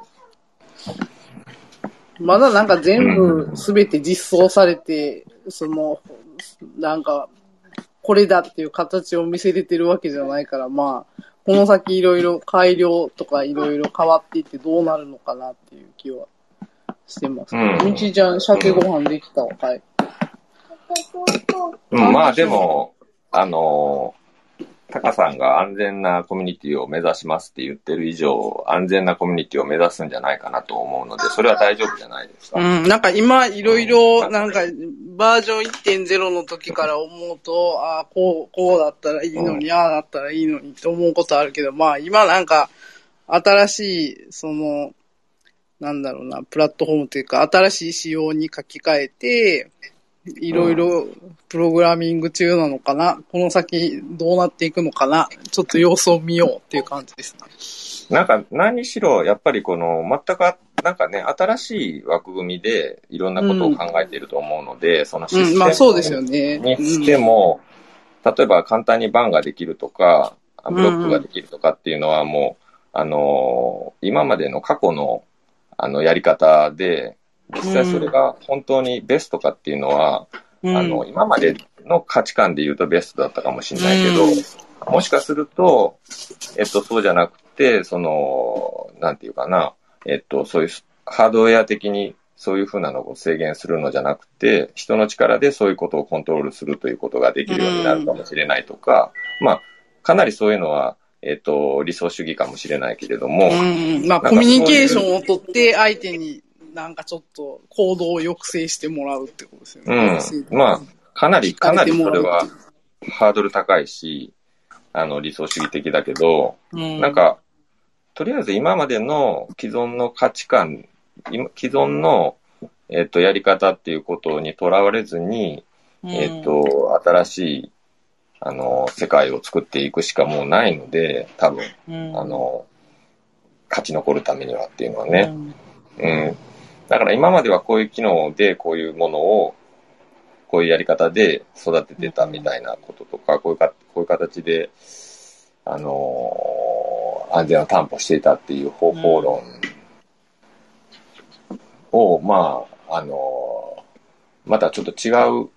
まだなんか全部すべて実装されて、その、なんか、これだっていう形を見せれてるわけじゃないから、まあ、この先いろいろ改良とかいろいろ変わっていってどうなるのかなっていう気はしてます。
うん。
みちちゃん、鮭ご飯できたはい。
うん、まあでも、あの、タカさんが安全なコミュニティを目指しますって言ってる以上、安全なコミュニティを目指すんじゃないかなと思うので、それは大丈夫じゃないですか。
うん、なんか今いろいろ、なんかバージョン1.0の時から思うと、ああ、こう、こうだったらいいのに、ああだったらいいのにって思うことあるけど、まあ今なんか、新しい、その、なんだろうな、プラットフォームというか、新しい仕様に書き換えて、いろいろプログラミング中なのかな、この先どうなっていくのかな？ちょっと様子を見ようっていう感じですね。
なんか、何にしろ、やっぱりこの、全く、なんかね、新しい枠組みで、いろんなことを考えていると思うので、そのシステム
うん、まあそうですよね。
にしても、例えば簡単にバンができるとか、ブロックができるとかっていうのはもう、あのー今までの過去の、あの、やり方で、実際それが本当にベストかっていうのは、
うん。
あの、今までの価値観で言うとベストだったかもしれないけど、
うん。
もしかすると、えっと、そうじゃなくて、その、なんていうかな、えっと、そういうハードウェア的にそういうふうなのを制限するのじゃなくて、人の力でそういうことをコントロールするということができるようになるかもしれないとか、まあ、かなりそういうのは、えっと、理想主義かもしれないけれども、
うん、まあコミュニケーションをとって相手になんかちょっと行動を抑制してもらうってことですよね。
うん。まあ、かなり、かなりそれはハードル高いし、あの、理想主義的だけど、
うん
なんか、とりあえず今までの既存の価値観、今既存の、えっと、やり方っていうことにとらわれずに、えっと、新しい、あの、世界を作っていくしかもうないので、多分、
うん
あの、勝ち残るためにはっていうのはね。うん。だから今まではこういう機能でこういうものを、こういうやり方で育ててたみたいなこととか、こういうか、こういう形で、あのー安全を担保していたっていう方法論を、まあ、あのーまたちょっと違う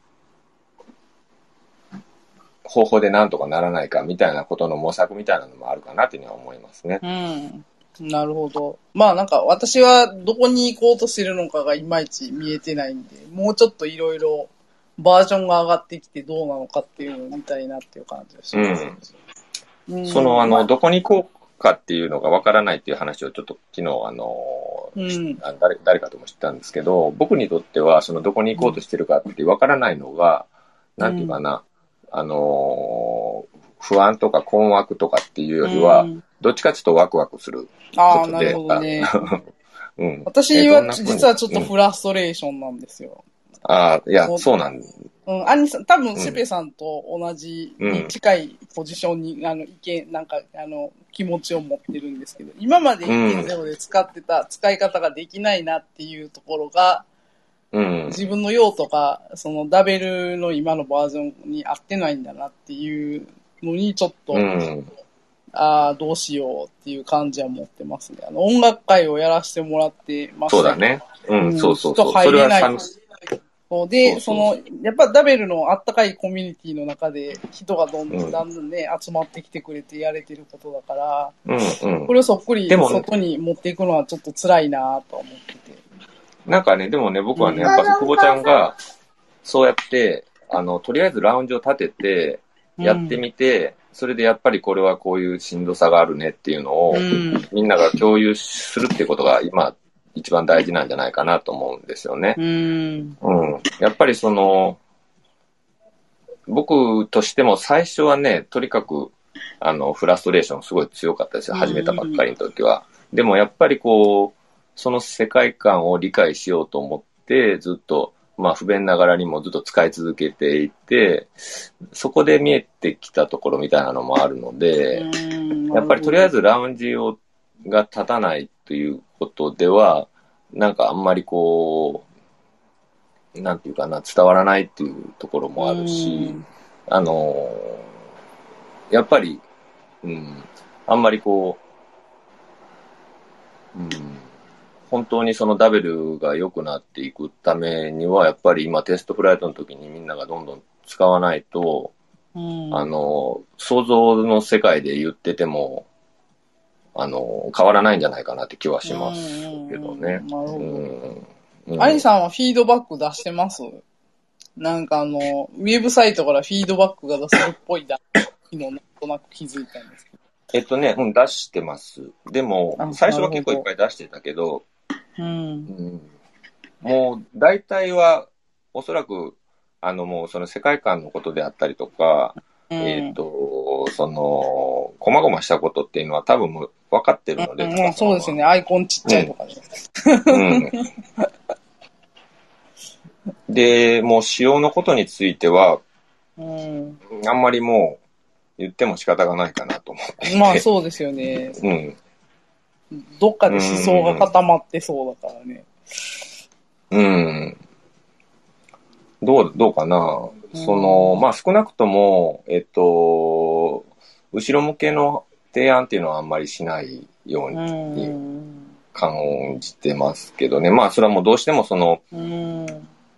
方法でなんとかならないかみたいなことの模索みたいなのもあるかなっていうのは思いますね。
うん。なるほど。まあなんか私はどこに行こうとしてるのかがいまいち見えてないんで、もうちょっといろいろバージョンが上がってきてどうなのかっていうのを見たいなっていう感じがします。うん
その、あの、
まあ
どこに行こうかっていうのがわからないっていう話をちょっと昨日、あの、
うん。
あ誰誰かとも知ったんですけど、僕にとっては、そのどこに行こうとしてるかってわからないのが、なんていうかな、あのー不安とか困惑とかっていうよりは、
うん
どっちかっていうとワクワクする
ああ、
ことで。
なるほどね。
あ <laughs> うん。
私は実はちょっとフラストレーションなんですよ。
ああ、いや
そ、う
なん
うん、アニさん、多分、
ん
シェペさんと同じ
うん
に近いポジションに、あの、意見、なんか、あの、気持ちを持ってるんですけど、今まで1.0で使ってた使い方ができないなっていうところが、
うん。
自分の用とか、そのダベルの今のバージョンに合ってないんだなっていうのに、ちょっと、
うん。
ああ、どうしようっていう感じは持ってますね。あの、音楽会をやらせてもらってました
そうだね。うん、そうそうそう。
人入れないで、
そ
の、やっぱダベルのあったかいコミュニティの中で人がどんど
うん
んだんだんね、集まってきてくれてやれてることだから、
うんうん
これをそっくり
でも
外に持っていくのはちょっと辛いなとは思ってて。
なんかね、でもね、僕はね、
うん
やっぱ久保ちゃんが、そうやって、あの、とりあえずラウンジを立てて、やってみて、それでやっぱりこれはこういうしんどさがあるねっていうのを、
うん
みんなが共有するっていうことが今、一番大事なんじゃないかなと思うんですよね。
うん。
うん。やっぱりその、僕としても最初はね、とにかく、あの、フラストレーションすごい強かったですよ。
うん
始めたばっかりの時は。でもやっぱりこう、その世界観を理解しようと思って、ずっと、まあ不便ながらにもずっと使い続けていて、そこで見えてきたところみたいなのもあるので、やっぱりとりあえずラウンジをが立たないということでは、なんかあんまりこう、なんていうかな、伝わらないっていうところもあるし、あの、やっぱり、うん、あんまりこう、うん、本当にそのダベルが良くなっていくためには、やっぱり今テストフライトの時にみんながどんどん使わないと、
うん
あの、想像の世界で言ってても、あの、変わらないんじゃないかなって気はしますけどね。うん
アニさんはフィードバック出してます？なんかあの、ウェブサイトからフィードバックが出せるっぽいだ、昨日なんとなく気づいたんですけ
えっとね、うん、出してます。でも
あ、
最初は結構いっぱい出してたけど、
ど。うん。
うんもう大体は、おそらく、あのもうその世界観のことであったりとか、
うん
えっ、と、その、細々したことっていうのは多分もう分かってるので、
うんうんそうですよね。アイコンちっちゃいとかね。
うん。で、もう仕様のことについては、
うん。
あんまりもう言っても仕方がないかなと思って。
まあそうですよね。
うん。
どっかで思想が固まってそうだからね。
うん。どう、どうかな。その、まあ少なくとも、えっと、後ろ向けの提案っていうのはあんまりしないように感じてますけどね。まあそれはもうどうしてもその、
うん。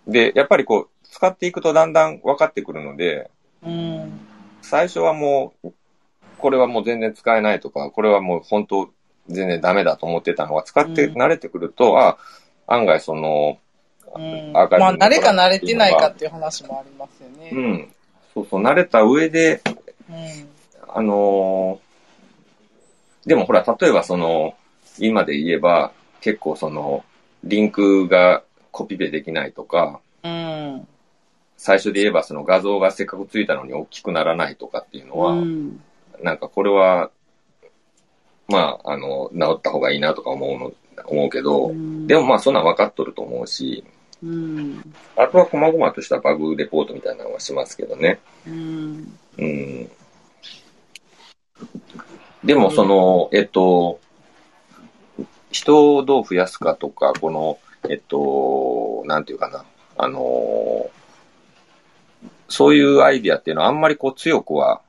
で、やっぱりこう、使っていくとだんだん分かってくるので、
うん。
最初はもう、これはもう全然使えないとか、これはもう本当全然ダメだと思ってたのが、使って慣れてくると、あ、案外その、
うんまあ慣れか慣れ
て
ないかっていう話もありますよね。
うん。そうそう、慣れた上で、
うん。
あのーでもほら、例えばその、今で言えば、結構その、リンクがコピペできないとか、
うん。
最初で言えばその画像がせっかくついたのに大きくならないとかっていうのは、
うん
なんかこれは、まあ、あの、直った方がいいなとか思うの、思うけど、でもまあそんなん分かっとると思うし、
うん。
あとは細々としたバグレポートみたいなのはしますけどね。
うん。
うん。でもその、えっと、人をどう増やすかとか、この、えっと、なんていうかな、あの、そういうアイディアっていうのはあんまりこう強くは、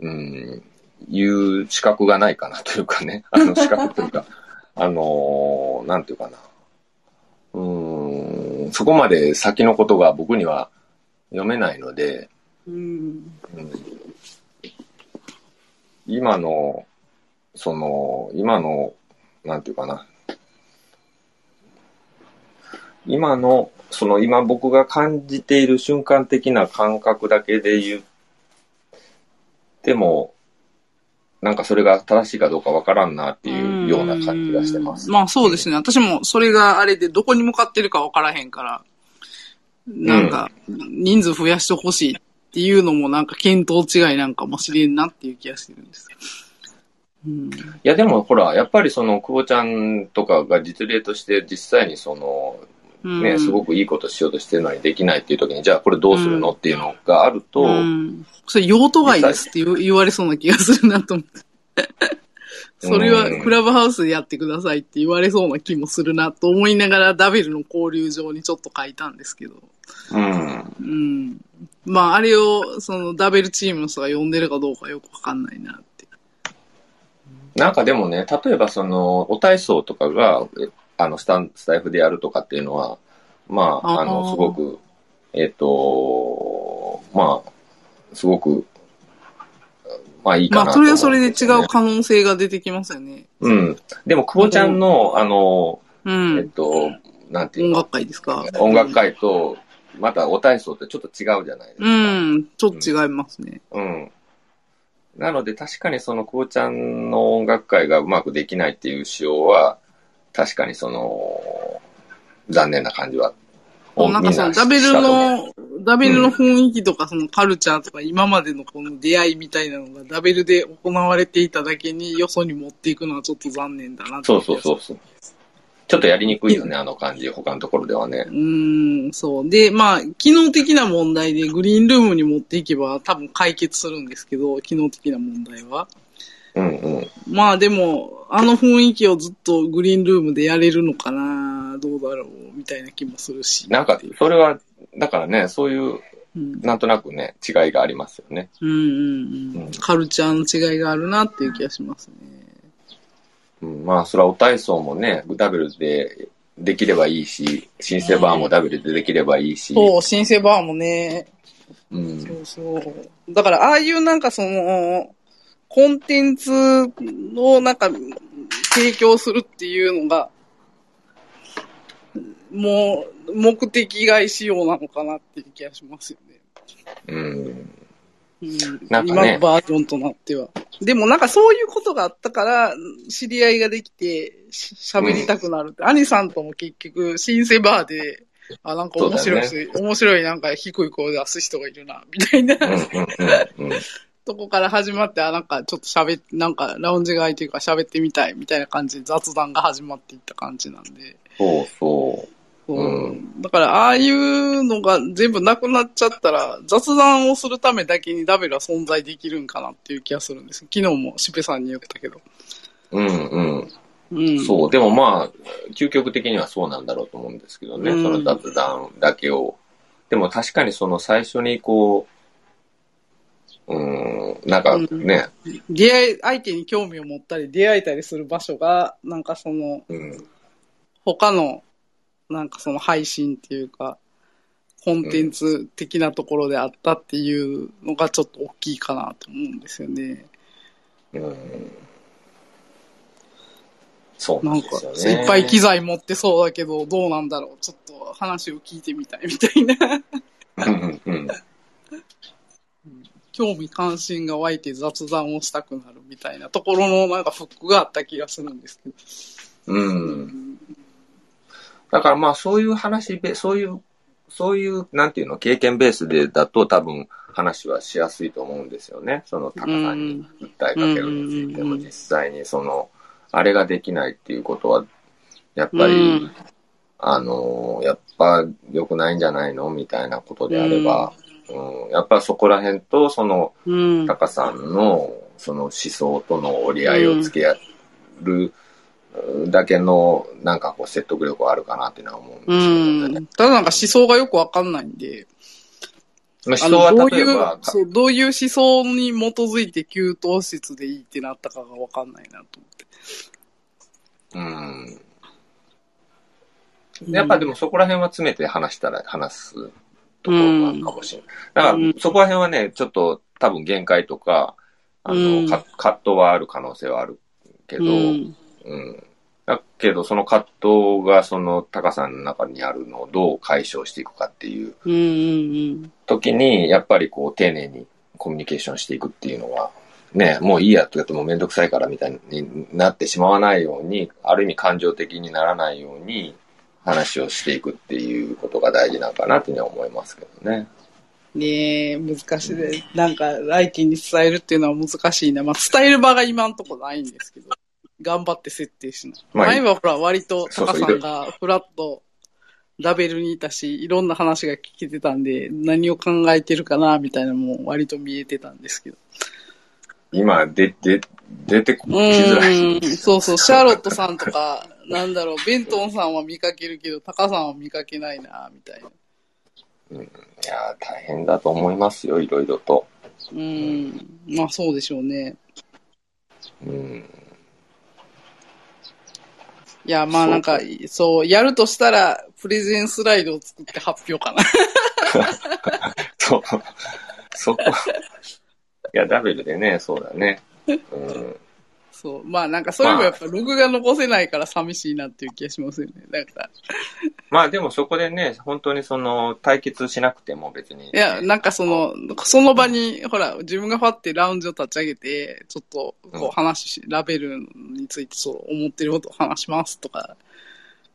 うん、言う資格がないかなというかね、<laughs> あの資格というか、あの、なんていうかな。うん、そこまで先のことが僕には読めないので、
うん。
うん今の、その、今の、なんていうかな。今の、その今僕が感じている瞬間的な感覚だけで言っても、なんかそれが正しいかどうかわからんなっていうような感じがしてます。
まあそうですね。私もそれがあれでどこに向かってるか分からへんから、なんか人数増やしてほしいっていうのもなんか見当違いなんかもしれんなっていう気がしてるんです。うん。
いや、でもほら、やっぱりその、久保ちゃんとかが実例として実際にその、ね、
うん
すごくいいことしようとしてるのにできないっていう時に、じゃあこれどうするのっていうのがあると、
うん。それ用途外ですって言われそうな気がするなと思って。<laughs> それはクラブハウスでやってくださいって言われそうな気もするなと思いながらダベルの交流上にちょっと書いたんですけど。
うん。
うん。まああれをそのダベルチームの人が呼んでるかどうかよくわかんないなって。
なんかでもね、例えばその、お体操とかが、えあの、スタン、スタイフでやるとかっていうのは、まあ、あ
あ
の、
ー
すごく、えっ、と、まあ、すごく、まあいいかな
まあそれはそれで違
うん
う可能性が出てきますよね。
うん。でも、久保ちゃんの、あの、
うん。
えっと、なんていう
音
か、
楽会ですか？
音楽会と、またお体操ってちょっと違うじゃないですか。
うん。ちょっと違いますね。
うん。なので確かにそのこうちゃんの音楽会がうまくできないっていう仕様は、確かにその、残念な感じは。
なんかそのダベルの、ダベルの雰囲気とかそのカルチャーとか今までのこの出会いみたいなのがダベルで行われていただけによそに持っていくのはちょっと残念だな
そうそうそうそう。ちょっとやりにくいよね、あの感じ、他のところではね。
うーん、そう。で、まあ、機能的な問題でグリーンルームに持っていけば多分解決するんですけど、機能的な問題は。
うんうん。
まあでも、あの雰囲気をずっとグリーンルームでやれるのかな、どうだろう、みたいな気もするし。
なんか、それは、だからね、そういう、なんとなくね、違いがありますよね。
うんうんうん。カルチャーの違いがあるなっていう気がしますね。
うん、まあ、それはお体操もね、ダブルでできればいいし、シンセバーもダブルでできればいいし。
そう、シンセバーもね。
うん。
そうそう。だから、ああいうなんかその、コンテンツをなんか提供するっていうのが、もう目的外仕様なのかなっていう気がしますよね。
うん。
うん
ね
今のバージョンとなっては。でもなんかそういうことがあったから、知り合いができてし喋りたくなるって。兄さんとも結局、シンセバーであ、なんか面白いし、面白いなんか低い声出す人がいるな、みたいな、とこから始まって、あ、なんかちょっと喋って、なんかラウンジが空いてるから喋ってみたい、みたいな感じで雑談が始まっていった感じなんで。
そうそう。
うん、だから、ああいうのが全部なくなっちゃったら、雑談をするためだけにダベルは存在できるんかなっていう気がするんです。昨日もシペさんに言ったけど。
うんうん。
うん、
そう。でもまあ、究極的にはそうなんだろうと思うんですけどね。
うん
その雑談だけを。でも確かにその最初にこう、うん、なんかね、
出会い、相手に興味を持ったり、出会えたりする場所が、なんかその、
うん、
他の、なんかその配信っていうか、コンテンツ的なところであったっていうのがちょっと大きいかなと思うんですよね。
うん。そう
なんか、
ですよね。
いっぱい機材持ってそうだけど、どうなんだろう。ちょっと話を聞いてみたいみたいな。
うんうん
興味関心が湧いて雑談をしたくなるみたいなところのなんかフックがあった気がするんですけど。
うん。だからまあそういう話べ、そういう、そういう、なんていうの、経験ベースでだと多分話はしやすいと思うんですよね。その高さんに訴えかけるについても実際にその、あれができないっていうことは、やっぱり、
うん
あの、やっぱ良くないんじゃないの？みたいなことであれば、うん、やっぱそこら辺と、その、
うん。
タカさんのその思想との折り合いをつけやるだけのなんかこう説得力はあるかなっていうのは思うんです
うん。ただなんか思想がよくわかんないんで、
まあ思想は
あのどういう
例えば、
そう、どういう思想に基づいて給湯室でいいってなったかがわかんないなと
うん。やっぱでもそこら辺は詰めて話したら話すところなのかもしれない。だからそこら辺はね、ちょっと多分限界とか、あの、
うん
か葛藤はある可能性はあるけど、
うん
うん。だけど、その葛藤がその高さの中にあるのをどう解消していくかっていう時に、やっぱりこう丁寧にコミュニケーションしていくっていうのは、ね、もういいやとかってもうめんどくさいからみたいになってしまわないように、ある意味感情的にならないように話をしていくっていうことが大事なのかなっていうのは思いますけどね。
うん。ねえ、難しいで。なんか、来期に伝えるっていうのは難しいな。まあ、伝える場が今んとこないんですけど、頑張って設定しない。
まあ
前はほら、割とタカさんがフラットラベルにいたし、いろんな話が聞けてたんで、何を考えてるかな、みたいなのも割と見えてたんですけど。
今、で、で、出てき
う
づらい。
ーん、そうそう、シャーロットさんとか、なんだろう、ベントンさんは見かけるけど、タカさんは見かけないな、みたいな。
いやー、大変だと思いますよ、いろいろと。
うーん、まあそうでしょうね。
うん。
いや、まあなんか、そう、やるとしたら、プレゼンスライドを作って発表かな。<laughs>
そう。そこ。いや、ダブルでね、そうだね。うん。
そう。まあなんか、それもやっぱログが残せないから寂しいなっていう気がしますよね。だから。
まあでもそこでね、本当にその、対決しなくても別に。
いや、なんかその、その場に、ほら、自分がファってラウンジを立ち上げて、ちょっと、こう話し、ラベルについてそう、思ってることを話しますとか、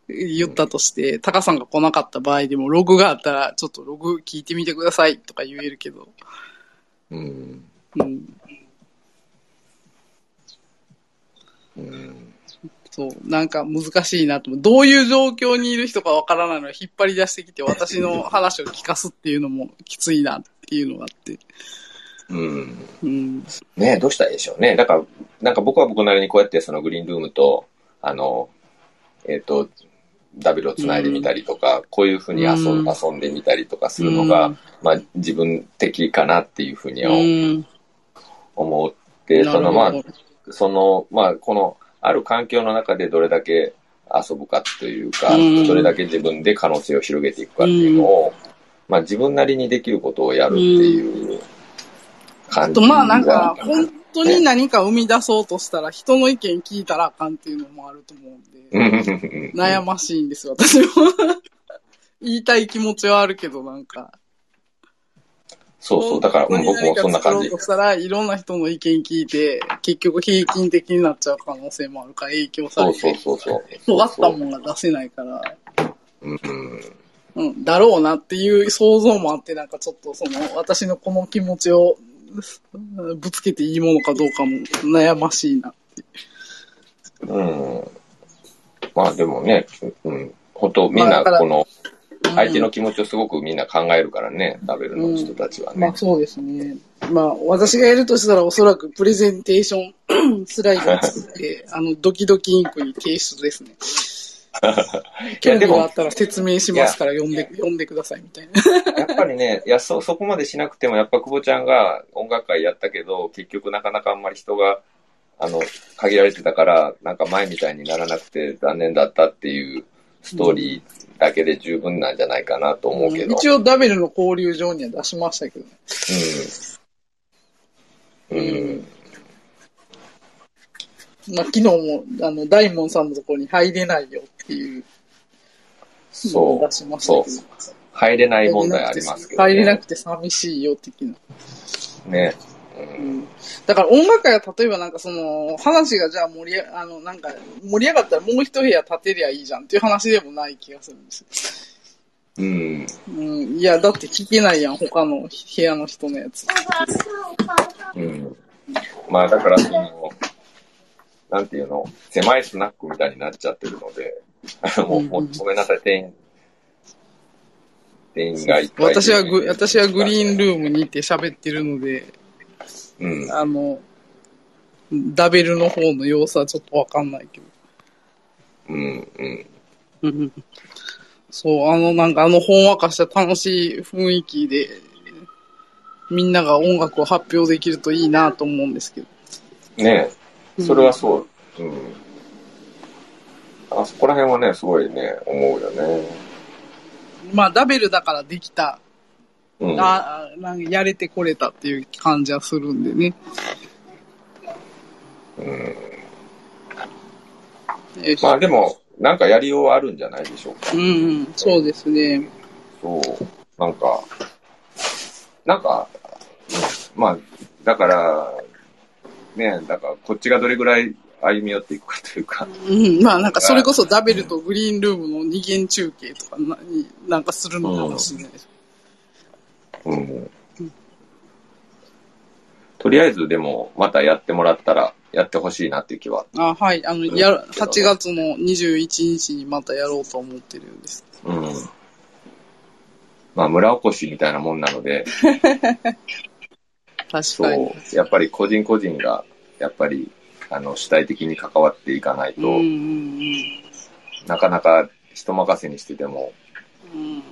言ったとして、タカさんが来なかった場合でも、ログがあったら、ちょっとログ聞いてみてくださいとか言えるけど、
うん。
うん。
うん。
そう、なんか難しいなと思う。どういう状況にいる人かわからないのを引っ張り出してきて、私の話を聞かすっていうのもきついなっていうのがあって。
うん。
うん。
ねどうしたらいいでしょうね。だから、なんか僕は僕なりにこうやってそのグリーンルームと、あの、えっ、と、ダブルをつないでみたりとか、こういうふうに遊ん,、
うん
遊んでみたりとかするのが、
うん
まあ自分的かなっていうふうに。思って、そのまあ、その、まあこの、ある環境の中でどれだけ遊ぶかというか、
うん
どれだけ自分で可能性を広げていくかっていうのを、まあ自分なりにできることをやるっていう感じ
と、まあなんか、本当に何か生み出そうとしたら、人の意見聞いたらあかんっていうのもあると思うんで、悩ましいんですよ、私も。<laughs> 言いたい気持ちはあるけど、なんか。
そうそう、だから、うん、僕もそんな感じ
何か作ろう。としたら、いろんな人の意見聞いて、結局平均的になっちゃう可能性もあるから、影響さ
そう
れて、
そうそうそう。
尖ったもんが出せないから、
うん。
うん、だろうなっていう想像もあって、なんかちょっとその、私のこの気持ちをうんぶつけていいものかどうかも悩ましいな。
うん。まあでもね、うん。本当みんなこの、
うん
相手の気持ちをすごくみんな考えるからね、ラベルの人たちはね。
まあそうですね。まあ私がやるとしたらおそらくプレゼンテーション <coughs> スライドを作って、<laughs> あの、ドキドキインクに提出ですね。<laughs> 興味があったら説明しますから読んで、読んでくださいみたいな。
やっぱりね、いや、そ、そこまでしなくても、やっぱ久保ちゃんが音楽会やったけど、結局なかなかあんまり人が、あの、限られてたから、なんか前みたいにならなくて残念だったっていうストーリーだけで十分なんじゃないかなと思うけど。
一応ダベルの交流上には出しましたけどね。
うん。うん。
まあ昨日も、あの、大門さんのところに入れないよっていうの
そう
を出しましたけど。
入れない問題ありますけど、ね。
入れなくて寂しいよ的な。
ね。
だから音楽会は例えばなんかその、話がじゃあ盛り上が、あの、なんか盛り上がったらもう一部屋建てりゃいいじゃんっていう話でもない気がするんですよ。
うん。
うん。いや、だって聞けないやん、他の部屋の人のやつ。
うん。まあだからその、なんていうの、狭いスナックみたいになっちゃってるので、もう、もうごめんなさい、店員、店員がいっぱい。
私はグ、私はグリーンルームにいて喋ってるので、
うん。
あの、ダベルの方の様子はちょっとわかんないけど。
うん、うん。
うんそう、あの、なんかあのほんわかした楽しい雰囲気で、みんなが音楽を発表できるといいなと思うんですけど。
ねえ、それはそう。うん。あそこら辺はね、すごいね、思うよね。
まあ、ダベルだからできた、
うん。
ああなんかやれてこれたっていう感じはするんでね。
うん。まあでも、なんかやりようはあるんじゃないでしょうか。
うんうん、そうですね。
そう。なんか、なんか、まあ、だから、ね、だからこっちがどれぐらい歩み寄っていくかというか、
うん、まあなんかそれこそダベルとグリーンルームの二元中継とかなになんかするのかもしれないです。
うん。とりあえずでも、またやってもらったら、やってほしいなっていう気は。
あ、はい。あの、やる、8月の21日にまたやろうと思ってるんです。
うん。まあ、村おこしみたいなもんなので、<laughs>
確
そ
かに。
う、やっぱり個人個人が、やっぱり、あの、主体的に関わっていかないと、
うんうん
なかなか人任せにしてても、
うん。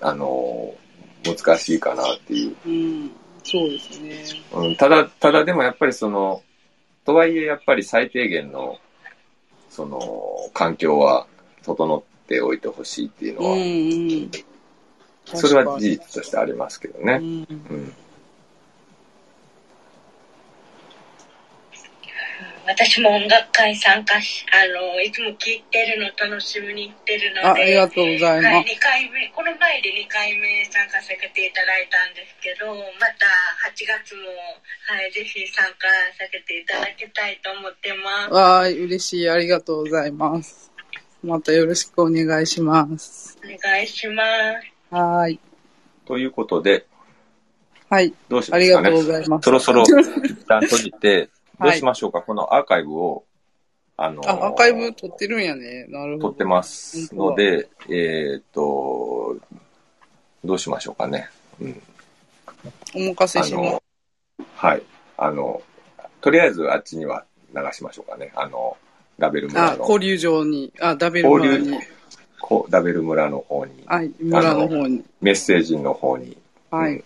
あの、難しいかなっていう。
うん。うん。そうですね。
うん、ただ、ただでもやっぱりその、とはいえやっぱり最低限の、その、環境は整っておいてほしいっていうのは、
うんうん。
それは事実としてありますけどね。
うん
うん。
私も音楽会参加し、あの、いつも聴いてるの楽しみに行ってるので。
あありがとうございます
はい、2回目、この前で2回目参加させていただいたんですけど、また8月も、はい、ぜひ参加させていただきたいと思ってます。
わーい、嬉しい。ありがとうございます。またよろしくお願いします。
お願いします。
はーい。
ということで、
はい。
どうしますかね。
ありがとうございます
そろそろ一旦閉じて、どう
はい
しましょうか、このアーカイブを、あのー
あ、アーカイブ撮ってるんやね。なるほど。
撮ってますので、えーっと、どうしましょうかね。うん。
お任せ
あ
しま
の、はい。あの、とりあえずあっちには流しましょうかね。あの、ラベル村の、
交流場に、あ、ダベル村に。
こうラベル村の方に、
はい、村の方に。
メッセージの方に。
はい。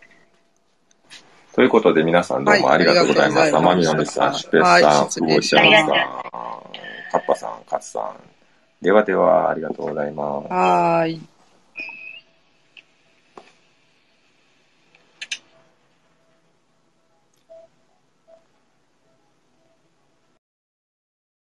ということで皆さんどうもありがとうございました。
はいあ
マミ
りがとうございました
ノリさん、シュペス
はい
さん、
失
久保ちゃんさん、カッパさん、カツさん。ではでは、ありがとうございます。
はーい。